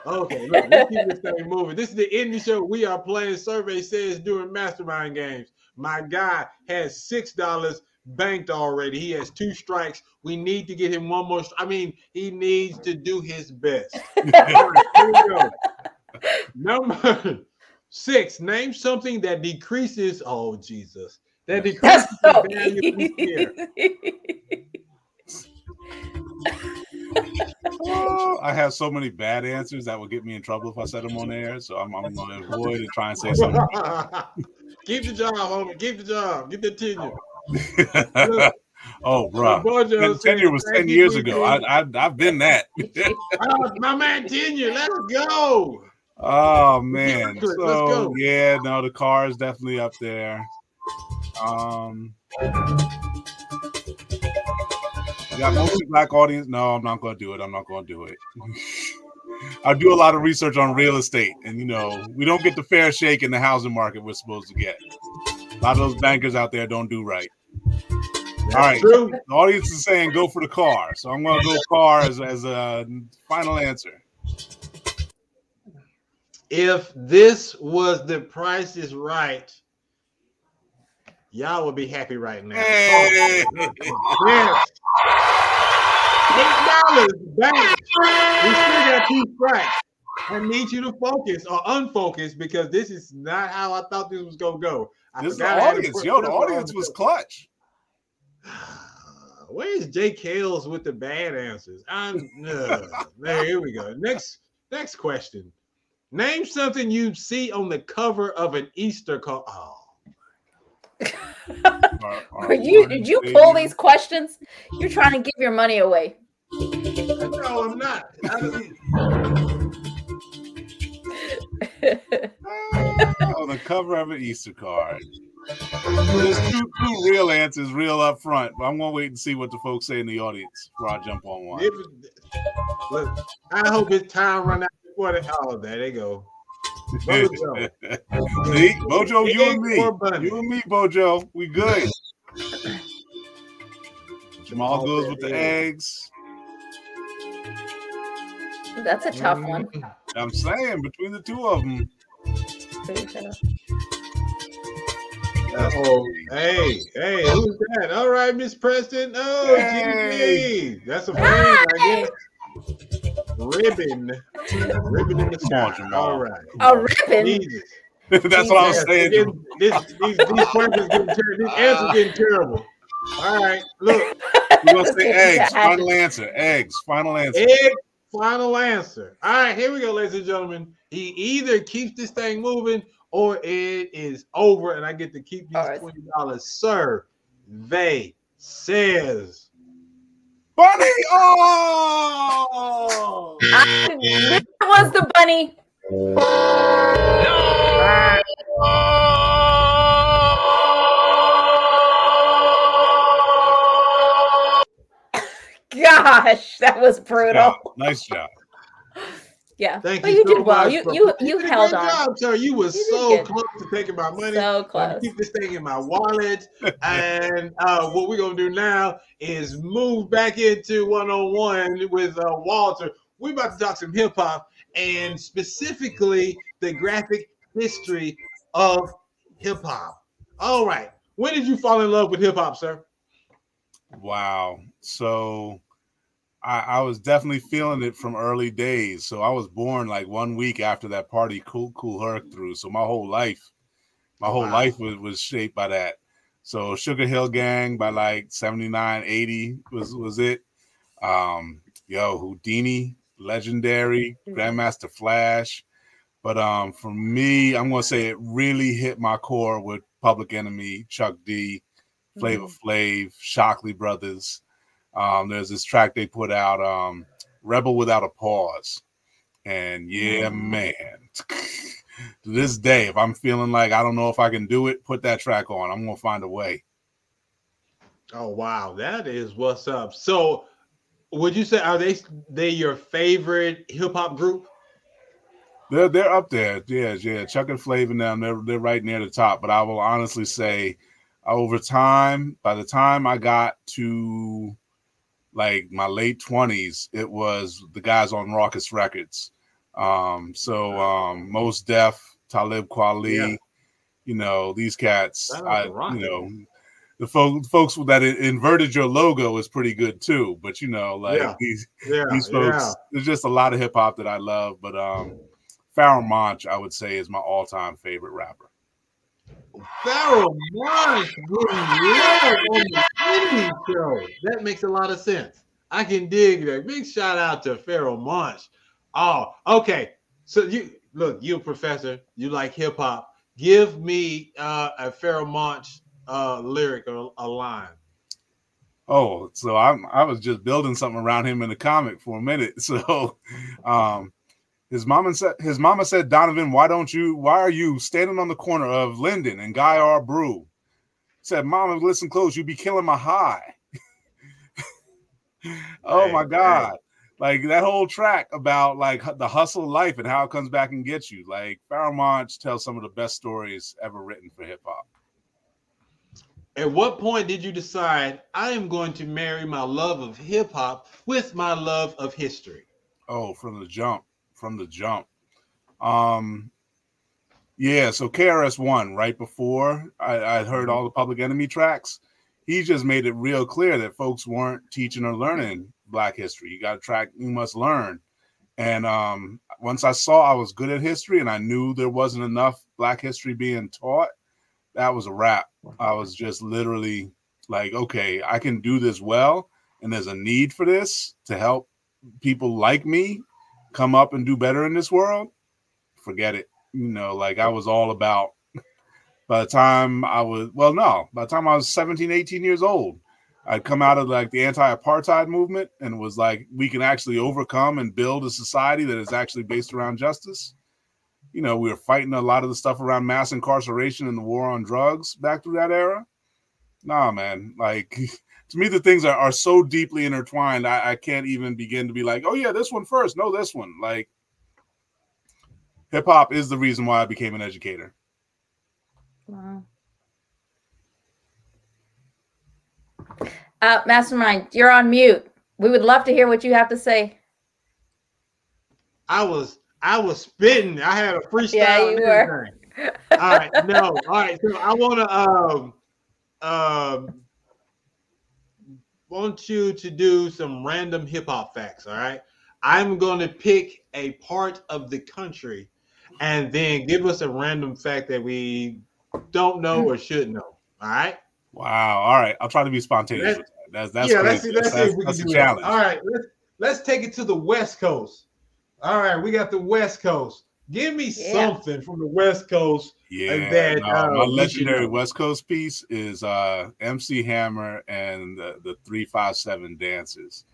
Speaker 3: okay, look, let's keep this thing moving. This is the indie show. We are playing Survey Says during Mastermind Games. My guy has $6 banked already. He has two strikes. We need to get him one more. I mean, he needs to do his best. Right, here we go. Number six, name something that decreases. Oh, Jesus. That decreases the value of his.
Speaker 11: Oh, I have so many bad answers that would get me in trouble if I said them on air. So I'm, I'm going to avoid and try and say something.
Speaker 3: Keep the job, homie. Keep the job. Get the tenure.
Speaker 11: oh, bro.
Speaker 3: Bojo
Speaker 11: Ten, tenure was 10 years ago. I, I, I've been that.
Speaker 3: Oh, my man tenure. Let's go.
Speaker 11: Oh, man. So, yeah, no, the car is definitely up there. Um, got mostly black audience. No, I'm not going to do it. I'm not going to do it. I do a lot of research on real estate, and you know, we don't get the fair shake in the housing market we're supposed to get. A lot of those bankers out there don't do right. All right,
Speaker 3: true.
Speaker 11: the audience is saying go for the car, so I'm going to go car as, as a final answer.
Speaker 3: If this was the price is right, y'all would be happy right now.
Speaker 11: Hey.
Speaker 3: Yes. Eight dollars back. We still got two strikes. I need you to focus or unfocus because this is not how I thought this was gonna go. I
Speaker 11: This is the
Speaker 3: forgot to
Speaker 11: audience, yo. The
Speaker 3: put it on
Speaker 11: audience
Speaker 3: the-
Speaker 11: was clutch.
Speaker 3: Where's Jake Hales with the bad answers? I'm uh, there. Here we go. Next, next question. Name something you'd see on the cover of an Easter card. Oh,
Speaker 6: Are you? Did you pull these questions? You're trying to give your money away.
Speaker 3: no, I'm not. I
Speaker 11: on the cover of an Easter card. There's two, two real answers, real up front, but I'm gonna wait and see what the folks say in the audience before I jump on one.
Speaker 3: It Look, I hope it's time run out before the. Oh, there they go. Bojo.
Speaker 11: See, Bojo, you and me,
Speaker 3: bunny?
Speaker 11: you and me, Bojo, we good. Jamal oh, goes with the eggs.
Speaker 6: That's a tough one. Mm-hmm.
Speaker 11: I'm saying between the two of them,
Speaker 3: Oh, hey, hey, who's that? All right, Miss Preston. Oh,
Speaker 11: Hey.
Speaker 3: That's a friend, I guess. Ribbon. Ribbon in the
Speaker 11: Come on,
Speaker 3: sky.
Speaker 11: Jamal.
Speaker 3: All right.
Speaker 6: A ribbon.
Speaker 3: Jesus.
Speaker 11: That's what I was saying.
Speaker 3: This, this, these, these questions getting ter- these answers getting terrible. All right, look.
Speaker 11: You gonna say eggs? Final answer. Eggs. Final answer.
Speaker 3: Egg, final answer. All right, here we go, ladies and gentlemen. He either keeps this thing moving or it is over, and I get to keep these
Speaker 6: Alright.
Speaker 3: twenty dollars. Sir, they says
Speaker 11: Bunny. Oh.
Speaker 6: I knew it was the bunny. Gosh, that was brutal.
Speaker 11: job. Nice job.
Speaker 6: Yeah,
Speaker 3: Thank
Speaker 6: but
Speaker 3: you,
Speaker 6: you
Speaker 3: so
Speaker 6: did well.
Speaker 3: much,
Speaker 6: You you you held
Speaker 3: great
Speaker 6: on.
Speaker 3: Job, sir. You were
Speaker 6: You
Speaker 3: so
Speaker 6: good.
Speaker 3: close to taking my money.
Speaker 6: So close.
Speaker 3: Keep this thing in my wallet. and uh, what we're gonna do now is move back into one on one with uh, Walter. We're about to talk some hip hop and specifically the graphic history of hip hop. All right. When did you fall in love with hip hop, sir?
Speaker 11: Wow. So I, I was definitely feeling it from early days. So I was born like one week after that party Kool Kool Herc through. So my whole life, my whole
Speaker 3: Wow.
Speaker 11: life was, was shaped by that. So Sugar Hill Gang by like 79, 80 was was it. Um, yo, Whodini, legendary, Grandmaster Flash. But um, for me, I'm gonna say it really hit my core with Public Enemy, Chuck D, Flavor Flav, Shocklee Brothers. Um, there's this track they put out, um, Rebel Without a Pause. And yeah, man. to this day, if I'm feeling like I don't know if I can do it, put that track on. I'm gonna find a way.
Speaker 3: Oh wow, that is what's up. So, would you say are they they your favorite hip hop group?
Speaker 11: They're they're up there. Yeah, yeah. Chuck and Flav and them, they're they're right near the top. But I will honestly say, over time, by the time I got to like my late twenties, it was the guys on Rawkus Records. Um, so um, Mos Def, Talib Kweli,
Speaker 3: Yeah.
Speaker 11: you know these cats. I you know the folks folks that inverted your logo is pretty good too. But you know like
Speaker 3: Yeah.
Speaker 11: these
Speaker 3: Yeah,
Speaker 11: these folks,
Speaker 3: yeah.
Speaker 11: there's just a lot of hip hop that I love. But um, Pharoahe Monch, I would say, is my all time favorite rapper.
Speaker 3: Pharoahe Monch on the show. That makes a lot of sense. I can dig that. Big shout out to Pharoahe Monch. Oh, okay. So you look, you professor, you like hip hop. Give me uh, a Pharoahe Monch uh, lyric or a line.
Speaker 11: Oh, so I'm I was just building something around him in the comic for a minute. So um his mama said his mama said, Donovan, why don't you why are you standing on the corner of Linden and Guy R. Brew? Said, Mama, listen close, you be killing my high. oh
Speaker 3: Hey,
Speaker 11: my
Speaker 3: hey.
Speaker 11: god. Like that whole track about like the hustle of life and how it comes back and gets you. Like Pharoahe Monch tells some of the best stories ever written for hip hop.
Speaker 3: At what point did you decide I am going to marry my love of hip hop with my love of history?
Speaker 11: Oh, from the jump, from the jump. Um, yeah. So KRS One, right before I, I heard all the Public Enemy tracks, he just made it real clear that folks weren't teaching or learning Black history. You got to track, you must learn. And um, once I saw I was good at history and I knew there wasn't enough Black history being taught, that was a wrap. I was just literally like, okay, I can do this well, and there's a need for this to help people like me come up and do better in this world. Forget it. You know, like I was all about by the time I was well, no, by the time I was 17, 18 years old, I'd come out of like the anti-apartheid movement and was like, we can actually overcome and build a society that is actually based around justice you know, we were fighting a lot of the stuff around mass incarceration and the war on drugs back through that era. Nah, man. Like to me, the things are, are so deeply intertwined. I, I can't even begin to be like, oh yeah, this one first. No, this one. Like hip hop is the reason why I became an educator.
Speaker 6: Wow. Uh, Mastrmynd, you're on mute. We would love to hear what you have to say.
Speaker 3: I was I was spitting. I had a freestyle.
Speaker 6: Yeah, you were.
Speaker 3: All right, no. All right, so I want to um um want you to do some random hip hop facts. All right, I'm going to pick a part of the country, and then give us a random fact that we don't know or should know. All right.
Speaker 11: Wow. All right. I'll try to be spontaneous.
Speaker 3: Let's-
Speaker 11: with that. That's that's
Speaker 3: yeah, let's see. Let's
Speaker 11: That's-
Speaker 3: see if we can do
Speaker 11: a
Speaker 3: that.
Speaker 11: challenge.
Speaker 3: All right, let's let's take it to the West Coast. All right, we got the West Coast. Give me
Speaker 11: Yeah.
Speaker 3: something from the West Coast
Speaker 11: Yeah,
Speaker 3: that
Speaker 11: no,
Speaker 3: uh,
Speaker 11: my legendary
Speaker 3: know.
Speaker 11: West Coast piece is uh MC Hammer and the, the 357 dancers.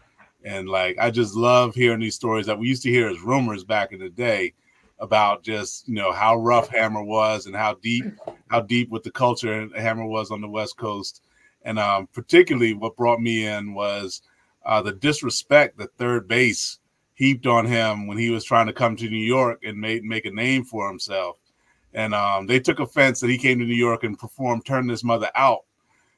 Speaker 11: And like I just love hearing these stories that we used to hear as rumors back in the day about just you know how rough Hammer was and how deep how deep with the culture Hammer was on the West Coast. And um particularly what brought me in was uh the disrespect that 3rd Bass heaped on him when he was trying to come to New York and make make a name for himself and um, they took offense that he came to New York and performed "Turn This Mother Out."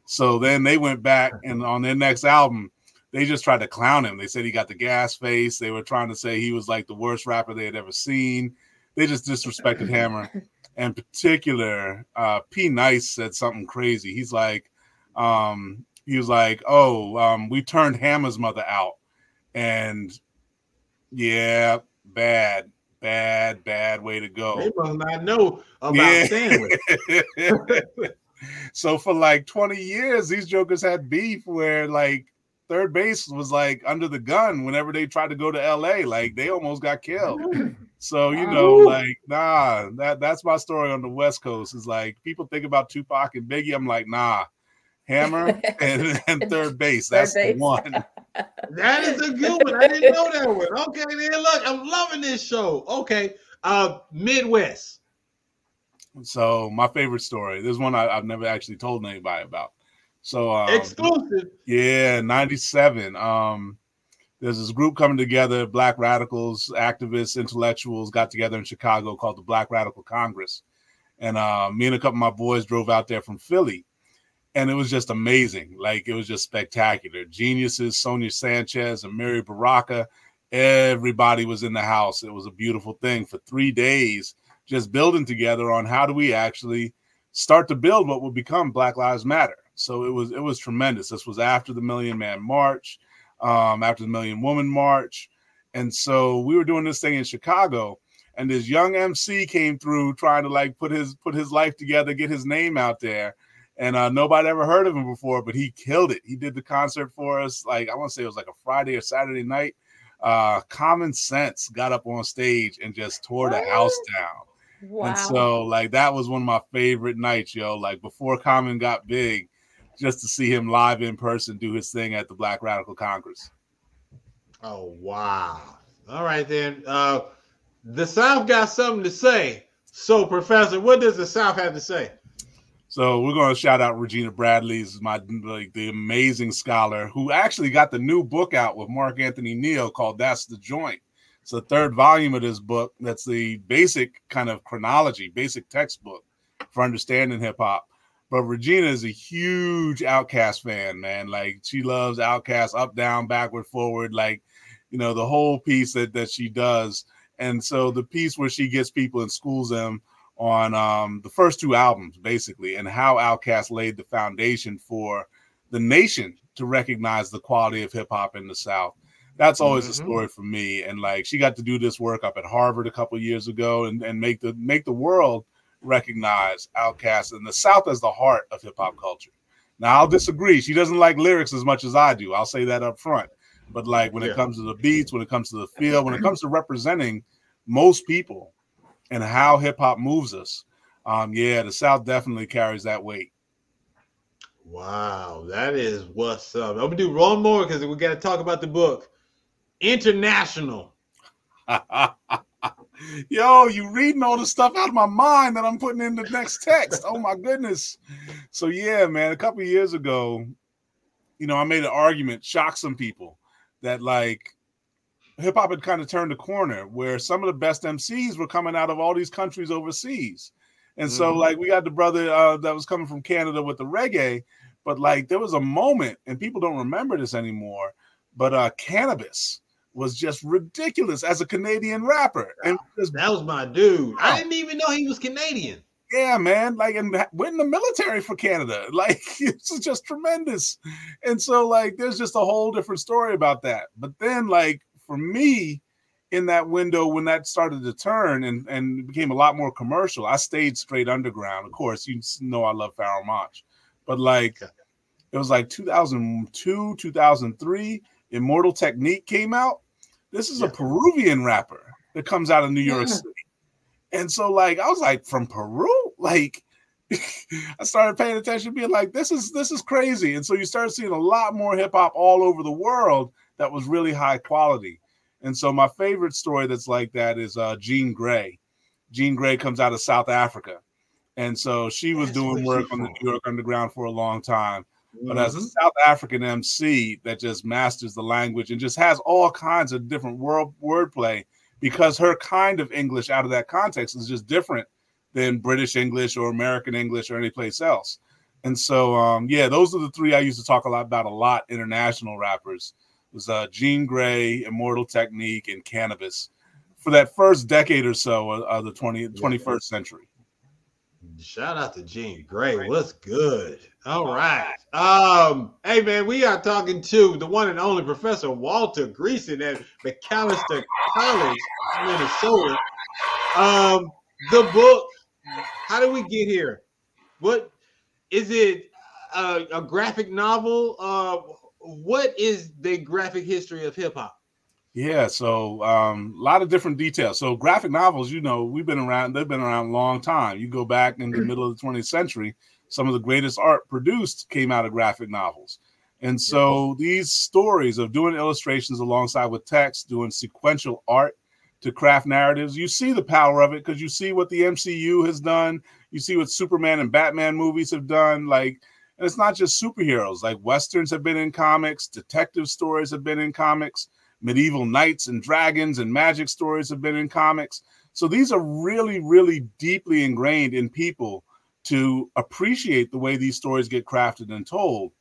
Speaker 11: So then they went back and on their next album, they just tried to clown him. They said he got the gas face. They were trying to say he was like the worst rapper they had ever seen. They just disrespected Hammer. In particular, uh, Pete Nice said something crazy. He's like, um, he was like, "Oh, um, we turned Hammer's mother out," and yeah, bad, bad, bad way to go.
Speaker 3: They must not know about
Speaker 11: Yeah.
Speaker 3: sandwich.
Speaker 11: so for like 20 years, these jokers had beef where like 3rd Bass was like under the gun whenever they tried to go to LA. Like they almost got killed. So you know, like nah, that that's my story on the West Coast. Is like people think about Tupac and Biggie. I'm like, nah, Hammer and, and 3rd Bass. That's the
Speaker 6: base.
Speaker 11: one.
Speaker 3: That is a good one. I didn't know that one. Okay, then look, I'm loving this show. Okay, uh, Midwest.
Speaker 11: So my favorite story. This is one I, I've never actually told anybody about. So um,
Speaker 3: Exclusive.
Speaker 11: Yeah, 97. Um, there's this group coming together, black radicals, activists, intellectuals got together in Chicago called the Black Radical Congress. And uh, me and a couple of my boys drove out there from Philly. And it was just amazing. Like it was just spectacular. Geniuses, Sonia Sanchez and Amiri Baraka, everybody was in the house. It was a beautiful thing for three days, just building together on how do we actually start to build what will become Black Lives Matter. So it was it was tremendous. This was after the Million Man March, um, after the Million Woman March, and so we were doing this thing in Chicago, and this young MC came through trying to like put his put his life together, get his name out there, and uh, nobody ever heard of him before, but he killed it. He did the concert for us. Like I want to say it was like a Friday or Saturday night. Uh, Common Sense got up on stage and just tore the house down.
Speaker 6: Wow.
Speaker 11: And so, like, that was one of my favorite nights, yo. Like, before Common got big, just to see him live in person do his thing at the Black Radical Congress.
Speaker 3: Oh wow! All right then. Uh, the South got something to say. So, Professor, what does the South have to say?
Speaker 11: So we're going to shout out Regina Bradley's my like the amazing scholar who actually got the new book out with Mark Anthony Neal called "That's the Joint." It's the third volume of this book. That's the basic kind of chronology, basic textbook for understanding hip hop. But Regina is a huge Outkast fan, man. Like she loves Outkast, up, down, backward, forward. Like you know the whole piece that that she does. And so the piece where she gets people and schools them on um, the first two albums, basically, and how Outkast laid the foundation for the nation to recognize the quality of hip hop in the South. That's always a
Speaker 3: Mhm.
Speaker 11: story for me. And like she got to do this work up at Harvard a couple years ago and, and make the make the world recognize Outkast and the South as the heart of hip hop culture. Now I'll disagree. She doesn't like lyrics as much as I do. I'll say that up front. But like when
Speaker 3: Yeah.
Speaker 11: it comes to the beats, when it comes to the feel, when it comes to representing most people and how hip hop moves us, um, yeah, the South definitely carries that weight.
Speaker 3: Wow, that is what's up. I'm gonna do one more because we got to talk about the book. International.
Speaker 11: Yo, you reading all the stuff out of my mind that I'm putting in the next text. Oh my goodness. So yeah, man, a couple years ago, you know, I made an argument, shocked some people that like hip hop had kind of turned a corner where some of the best MCs were coming out of all these countries overseas. And so
Speaker 3: Mhm.
Speaker 11: like we got the brother uh, that was coming from Canada with the reggae, but like there was a moment and people don't remember this anymore, but uh cannabis was just ridiculous as a Canadian rapper. And just
Speaker 3: That was my dude. I didn't even know he was Canadian.
Speaker 11: Yeah, man. Like, and went in the military for Canada. Like, it's just tremendous. And so, like, there's just a whole different story about that. But then, like, for me, in that window when that started to turn and, and became a lot more commercial, I stayed straight underground. Of course, you know I love Pharoahe Monch. But like it was like 2002, 2003, Immortal Technique came out. This is a Peruvian rapper that comes out of New York
Speaker 23: Yeah.
Speaker 11: City. And so like I was like from Peru, like I started paying attention, being like, this is this is crazy. And so you start seeing a lot more hip hop all over the world that was really high quality. And so my favorite story that's like that is uh Jean Grae. Jean Grae comes out of South Africa. And so she was doing work on the. New York Underground for a long time. But as a
Speaker 3: Mhm.
Speaker 11: South African MC that just masters the language and just has all kinds of different world wordplay because her kind of English out of that context is just different than British English or American English or any place else. And so um yeah, those are the three I used to talk a lot about a lot international rappers. It was uh Jean Grae, Immortal Technique, and Cannabis for that first decade or so of, of the 20, 21st century.
Speaker 3: Shout out to Jean Grae. What's good? All right. Um, hey man, we are talking to the one and only Professor Walter Greason at Macalester College, Minnesota. Um, the book. How did we get here? What is it? A, a graphic novel? Uh, what is the graphic history of hip hop?
Speaker 11: Yeah, so um, a lot of different details. So graphic novels, you know, we've been around; they've been around a long time. You go back in the middle of the 20th century, some of the greatest art produced came out of graphic novels. And so these stories of doing illustrations alongside with text, doing sequential art to craft narratives, you see the power of it because you see what the MCU has done. You see what Superman and Batman movies have done. Like, and it's not just superheroes. Like westerns have been in comics, detective stories have been in comics medieval knights and dragons and magic stories have been in comics. So these are really, really deeply ingrained in people to appreciate the way these stories get crafted and told.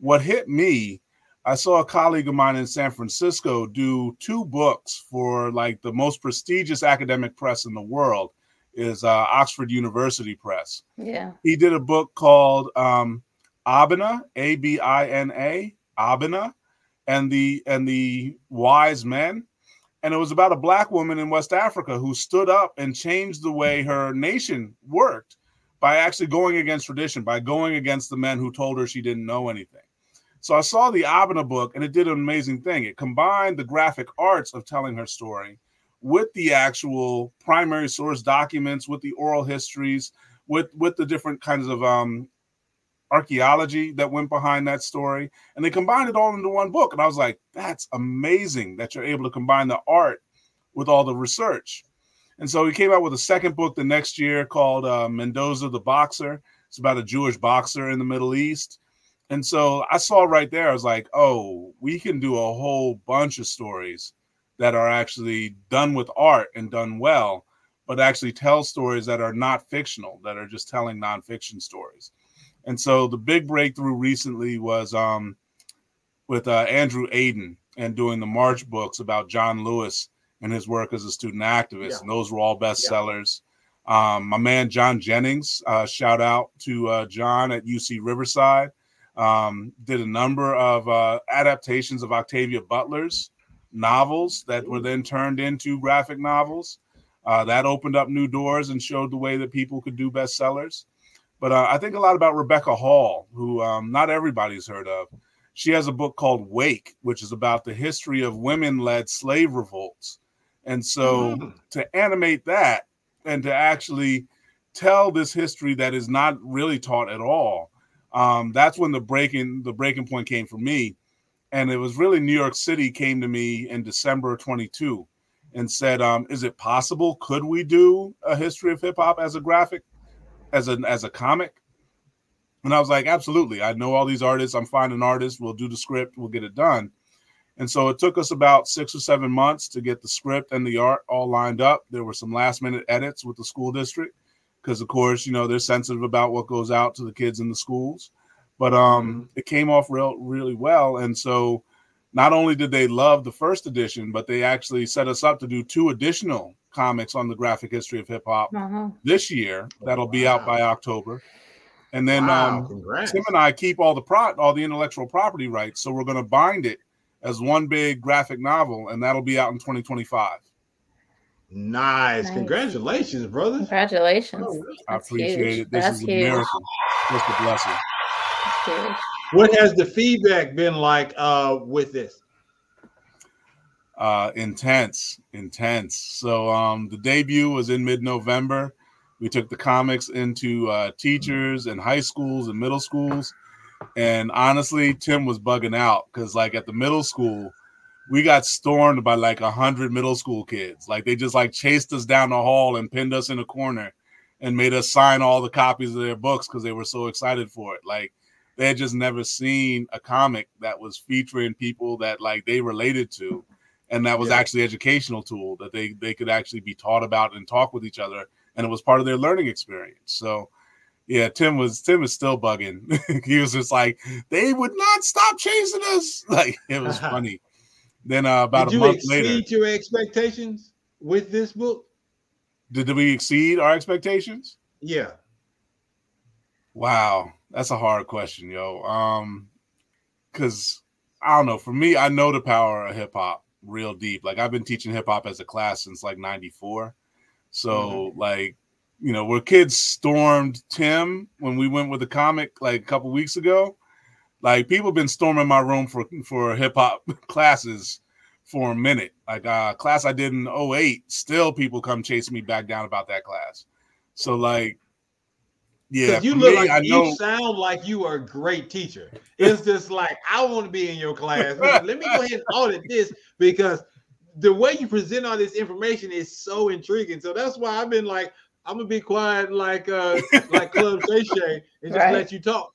Speaker 11: What hit me, I saw a colleague of mine in San Francisco do two books for like the most prestigious academic press in the world is uh, Oxford University Press
Speaker 6: Yeah.
Speaker 11: he did a book called um Abina, A B I N A, Abina, and the and the wise men. And it was about a black woman in West Africa who stood up and changed the way her nation worked by actually going against tradition, by going against the men who told her she didn't know anything. So I saw the Abina book and it did an amazing thing. It combined the graphic arts of telling her story with the actual primary source documents, with the oral histories, with with the different kinds of um archaeology that went behind that story and they combined it all into one book. And i was like that's amazing that you're able to combine the art with all the research. And so he came out with a second book the next year called uh, mendoza the boxer. It's about a jewish boxer in the middle east. And so i saw right there i was like oh we can do a whole bunch of stories that are actually done with art and done well but actually tell stories that are not fictional that are just telling nonfiction stories and so the big breakthrough recently was um, with uh, Andrew Aydin and doing the March books about John Lewis and his work as a student activist.
Speaker 23: Yeah.
Speaker 11: And those were all bestsellers. Um, my man John Jennings, uh, shout out to uh, John at UC Riverside, um, did a number of uh, adaptations of Octavia Butler's novels that were then turned into graphic novels. Uh, that opened up new doors and showed the way that people could do bestsellers. But uh, I think a lot about Rebecca Hall, who um, not everybody's heard of. She has a book called Wake, which is about the history of women led slave revolts. And so to animate that and to actually tell this history that is not really taught at all, um, that's when the breaking the breaking point came for me. And it was really New York City came to me in December 22 and said, um, "Is it possible? Could we do a history of hip hop as a graphic, as a as a comic?" And I was like, "Absolutely! I know all these artists. I'm finding artists. We'll do the script. We'll get it done." And so it took us about six or seven months to get the script and the art all lined up. There were some last minute edits with the school district because, of course, you know they're sensitive about what goes out to the kids in the schools. But um, it came off real really well, and so not only did they love the first edition, but they actually set us up to do two additional comics on the graphic history of hip hop
Speaker 6: Uh-huh.
Speaker 11: this year. That'll be out by October. And then
Speaker 3: Wow,
Speaker 11: um,
Speaker 3: congrats.
Speaker 11: Tim and I keep all the pro all the intellectual property rights, so we're going to bind it as one big graphic novel, and that'll be out in 2025.
Speaker 3: Nice.
Speaker 6: Nice.
Speaker 3: Congratulations, brother.
Speaker 6: Congratulations.
Speaker 11: I appreciate
Speaker 6: huge.
Speaker 11: it. This
Speaker 6: That's
Speaker 11: is a
Speaker 6: huge.
Speaker 11: miracle. Just a blessing.
Speaker 3: What has the feedback been like uh with this?
Speaker 11: Uh intense intense. So um the debut was in mid-november. We took the comics into uh teachers and high schools and middle schools. And honestly tim was bugging out because like at the middle school we got stormed by like a hundred middle school kids. Like they just like chased us down the hall and pinned us in a corner and made us sign all the copies of their books because they were so excited for it. Like they had just never seen a comic that was featuring people that like they related to and that was
Speaker 3: Yeah.
Speaker 11: actually educational tool that they they could actually be taught about and talk with each other and it was part of their learning experience so yeah tim was tim is still bugging he was just like they would not stop chasing us like it was funny then uh, about
Speaker 3: Did
Speaker 11: a
Speaker 3: you
Speaker 11: month
Speaker 3: exceed
Speaker 11: later
Speaker 3: your expectations with this book?
Speaker 11: did, did we exceed our expectations
Speaker 3: Yeah.
Speaker 11: Wow, that's a hard question, yo. Um, because I don't know. For me, I know the power of hip hop real deep. Like I've been teaching hip hop as a class since like '94. So like, you know, where kids stormed Tim when we went with the comic like a couple weeks ago. Like people been storming my room for for hip hop classes for a minute. Like uh class I did in 08, still people come chasing me back down about that class. So like yeah,
Speaker 3: 'Cause you look
Speaker 11: me,
Speaker 3: like
Speaker 11: I know
Speaker 3: you sound like you are a great teacher. It's just like I want to be in your class. Let me go ahead and audit this because the way you present all this information is so intriguing. So that's why I've been like, I'm gonna be quiet like uh like Club Shay Shay and just
Speaker 6: Right.
Speaker 3: let you talk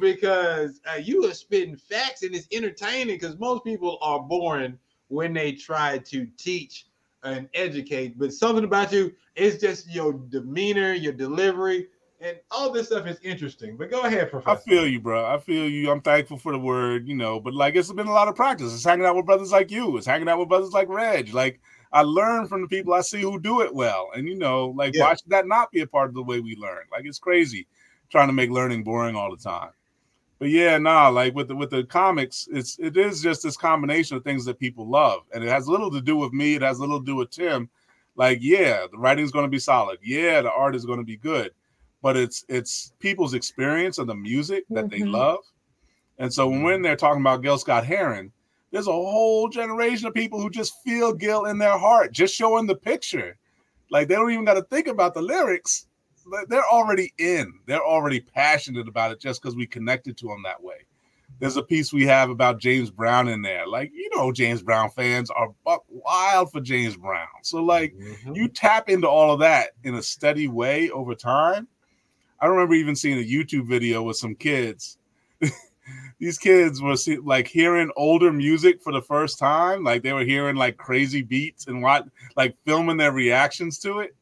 Speaker 3: because uh, you are spitting facts and it's entertaining because most people are boring when they try to teach and educate, but something about you is just your demeanor, your delivery, and all this stuff is interesting. But go ahead,
Speaker 11: I feel you, bro. I feel you. I'm thankful for the word, you know, but like it's been a lot of practice. It's hanging out with brothers like you. It's hanging out with brothers like Reg. Like I learn from the people I see who do it well. And you know, like
Speaker 3: Yeah.
Speaker 11: why should that not be a part of the way we learn? Like it's crazy trying to make learning boring all the time. But yeah, nah, like with the with the comics, it's it is just this combination of things that people love. And it has little to do with me, it has little to do with Tim. Like, yeah, the writing's gonna be solid. Yeah, the art is gonna be good but it's it's people's experience of the music that they
Speaker 6: Mhm.
Speaker 11: love. And so when we're in there talking about Gil Scott Heron, there's a whole generation of people who just feel Gil in their heart, just showing the picture. Like they don't even got to think about the lyrics. They're already in. They're already passionate about it just because we connected to them that way. There's a piece we have about James Brown in there. Like, you know, James Brown fans are buck wild for James Brown. So, like, you tap into all of that in a steady way over time. I remember even seeing a YouTube video with some kids. These kids were see, like hearing older music for the first time, like they were hearing like crazy beats and what, like filming their reactions to it.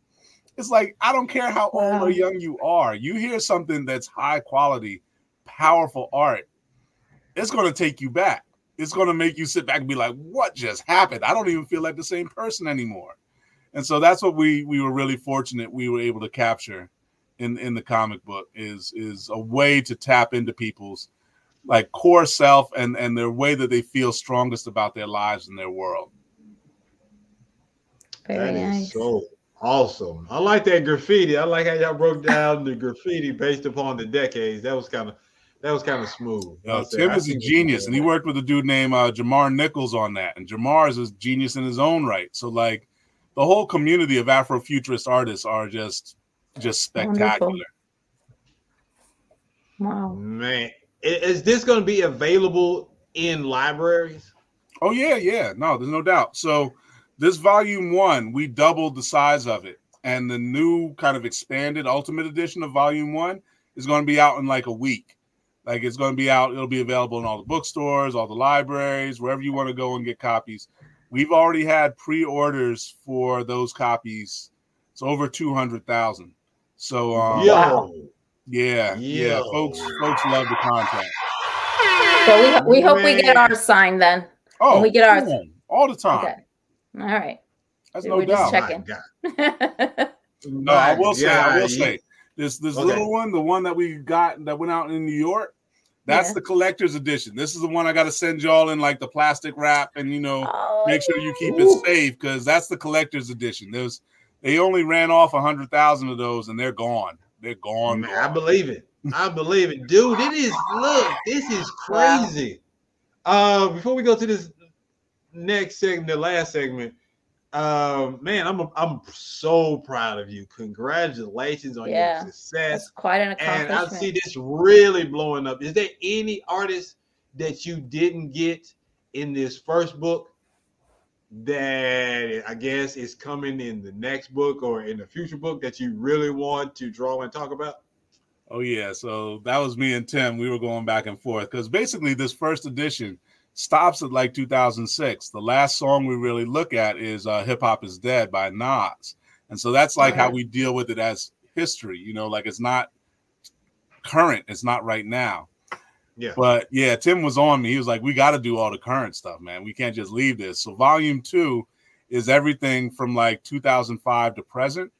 Speaker 11: It's like I don't care how old or young you are. You hear something that's high quality, powerful art, it's going to take you back. It's going to make you sit back and be like, "What just happened? I don't even feel like the same person anymore." And so that's what we we were really fortunate we were able to capture in in the comic book is is a way to tap into people's like core self and and their way that they feel strongest about their lives and their world.
Speaker 6: Very
Speaker 3: That is
Speaker 6: nice.
Speaker 3: so awesome. I like that graffiti. I like how y'all broke down the graffiti based upon the decades. That was kind of that was kind of smooth.
Speaker 11: Yo,
Speaker 3: I
Speaker 11: Tim
Speaker 3: I
Speaker 11: is
Speaker 3: see
Speaker 11: a genius, and he worked with a dude named uh, Jamar Nicholas on that. And Jamar is a genius in his own right. So, like, the whole community of Afrofuturist artists are just just spectacular.
Speaker 6: Wonderful. Wow.
Speaker 3: Man, is this going to be available in libraries?
Speaker 11: Oh yeah, yeah. No, there's no doubt. So this volume one, we doubled the size of it, and the new kind of expanded Ultimate Edition of volume one is going to be out in like a week. Like it's going to be out. It'll be available in all the bookstores, all the libraries, wherever you want to go and get copies. We've already had pre-orders for those copies. It's over two hundred thousand. So um,
Speaker 3: Yo.
Speaker 11: yeah, yeah, folks, folks love the content.
Speaker 6: So we, we hope we get our sign then.
Speaker 11: Oh,
Speaker 6: When we get our
Speaker 11: come all the time.
Speaker 6: Okay. All right.
Speaker 11: That's
Speaker 6: We
Speaker 11: no
Speaker 6: were just
Speaker 11: doubt.
Speaker 6: checking.
Speaker 11: No, I will say, I will
Speaker 3: Yeah,
Speaker 11: say, this this
Speaker 3: Okay.
Speaker 11: little one, the one that we got that went out in New York, that's
Speaker 6: Yeah.
Speaker 11: the collector's edition. This is the one I got to send y'all in like the plastic wrap and you know
Speaker 6: Oh,
Speaker 11: make sure you keep it safe because that's the collector's edition. There's they only ran off a hundred thousand of those and they're gone. They're gone.
Speaker 3: Man, I believe it. I believe it, dude. It is. Look, this is crazy. Uh, before we go to this next segment, the last segment, uh, man, I'm I'm so proud of you. Congratulations on
Speaker 6: Yeah,
Speaker 3: your success.
Speaker 6: That's quite an
Speaker 3: And I see this really blowing up. Is there any artist that you didn't get in this first book that I guess is coming in the next book or in the future book that you really want to draw and talk about?
Speaker 11: Oh yeah, so that was me and Tim. We were going back and forth because basically this first edition stops at like 2006. The last song we really look at is uh, "Hip Hop Is Dead" by Nas, and so that's like how we deal with it as history. You know, like it's not current. It's not right now.
Speaker 3: Yeah.
Speaker 11: But yeah, Tim was on me. He was like, "We got to do all the current stuff, man. We can't just leave this." So volume two is everything from like 2005 to present,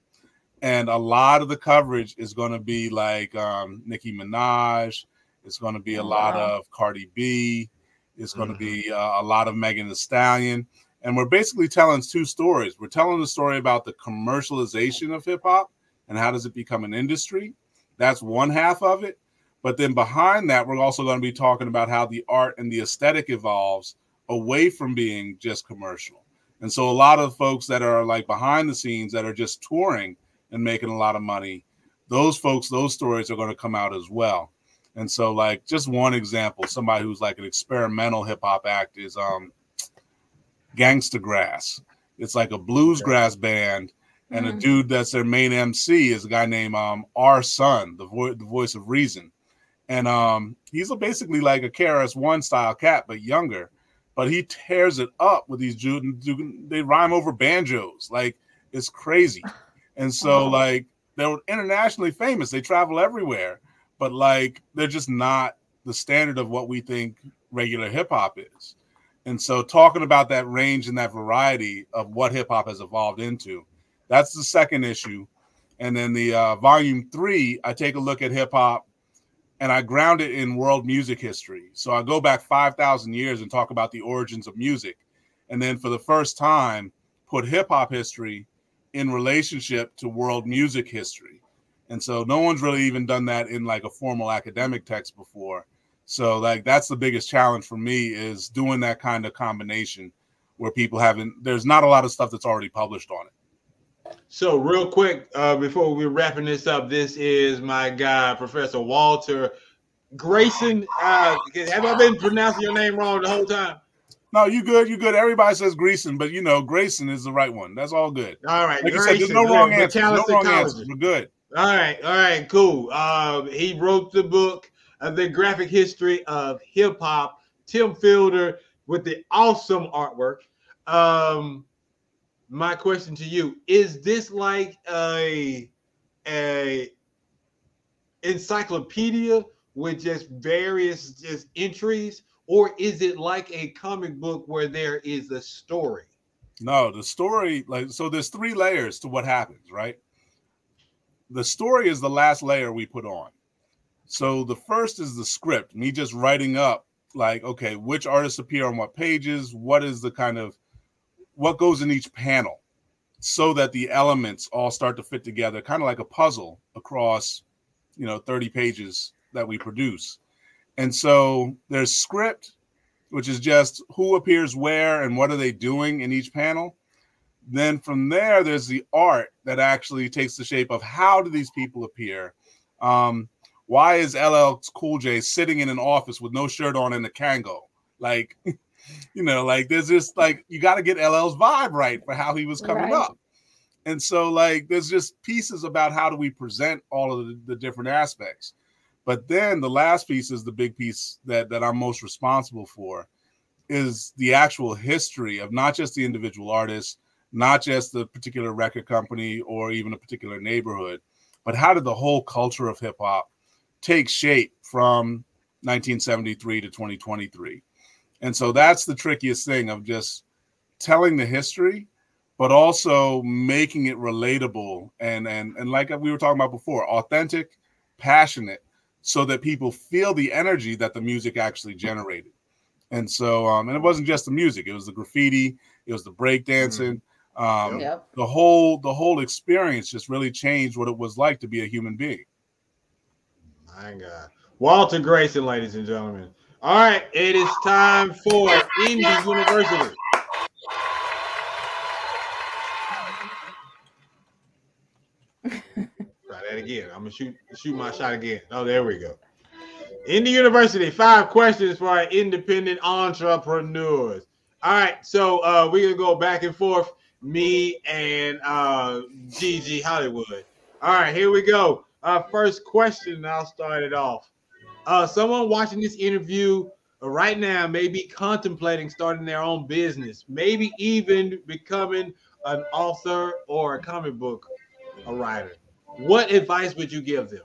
Speaker 11: and a lot of the coverage is going to be like um, Nicki Minaj. It's going to be a
Speaker 6: Oh,
Speaker 11: lot of Cardi B. It's going to be uh, a lot of Megan Thee Stallion, and we're basically telling two stories. We're telling the story about the commercialization of hip hop and how does it become an industry. That's one half of it. But then behind that, we're also going to be talking about how the art and the aesthetic evolves away from being just commercial. And so a lot of folks that are like behind the scenes that are just touring and making a lot of money, those folks, those stories are going to come out as well. And so, like, just one example, somebody who's like an experimental hip hop act is um Gangsta Grass. It's like a blues grass band, and a
Speaker 6: Mhm.
Speaker 11: dude that's their main MC is a guy named um R-Son, the, vo- the voice of reason. And um he's a, basically like a KRS One style cat, but younger. But he tears it up with these Ju- Ju- they rhyme over banjos, like it's crazy. And so
Speaker 6: Wow.
Speaker 11: like they're internationally famous. They travel everywhere, but like they're just not the standard of what we think regular hip hop is. And so talking about that range and that variety of what hip hop has evolved into, that's the second issue. And then the uh, volume three, I take a look at hip hop and I ground it in world music history. So I go back 5,000 years and talk about the origins of music. And then for the first time, put hip hop history in relationship to world music history. And so no one's really even done that in like a formal academic text before. So like that's the biggest challenge for me is doing that kind of combination where people haven't there's not a lot of stuff that's already published on it.
Speaker 3: So, real quick, uh, before we're wrapping this up, this is my guy, Professor Walter Grayson. Uh, have I been pronouncing your name wrong the whole time?
Speaker 11: No, you good, you good. Everybody says Grayson, but you know, Grayson is the right one. That's all good.
Speaker 3: All right,
Speaker 11: Like you said, there's no wrong answers. No wrong answers. We're good.
Speaker 3: All right, all right, cool. Uh, he wrote the book, uh, The Graphic History of Hip Hop. Tim Fielder with the awesome artwork. Um, my question to you is this like a a encyclopedia with just various just entries or is it like a comic book where there is a story
Speaker 11: No, the story, like, so there's three layers to what happens, right? The story is the last layer we put on. So the first is the script, me just writing up, like, okay, which artists appear on what pages, what is the kind of what goes in each panel, so that the elements all start to fit together, kind of like a puzzle across, you know, 30 pages that we produce. And so there's script, which is just who appears where and what are they doing in each panel. Then from there, there's the art that actually takes the shape of how do these people appear. Um, why is LL Cool J sitting in an office with no shirt on and a Kangol? Like, you know, like there's just like you got to get LL's vibe right for how he was coming
Speaker 6: Right.
Speaker 11: up. And so, like, there's just pieces about how do we present all of the, the different aspects. But then the last piece is the big piece that that I'm most responsible for is the actual history of not just the individual artist, not just the particular record company or even a particular neighborhood, but how did the whole culture of hip hop take shape from 1973 to 2023? And so that's the trickiest thing of just telling the history but also making it relatable and and and like we were talking about before, authentic, passionate, so that people feel the energy that the music actually generated. And so, um, and it wasn't just the music; it was the graffiti, it was the breakdancing. Um,
Speaker 6: Yep.
Speaker 11: The whole the whole experience just really changed what it was like to be a human being.
Speaker 3: My God. Walter Grayson, ladies and gentlemen. All right, it is time for Indie University. Try that again. I'm gonna shoot shoot my shot again. Oh, there we go. Indie University, five questions for our independent entrepreneurs. All right, so uh, we're gonna go back and forth, me and uh, Gigi Hollywood. All right, here we go. Uh, first question, I'll start it off. Uh, someone watching this interview right now may be contemplating starting their own business, maybe even becoming an author or a comic book a writer. What advice would you give them?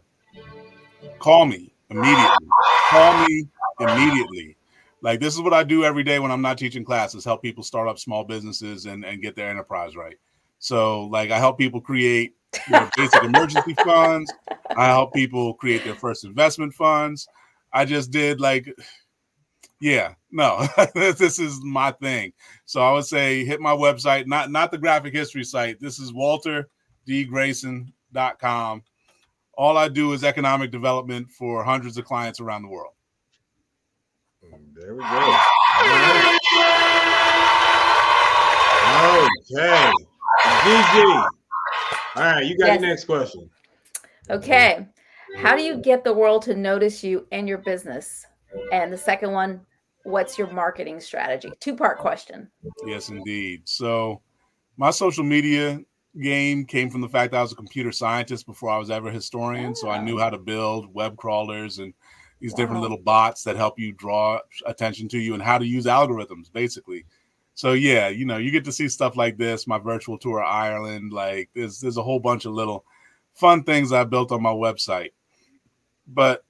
Speaker 11: Call me immediately. Call me immediately. Like this is what I do every day when I'm not teaching classes, help people start up small businesses and, and get their enterprise right. So like I help people create their basic emergency funds. I help people create their first investment funds. I just did like yeah, no, this is my thing. So I would say hit my website, not not the graphic history site. This is walterdgreason.com. All I do is economic development for hundreds of clients around the world.
Speaker 3: There we go. Okay. Gigi. All right, you got
Speaker 6: Yes.
Speaker 3: the next question.
Speaker 6: Okay. How do you get the world to notice you and your business? And the second one, what's your marketing strategy? Two part question.
Speaker 11: Yes, indeed. So, my social media game came from the fact that I was a computer scientist before I was ever a historian. So, I knew ah. how to build web crawlers and these different little bots that help you draw attention to you and how to use algorithms, basically. So, yeah, you know, you get to see stuff like this, my virtual tour of Ireland. Like, there's there's a whole bunch of little fun things I built on my website. But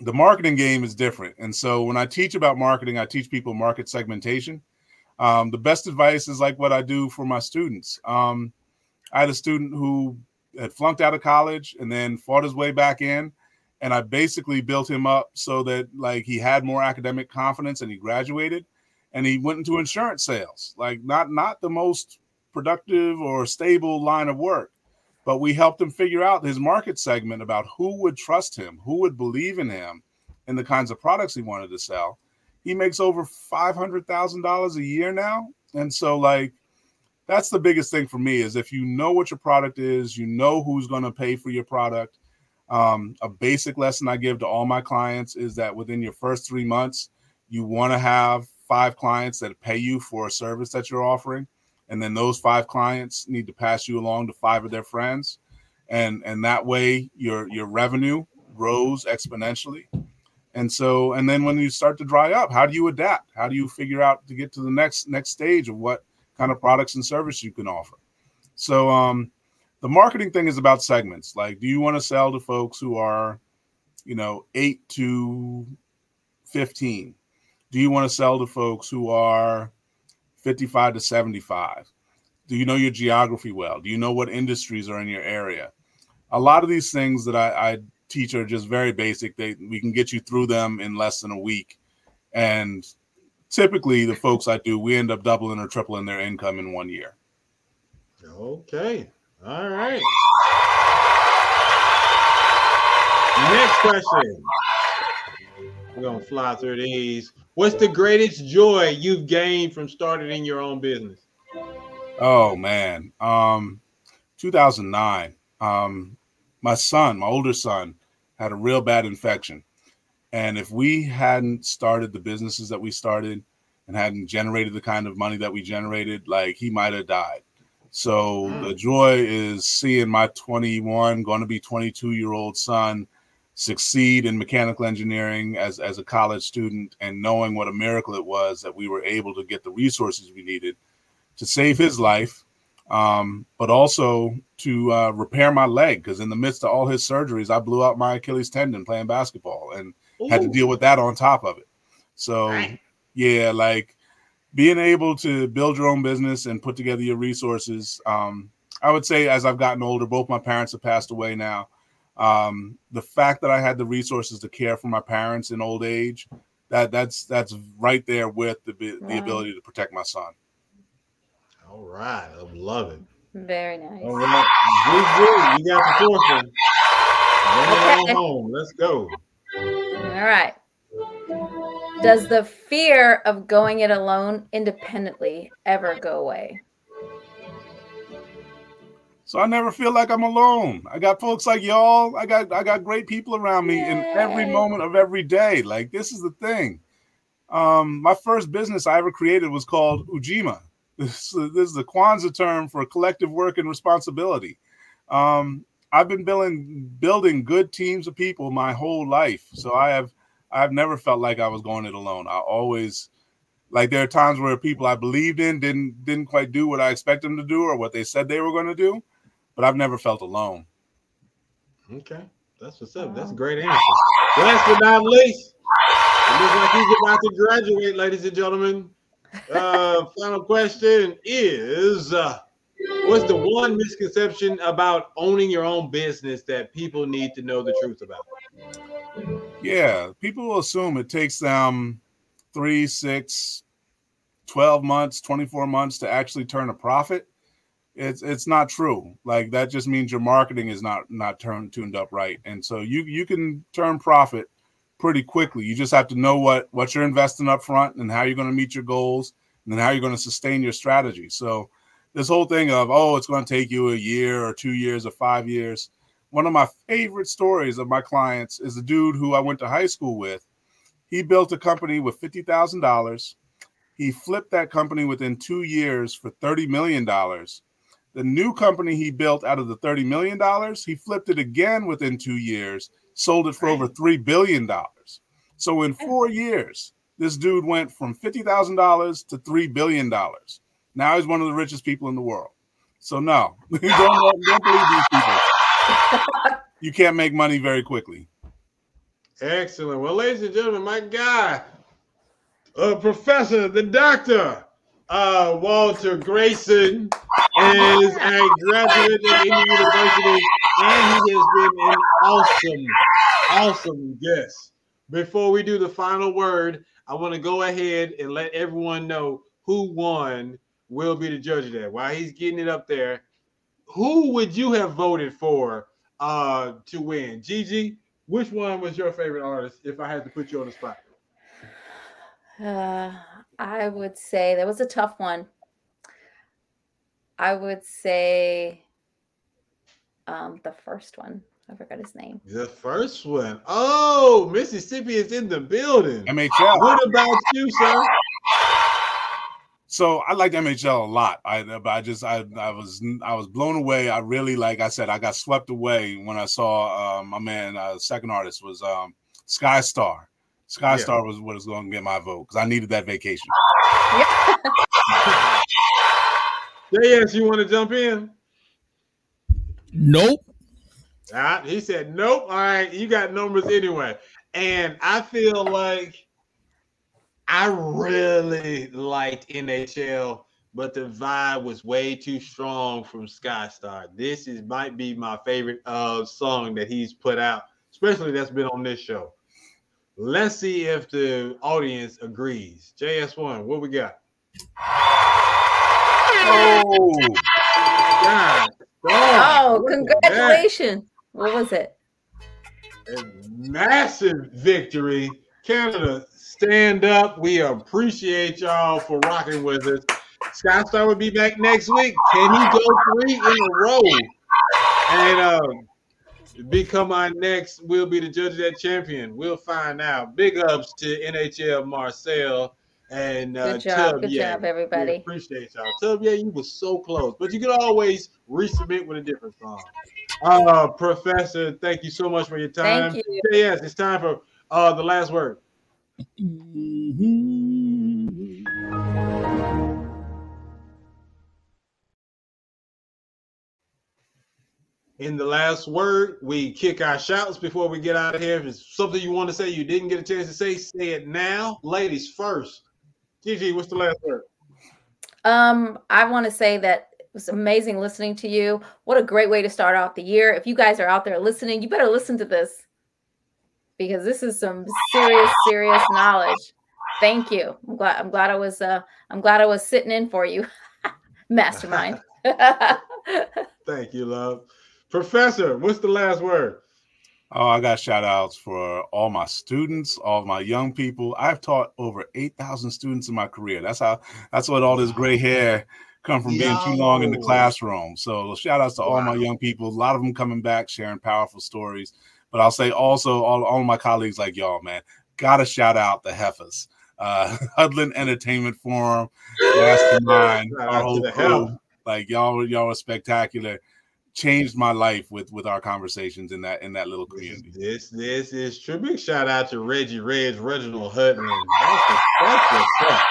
Speaker 11: the marketing game is different. And so when I teach about marketing, I teach people market segmentation. Um, the best advice is like what I do for my students. Um, I had a student who had flunked out of college and then fought his way back in. And I basically built him up so that like he had more academic confidence and he graduated and he went into insurance sales. Like not not the most productive or stable line of work but we helped him figure out his market segment about who would trust him, who would believe in him, and the kinds of products he wanted to sell. He makes over five hundred thousand dollars a year now, and so like that's the biggest thing for me is if you know what your product is, you know who's going to pay for your product. Um, a basic lesson I give to all my clients is that within your first three months, you want to have five clients that pay you for a service that you're offering and then those five clients need to pass you along to five of their friends. And and that way your your revenue grows exponentially. And so and then when you start to dry up how do you adapt? How do you figure out to get to the next next stage of what kind of products and service you can offer? So um the marketing thing is about segments. Like do you want to sell to folks who are you know 8 to 15 do you want to sell to folks who are 55 to 75? Do you know your geography well? Do you know what industries are in your area? A lot of these things that I, I teach are just very basic. They we can get you through them in less than a week. And typically the folks I do, we end up doubling or tripling their income in one year.
Speaker 3: Okay. All right. Next question. We're gonna fly through these. What's the greatest joy you've gained from starting your own business?
Speaker 11: Oh man. Um 2009. Um my son, my older son had a real bad infection. And if we hadn't started the businesses that we started and hadn't generated the kind of money that we generated, like he might have died. So the joy is seeing my 21, going to be 22 year old son succeed in mechanical engineering as, as a college student and knowing what a miracle it was that we were able to get the resources we needed to save his life, um, but also to uh, repair my leg. Because in the midst of all his surgeries, I blew out my Achilles tendon playing basketball and had to deal with that on top of it. So, yeah, like being able to build your own business and put together your resources. Um, I would say as I've gotten older, both my parents have passed away now. Um, the fact that I had the resources to care for my parents in old age, that that's that's right there with the the
Speaker 6: Wow.
Speaker 11: ability to protect my son.
Speaker 3: All right, I love it.
Speaker 6: Very nice.
Speaker 3: All right, Juju, you got the fourth one. Bring it
Speaker 6: Okay.
Speaker 3: on home. Let's go.
Speaker 6: All right. Does the fear of going it alone independently ever go away?
Speaker 11: So I never feel like I'm alone. I got folks like y'all. I got I got great people around me in every moment of every day. Like this is the thing. Um, my first business I ever created was called Ujima. This, this is the Kwanzaa term for collective work and responsibility. Um, I've been building building good teams of people my whole life. So I have I've never felt like I was going it alone. I always like there are times where people I believed in didn't didn't quite do what I expected them to do or what they said they were going to do, but I've never felt alone.
Speaker 3: Okay, that's what's up. That's a great answer. Last but not least, it looks like he's about to graduate, ladies and gentlemen. Uh, final question is: uh, What's the one misconception about owning your own business that people need to know the truth about?
Speaker 11: Yeah, people will assume it takes them three, six, 12 months, 24 months to actually turn a profit. It's it's not true. Like that just means your marketing is not not turned tuned up right. And so you you can turn profit pretty quickly. You just have to know what what you're investing up front and how you're going to meet your goals and then how you're going to sustain your strategy. So this whole thing of oh it's going to take you a year or 2 years or 5 years. One of my favorite stories of my clients is a dude who I went to high school with. He built a company with $50,000. He flipped that company within 2 years for 30 million dollars. The new company he built out of the $30 million, he flipped it again within 2 years, sold it for over 3 billion dollars. So in 4 years, this dude went from $50,000 to 3 billion dollars. Now he's one of the richest people in the world. So no, don't, don't believe these people. You can't make money very quickly.
Speaker 3: Excellent. Well, ladies and gentlemen, my guy, uh, Professor, the Doctor, uh, Walter Grayson, is a graduate of Indiana University, and he has been an awesome, awesome guest. Before we do the final word, I want to go ahead and let everyone know who won. Will be the judge of that. While he's getting it up there, who would you have voted for uh to win? Gigi, which one was your favorite artist if I had to put you on the spot?
Speaker 6: Uh, I would say that was a tough one. I would say um, the first one. I forgot his name.
Speaker 3: The first one. Oh, Mississippi is in the building.
Speaker 11: NHL.
Speaker 3: What about you, sir?
Speaker 11: So I liked NHL a lot. I but I just I I was I was blown away. I really like I said I got swept away when I saw uh, my man uh, second artist was um SkyStar. Sky
Speaker 3: Yeah.
Speaker 11: Star was what was going to get my vote because I needed that vacation.
Speaker 3: Yes, you want to jump in?
Speaker 8: Nope.
Speaker 3: Ah, he said nope. All right, you got numbers anyway. And I feel like I really liked NHL, but the vibe was way too strong from Skystar. This is might be my favorite uh song that he's put out, especially that's been on this show. Let's see if the audience agrees. JS1, what we got?
Speaker 11: Oh,
Speaker 3: God,
Speaker 6: Oh,
Speaker 3: look at that.
Speaker 6: congratulations. What was it?
Speaker 3: A massive victory. Canada, stand up. We appreciate y'all for rocking with us. Scott Skystar will be back next week. Can he go three in a row and um, become our next? We'll be the judge of that champion. We'll find out. Big ups to NHL Marcel and uh,
Speaker 6: Good job. Good
Speaker 3: Tub
Speaker 6: job, everybody.
Speaker 3: Appreciate y'all. Tub yeah, you was so close, but you can always resubmit with a different song. Uh, Professor, thank you so much for your time.
Speaker 6: Thank you.
Speaker 3: Yes, it's time for uh the last word. In the last word, we kick our shouts before we get out of here. If it's something you want to say you didn't get a chance to say, say it now. Ladies first. Gigi, what's the last word?
Speaker 6: Um, I want to say that it was amazing listening to you. What a great way to start off the year. If you guys are out there listening, you better listen to this because this is some serious, serious knowledge. Thank you. I'm glad I'm glad I was uh I'm glad I was sitting in for you. Mastrmynd.
Speaker 3: Thank you, love. Professor, what's the last word?
Speaker 11: Oh, I got shout outs for all my students, all my young people. I've taught over 8,000 students in my career. That's how, that's what all this gray hair come from being too long in the classroom. So shout outs to all my young people. A lot of them coming back, sharing powerful stories. But I'll say also all, all my colleagues like y'all, man, gotta shout out the heifers. Uh, Hudlin Entertainment Forum,
Speaker 3: Mastrmynd,
Speaker 11: our whole crew. Like y'all, y'all were spectacular. Changed my life with with our conversations in that in that little community.
Speaker 3: This this is true. Big shout out to Reggie Reg, Reginald Hudlin. That's what's up.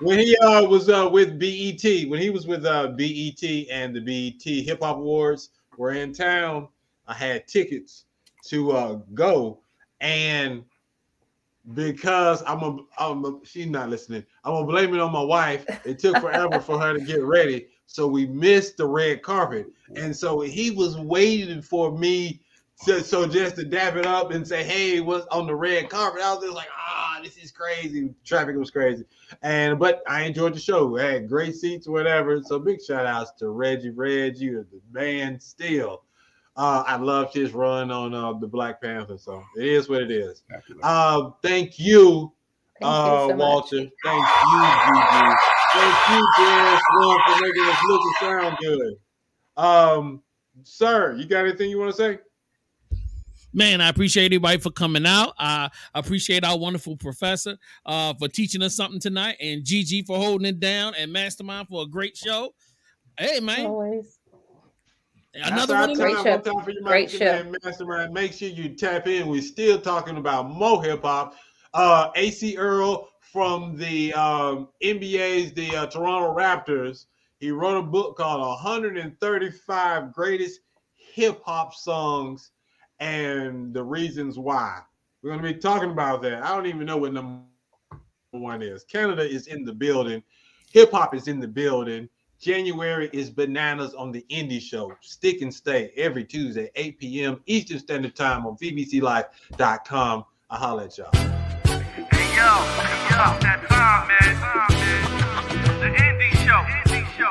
Speaker 3: When he uh, was uh, with BET, when he was with uh, BET and the BET Hip Hop Awards were in town, I had tickets to uh, go, and because I'm a, I'm a, she's not listening. I'm gonna blame it on my wife. It took forever for her to get ready, so we missed the red carpet. And so he was waiting for me to, so just to dab it up and say, "Hey, what's on the red carpet?" I was just like, "Ah, this is crazy." Traffic was crazy, and but I enjoyed the show. I had great seats, whatever. So big shout outs to Reggie. Reg, you're the man still. Uh, I loved his run on uh, the Black Panther. So it is what it is. Uh, thank you,
Speaker 6: Thank you
Speaker 3: uh,
Speaker 6: so much.
Speaker 3: Walter. Thank you, Gigi. Thank you, Jazz One, for making us look and sound good. Um, sir, you got anything you want to say?
Speaker 8: Man, I appreciate everybody for coming out. I appreciate our wonderful professor uh, for teaching us something tonight, and Gigi for holding it down, and Mastrmynd for a great show. Hey, man.
Speaker 6: Always.
Speaker 8: Another
Speaker 3: That's our
Speaker 8: one of
Speaker 3: time. One time for you,
Speaker 6: Great show.
Speaker 3: and Mastrmynd. Make sure you tap in. We're still talking about Mo hip hop. Uh, Acie Earl from the um, NBA's the uh, Toronto Raptors. He wrote a book called 135 Greatest Hip Hop Songs and the Reasons Why. We're going to be talking about that. I don't even know what number one is. Canada is in the building. Hip hop is in the building. January is Bananas on the Indie Show. Stick and stay every Tuesday, 8 p.m. Eastern Standard Time on VVCLife.com. I'll holler at y'all.
Speaker 23: Hey yo, The. Indie show.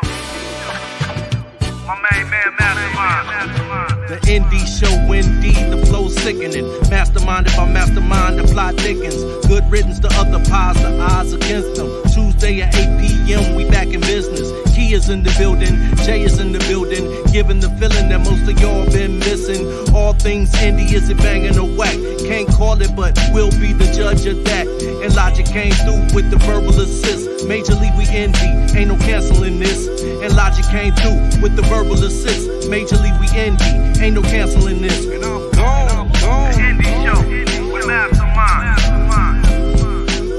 Speaker 23: My main man, Mastrmynd.
Speaker 24: The indie show, indeed, the flow sickening. Masterminded by Mastrmynd, the plot thickens. Good riddance to other pies, the odds against them. Tuesday at 8 p.m., we back in business is in the building, Jay is in the building, giving the feeling that most of y'all been missing. All things indie is it banging a whack. Can't call it, but we'll be the judge of that. And logic came through with the verbal assist. Majorly we indie, ain't no canceling this. And logic came through with the verbal assist. Majorly we indie, ain't no canceling this. And I'm gone. And I'm gone. The indie show with.